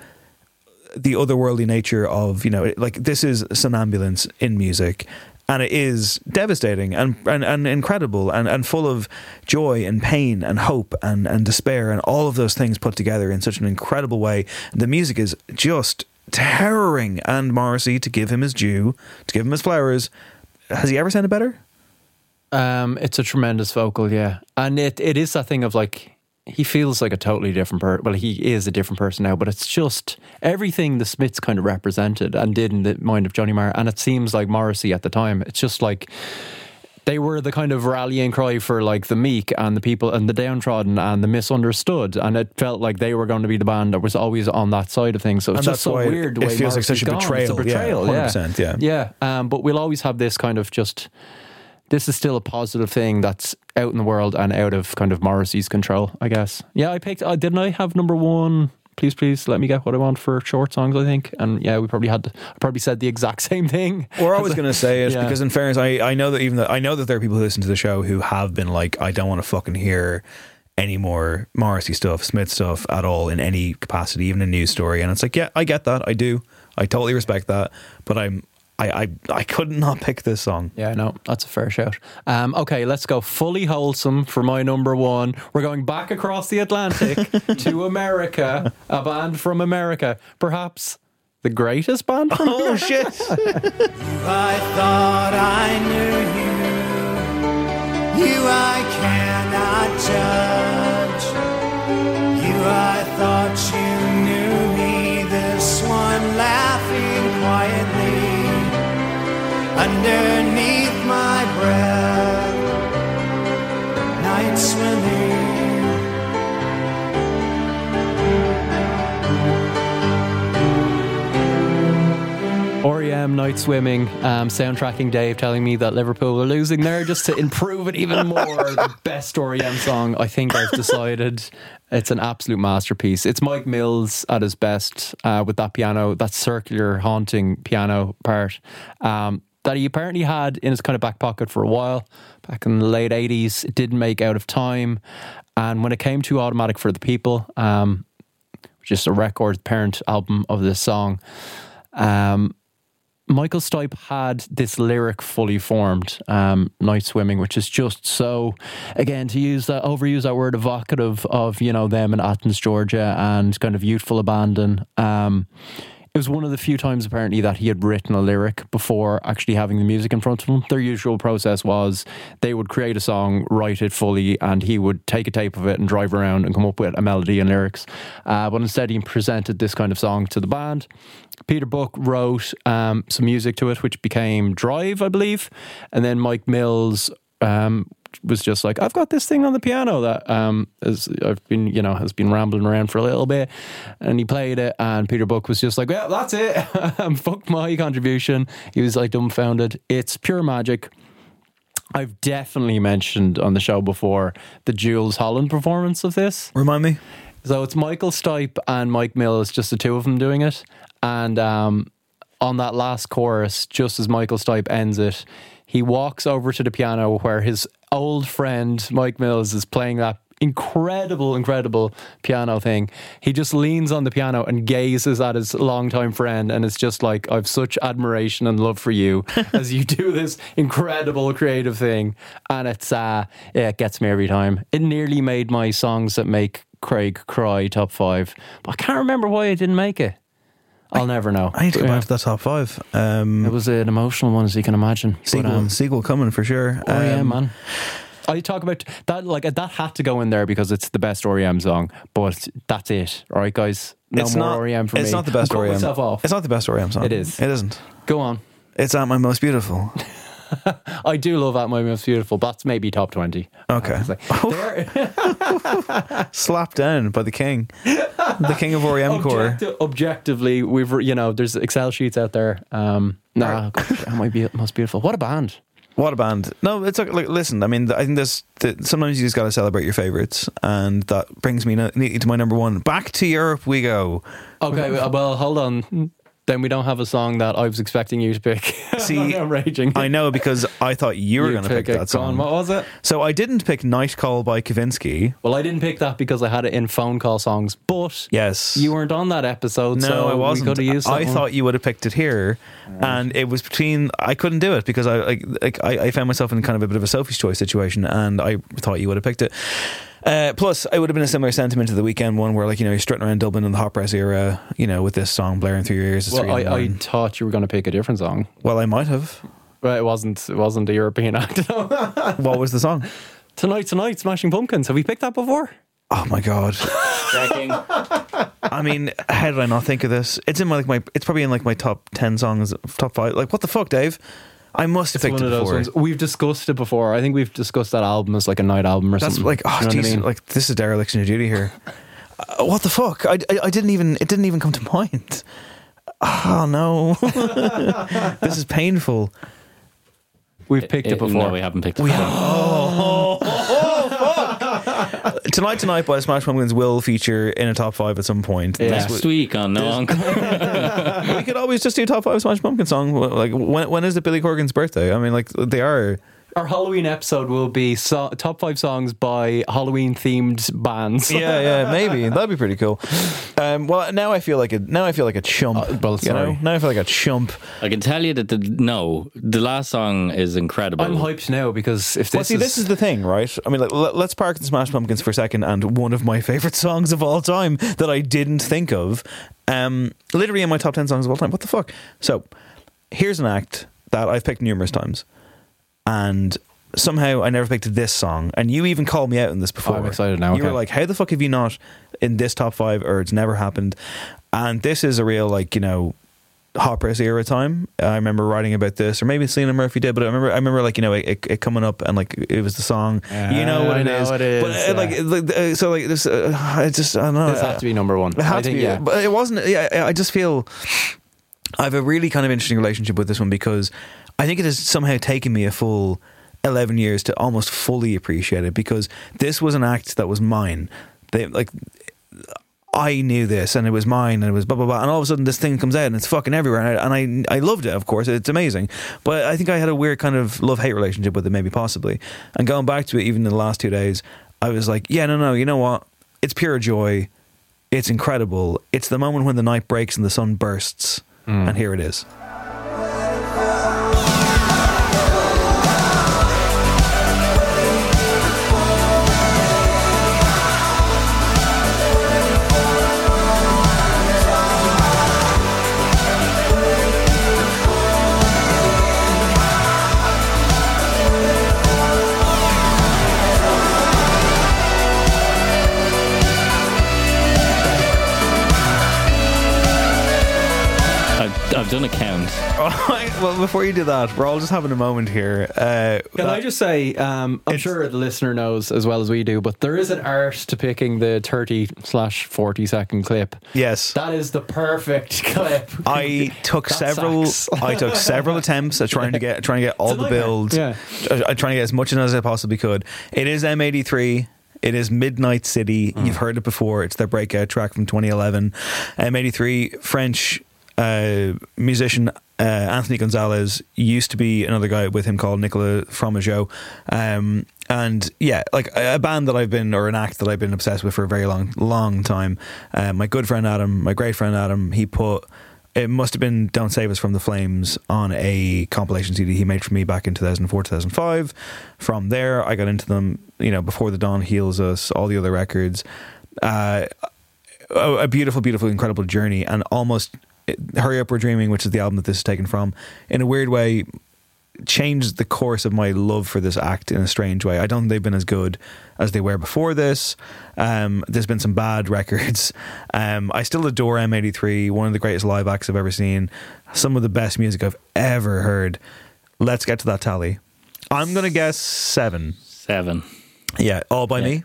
the otherworldly nature of you know like this is somnambulance in music and it is devastating and, and, and incredible and, and full of joy and pain and hope and, and despair and all of those things put together in such an incredible way. The music is just terroring and Morrissey to give him his due to give him his flowers has he ever sounded better? Um, it's a tremendous vocal, yeah, and it, it is that thing of like he feels like a totally different person. Well, he is a different person now, but it's just everything the Smiths kind of represented and did in the mind of Johnny Marr, and it seems like Morrissey at the time. It's just like they were the kind of rallying cry for like the meek and the people and the downtrodden and the misunderstood, and it felt like they were going to be the band that was always on that side of things. So it's And just so weird. It way feels like such a Morrissey's gone. It's betrayal. Yeah, betrayal, 100%, yeah. yeah. Um, but we'll always have this kind of just. This is still a positive thing that's out in the world and out of kind of Morrissey's control, I guess. Yeah, I picked. Uh, didn't I have number one? Please, please let me get what I want for short songs. I think, and yeah, we probably had. To, I probably said the exact same thing. We're always going to say it Yeah. because, in fairness, I, I know that even that I know that there are people who listen to the show who have been like, I don't want to fucking hear any more Morrissey stuff, Smith stuff at all in any capacity, even a news story. And it's like, yeah, I get that, I do, I totally respect that, but I'm. I, I, I could not pick this song. Yeah, no, that's a fair shout. Um, okay, let's go fully wholesome for my number one. We're going back across the Atlantic to America, a band from America, perhaps the greatest band from Oh America. shit! I thought I knew you. You I cannot judge. You I thought you underneath my breath. Nightswimming. REM Nightswimming, um, soundtracking Dave telling me that Liverpool are losing there just to improve it even more. the best REM song, I think I've decided. It's an absolute masterpiece. It's Mike Mills at his best uh, with that piano, that circular, haunting piano part um, that he apparently had in his kind of back pocket for a while back in the late 80s. It didn't make out of time. And when it came to Automatic for the People, um, is a record parent album of this song, um, Michael Stipe had this lyric fully formed, um, "Nightswimming," which is just so, again, to use that overuse that word evocative of you know them in Athens, Georgia, and kind of youthful abandon. Um, it was one of the few times apparently that he had written a lyric before actually having the music in front of him. Their usual process was they would create a song, write it fully, and he would take a tape of it and drive around and come up with a melody and lyrics. Uh, but instead, he presented this kind of song to the band. Peter Buck wrote um, some music to it, which became Drive, I believe. And then Mike Mills um, was just like, I've got this thing on the piano that um, is, I've been, you know, has been rambling around for a little bit. And he played it, and Peter Buck was just like, Well, that's it. Fuck my contribution. He was like dumbfounded. It's pure magic. I've definitely mentioned on the show before the Jools Holland performance of this. Remind me. So it's Michael Stipe and Mike Mills, just the two of them doing it. And um, on that last chorus, just as Michael Stipe ends it, he walks over to the piano where his old friend Mike Mills is playing that incredible, incredible piano thing. He just leans on the piano and gazes at his longtime friend, and it's just like I've such admiration and love for you as you do this incredible creative thing, and it's uh, yeah, it gets me every time. It nearly made my songs that make Craig cry top five, but I can't remember why I didn't make it. I'll never know. I need to go Yeah. back to that top five. Um, It was an emotional one, as you can imagine. But, sequel, um, sequel coming for sure. Oh yeah, Um, man. I talk about that like that had to go in there because it's the best REM song, but that's it. All right, guys. No it's more not. REM for it's me. not the best I'm REM. Myself off. It's not the best REM song. It is. It isn't. Go on. It's at my most beautiful. I do love that. My most beautiful. That's maybe top twenty. Okay. There- Slapped down by the king, the king of REM core. Objectively, we've you know there's Excel sheets out there. Um, nah, that might be most beautiful. What a band. What a band! No, it's like, like listen. I mean, I think there's th- Sometimes you just got to celebrate your favorites, and that brings me neatly to my number one. Back to Europe we go. Okay, well, hold on. Then we don't have a song that I was expecting you to pick. See, I'm raging. I know because I thought you were going to pick, pick that Go on, song. what was it? So I didn't pick "Nightcall" by Kavinsky. Well, I didn't pick that because I had it in phone call songs, but Yes, you weren't on that episode, No, so I wasn't. we could have used that I one. thought you would have picked it here, and it was between. I couldn't do it because I like, like I, I found myself in kind of a bit of a Sophie's choice situation, and I thought you would have picked it. Uh, plus, it would have been a similar sentiment to the Weeknd one, where like you know you're strutting around Dublin in the hot press era, you know, with this song blaring through your ears. Well, three in the I, I thought you were going to pick a different song, well, I might have. but it wasn't. It wasn't a European act. What was the song? tonight, tonight, Smashing Pumpkins. Have we picked that before? Oh my god! I mean, how did I not think of this? It's in my like my. It's probably in like my top ten songs, top five. Like what the fuck, Dave? I must have It's picked one it of those before. ones. We've discussed it before. I think we've discussed that album as like a night album or That's something. like, oh, You know what I jeez, mean? like this is dereliction of duty here. Uh, what the fuck? I, I, I didn't even. It didn't even come to mind. Oh no, this is painful. we've picked it, before. No, we haven't picked it. We before. have. Tonight, tonight by Smash Pumpkins will feature in a top five at some point. Yeah. Next w- week on No Encore. we could always just do top five Smash Pumpkin song. Like when when is it Billy Corgan's birthday? I mean, like they are. Our Halloween episode will be so- top five songs by Halloween themed bands. Yeah, yeah, maybe that'd be pretty cool. Um, well, now I feel like a now I feel like a chump. Uh, well, you know, now I feel like a chump. I can tell you that the no, the last song is incredible. I'm hyped now because if this Well, see, is, this is the thing, right? I mean, like, let, let's park the Smash Pumpkins for a second. And one of my favorite songs of all time that I didn't think of, um, literally in my top ten songs of all time. What the fuck? So, here's an act that I've picked numerous times, and somehow I never picked this song. And you even called me out on this before. Oh, I'm excited now, You were like, "How the fuck have you not in this top five, or it's never happened?" And this is a real, like, you know. Hot press era time. I remember writing about this, or maybe Selena Murphy did, but I remember, I remember, like you know, it, it coming up and like it was the song. you know what it know is. it is, But uh, yeah. like, like, uh, so like this, uh, I just I don't know. this had to be number one. It had I to think, be, yeah. but it wasn't. Yeah, I just feel I have a really kind of interesting relationship with this one because I think it has somehow taken me a full eleven years to almost fully appreciate it because this was an act that was mine. They like. I knew this and it was mine and it was blah blah blah and all of a sudden this thing comes out and it's fucking everywhere and I, and I I loved it of course it's amazing. But I think I had a weird kind of love hate relationship with it maybe possibly. And going back to it even in the last two days I was like yeah no no you know what? It's pure joy. It's incredible. It's the moment when the night breaks and the sun bursts hmm. and here it is I've, I've done a count. well before you do that we're all just having a moment here uh, Can I just say, um, I'm sure the listener knows as well as we do, but there is an art to picking the 30 slash 40 second clip. yes That is the perfect clip. I took That several. sucks. I took several attempts at trying to get trying to get all the builds. Yeah. I, I trying to get as much in as I possibly could. It is M83. It is Midnight City. Mm. You've heard it before. It's their breakout track from 2011. M83 French uh, musician uh, Anthony Gonzalez used to be another guy with him called Nicolas Fromageau. Um, and yeah, like a band that I've been, or an act that I've been obsessed with for a very long, long time. Uh, my good friend Adam, my great friend Adam, he put it must have been Don't Save Us from the Flames on a compilation CD he made for me back in 2004, 2005. From there, I got into them, you know, Before the Dawn Heals Us, all the other records. Uh, a beautiful, beautiful, incredible journey, and almost Hurry Up We're Dreaming, which is the album that this is taken from, in a weird way, changed the course of my love for this act in a strange way. I don't think they've been as good as they were before this. Um, there's been some bad records. Um, I still adore M83, one of the greatest live acts I've ever seen. Some of the best music I've ever heard. Let's get to that tally. I'm going to guess seven. Seven. Yeah, all by Yeah. me.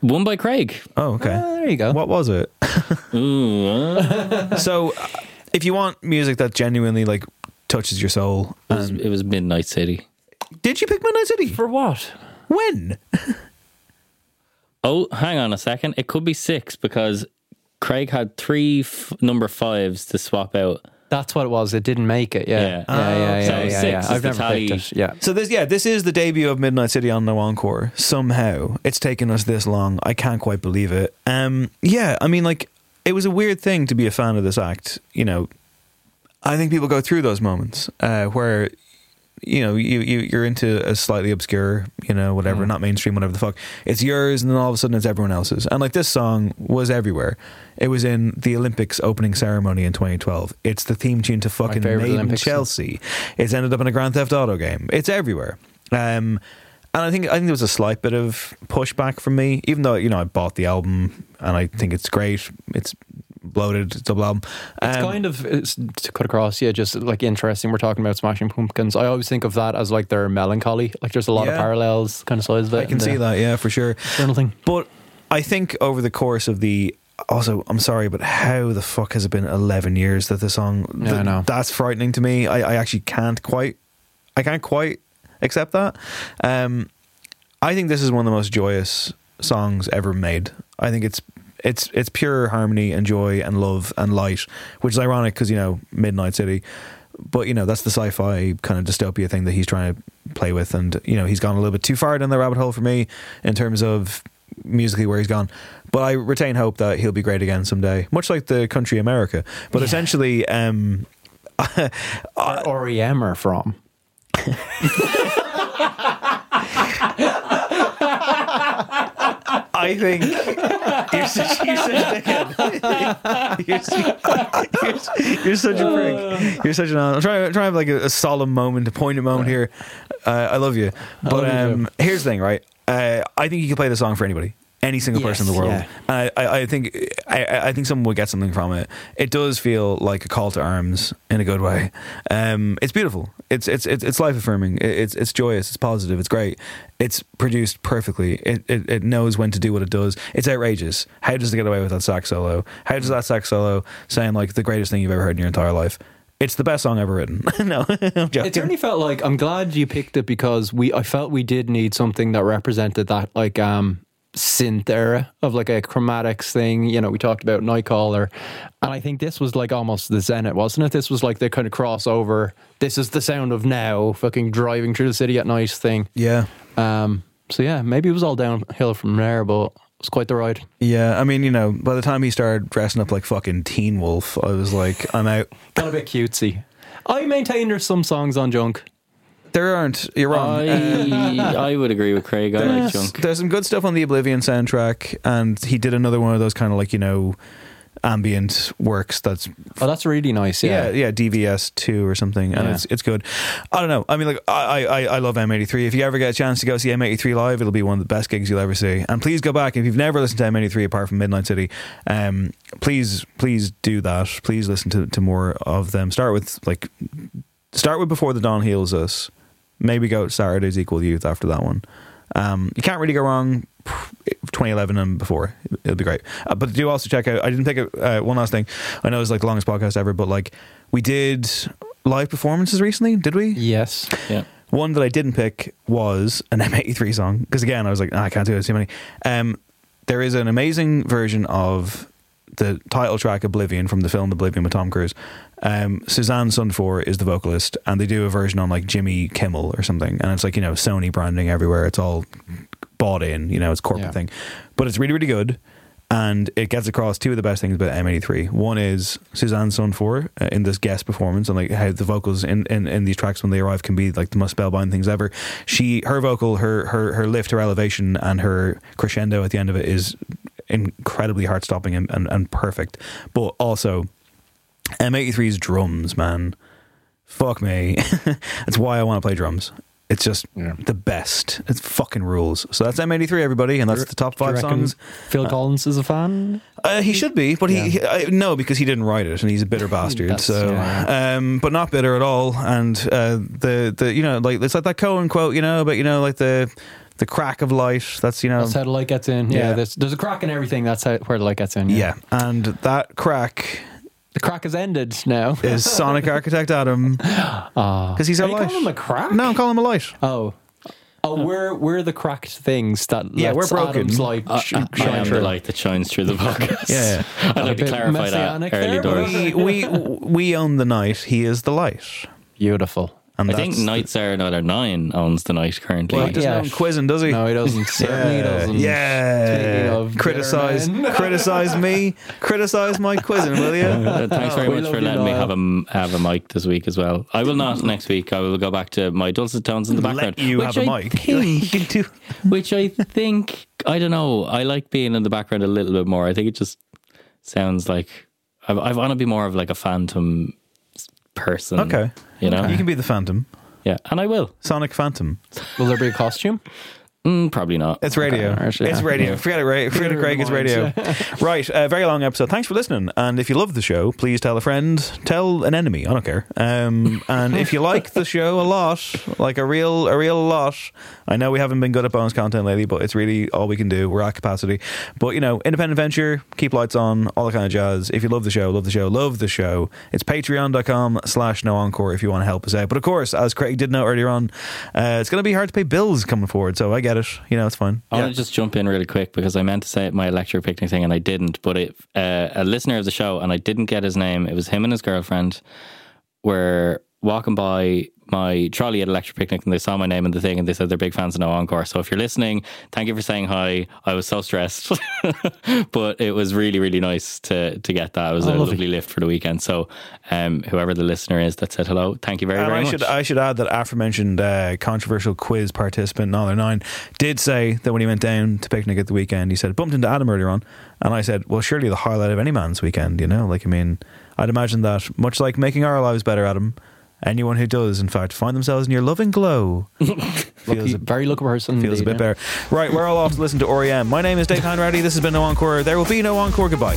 One by Craig. Oh, okay. Ah, there you go. What was it? Ooh, uh, so, uh, if you want music that genuinely like touches your soul, it, was, and- it was Midnight City. did you pick Midnight City? For what? when? Oh, hang on a second. It could be six because Craig had three f- number fives to swap out. That's what it was. It didn't make it. Yeah. Yeah. Yeah. Yeah. Yeah. so yeah, six yeah. is I've the never tally. picked it. Yeah. So this, yeah, this is the debut of Midnight City on No Encore. Somehow, it's taken us this long. I can't quite believe it. Um, yeah, I mean, like, it was a weird thing to be a fan of this act. You know, I think people go through those moments uh, where, you know, you, you you're into a slightly obscure, you know, whatever, not mainstream, whatever the fuck. It's yours, and then all of a sudden it's everyone else's. And like this song was everywhere. It was in the Olympics opening ceremony in 2012. It's the theme tune to fucking in Olympics. Chelsea. It's ended up in a Grand Theft Auto game. It's everywhere. Um, and I think I think there was a slight bit of pushback from me, even though you know I bought the album and I think it's great. It's bloated. It's a double album. It's Um, kind of it's, to cut across, yeah, just like interesting. We're talking about Smashing Pumpkins. I always think of that as like their melancholy. Like there's a lot Yeah. of parallels, kind of size of it. I can see the that. Yeah, for sure. Thing. But I think over the course of the also, I'm sorry, but how the fuck has it been 11 years that the song? Yeah, I th- know. That's frightening to me. I, I actually can't quite. I can't quite accept that. Um, I think this is one of the most joyous songs ever made. I think it's it's it's pure harmony and joy and love and light, which is ironic because you know Midnight City. But you know that's the sci-fi kind of dystopia thing that he's trying to play with, and you know he's gone a little bit too far down the rabbit hole for me in terms of musically where he's gone. But I retain hope that he'll be great again someday, much like the country America. But essentially, um, Or REM are from. I think you're such, you're such a you're, su- you're, you're such a prick. You're such an. I'm trying, trying to have like a, a solemn moment, a poignant moment here. Uh, I love you, but love you um, here's the thing, right? Uh, I think you can play the song for anybody. Any single person in the world, yeah. I, I, I think I, I think someone would get something from it. It does feel like a call to arms in a good way. Um, it's beautiful. It's it's it's, it's life affirming. It's it's joyous. It's positive. It's great. It's produced perfectly. It, it it knows when to do what it does. It's outrageous. How does it get away with that sax solo? How does that sax solo sound like the greatest thing you've ever heard in your entire life? It's the best song ever written. no. It certainly felt like I'm glad you picked it because we I felt we did need something that represented that like um synth era of like a chromatics thing. You know, we talked about Nightcaller, and I think this was like almost the zenith, wasn't it? This was like the kind of crossover. This is the sound of now, fucking driving through the city at night thing. yeah. Um, so yeah, maybe it was all downhill from there, but it was quite the ride. Yeah, I mean, you know, by the time he started dressing up like fucking Teen Wolf, I was like, I'm out. Got a bit cutesy. I maintain there's some songs on Junk. There aren't. You're wrong. I, I would agree with Craig. I like There's, junk. there's some good stuff on the Oblivion soundtrack, and he did another one of those kind of like you know ambient works. That's Oh, that's really nice. yeah, Yeah, yeah, DVS two or something, and Yeah. it's it's good. I don't know. I mean, like I, I I love M83. If you ever get a chance to go see M83 live, it'll be one of the best gigs you'll ever see. And please go back if you've never listened to M83 apart from Midnight City. Um, please please do that. Please listen to to more of them. Start with like start with before the dawn heals us. Maybe go Saturday's Equal Youth after that one. Um, you can't really go wrong. 2011 and before, it'll be great. Uh, but do also check out. I didn't pick it. Uh, one last thing. I know it's like the longest podcast ever, but like we did live performances recently. Did we? Yes. Yeah. One that I didn't pick was an M83 song because again I was like, "Ah, I can't do it. Too many. Um, there is an amazing version of the title track Oblivion from the film Oblivion with Tom Cruise. Um, Susanne Sundfør is the vocalist, and they do a version on like Jimmy Kimmel or something, and it's like you know Sony branding everywhere. It's all bought in, you know, it's corporate Yeah. thing, but it's really really good. And it gets across two of the best things about M83. One is Susanne Sundfør uh, in this guest performance, and like how the vocals in, in, in these tracks when they arrive can be like the most spellbound things ever. She, her vocal, her her her lift, her elevation, and her crescendo at the end of it is incredibly heart stopping and, and, and perfect. But also, M83's drums, man, fuck me. That's why I want to play drums. It's just the best. It's fucking rules. So that's M83, everybody, and that's the top five songs. Phil Collins is a fan. Uh, he should be, but he, he I, no, because he didn't write it, and he's a bitter bastard. So, yeah. um, but not bitter at all. And uh, the the you know like it's like that Cohen quote, you know, but you know like the the crack of light. That's you know That's how the light gets in. Yeah, Yeah. there's there's a crack in everything. That's how where the light gets in. yeah, and that crack the crack has ended now. is Sonic Architect Adam Ah, because he's our Are you light. calling him a crack? No, I'm calling him a light. Oh. Oh, we're we're the cracked things that Yeah, lets we're broken. Adam's light I, sh- I, I shine am through. the light that shines through the podcast. Yeah. I'd like to clarify that early there, doors. We we we own the night. He is the light. Beautiful. And I think that's the- Night Sarah Another Nine owns the night currently. Well, he doesn't Yeah. own quizzing, does he? No, he doesn't. Certainly yeah, doesn't. Yeah. Criticize, criticize me, criticize my quizzing, will you? Uh, thanks very We much love for you, letting me have a have a mic this week as well. I will not next week. I will go back to my dulcet tones in the background. Let you which have a I mic. think- You can which I think I don't know. I like being in the background a little bit more. I think it just sounds like I, I want to be more of like a phantom person. Okay. You know. You can be the Phantom, yeah, and I will. Sonic Phantom. Will there be a costume? Mm, probably not. It's radio. Okay, actually, it's yeah. radio. Forget it, Ray. Forget it, Craig. It's radio. right. Uh, very long episode. Thanks for listening. And if you love the show, please tell a friend, tell an enemy. I don't care. Um, and if you like the show a lot, like a real, a real lot, I know we haven't been good at bonus content lately, but it's really all we can do. We're at capacity. But you know, independent venture, keep lights on, all that kind of jazz. If you love the show, love the show, love the show. It's patreon.com slash no encore if you want to help us out. But of course, as Craig did know earlier on, uh, it's going to be hard to pay bills coming forward. So I get it. You know, it's fine. I want to just jump in really quick because I meant to say my electric picnic thing and I didn't. But it, uh, a listener of the show, and I didn't get his name. It was him and his girlfriend were walking by my trolley at electric picnic and they saw my name in the thing and they said they're big fans of No Encore. So if you're listening, thank you for saying hi. I was so stressed, but it was really really nice to to get that. It was Oh, a lovely. lovely lift for the weekend. So um, whoever the listener is that said hello, thank you very and very I much. should I should add that aforementioned uh, controversial quiz participant Nollar Nine did say that when he went down to picnic at the weekend, he said bumped into Adam earlier on, and I said, well, surely the highlight of any man's weekend, you know, like I mean, I'd imagine that much like making our lives better, Adam. Anyone who does, in fact, find themselves in your loving glow feels Lucky, a, very lucky person. feels a bit yeah. better. Right, we're all off to listen to REM. My name is Dave Hanratty. This has been No Encore. There will be no encore. Goodbye.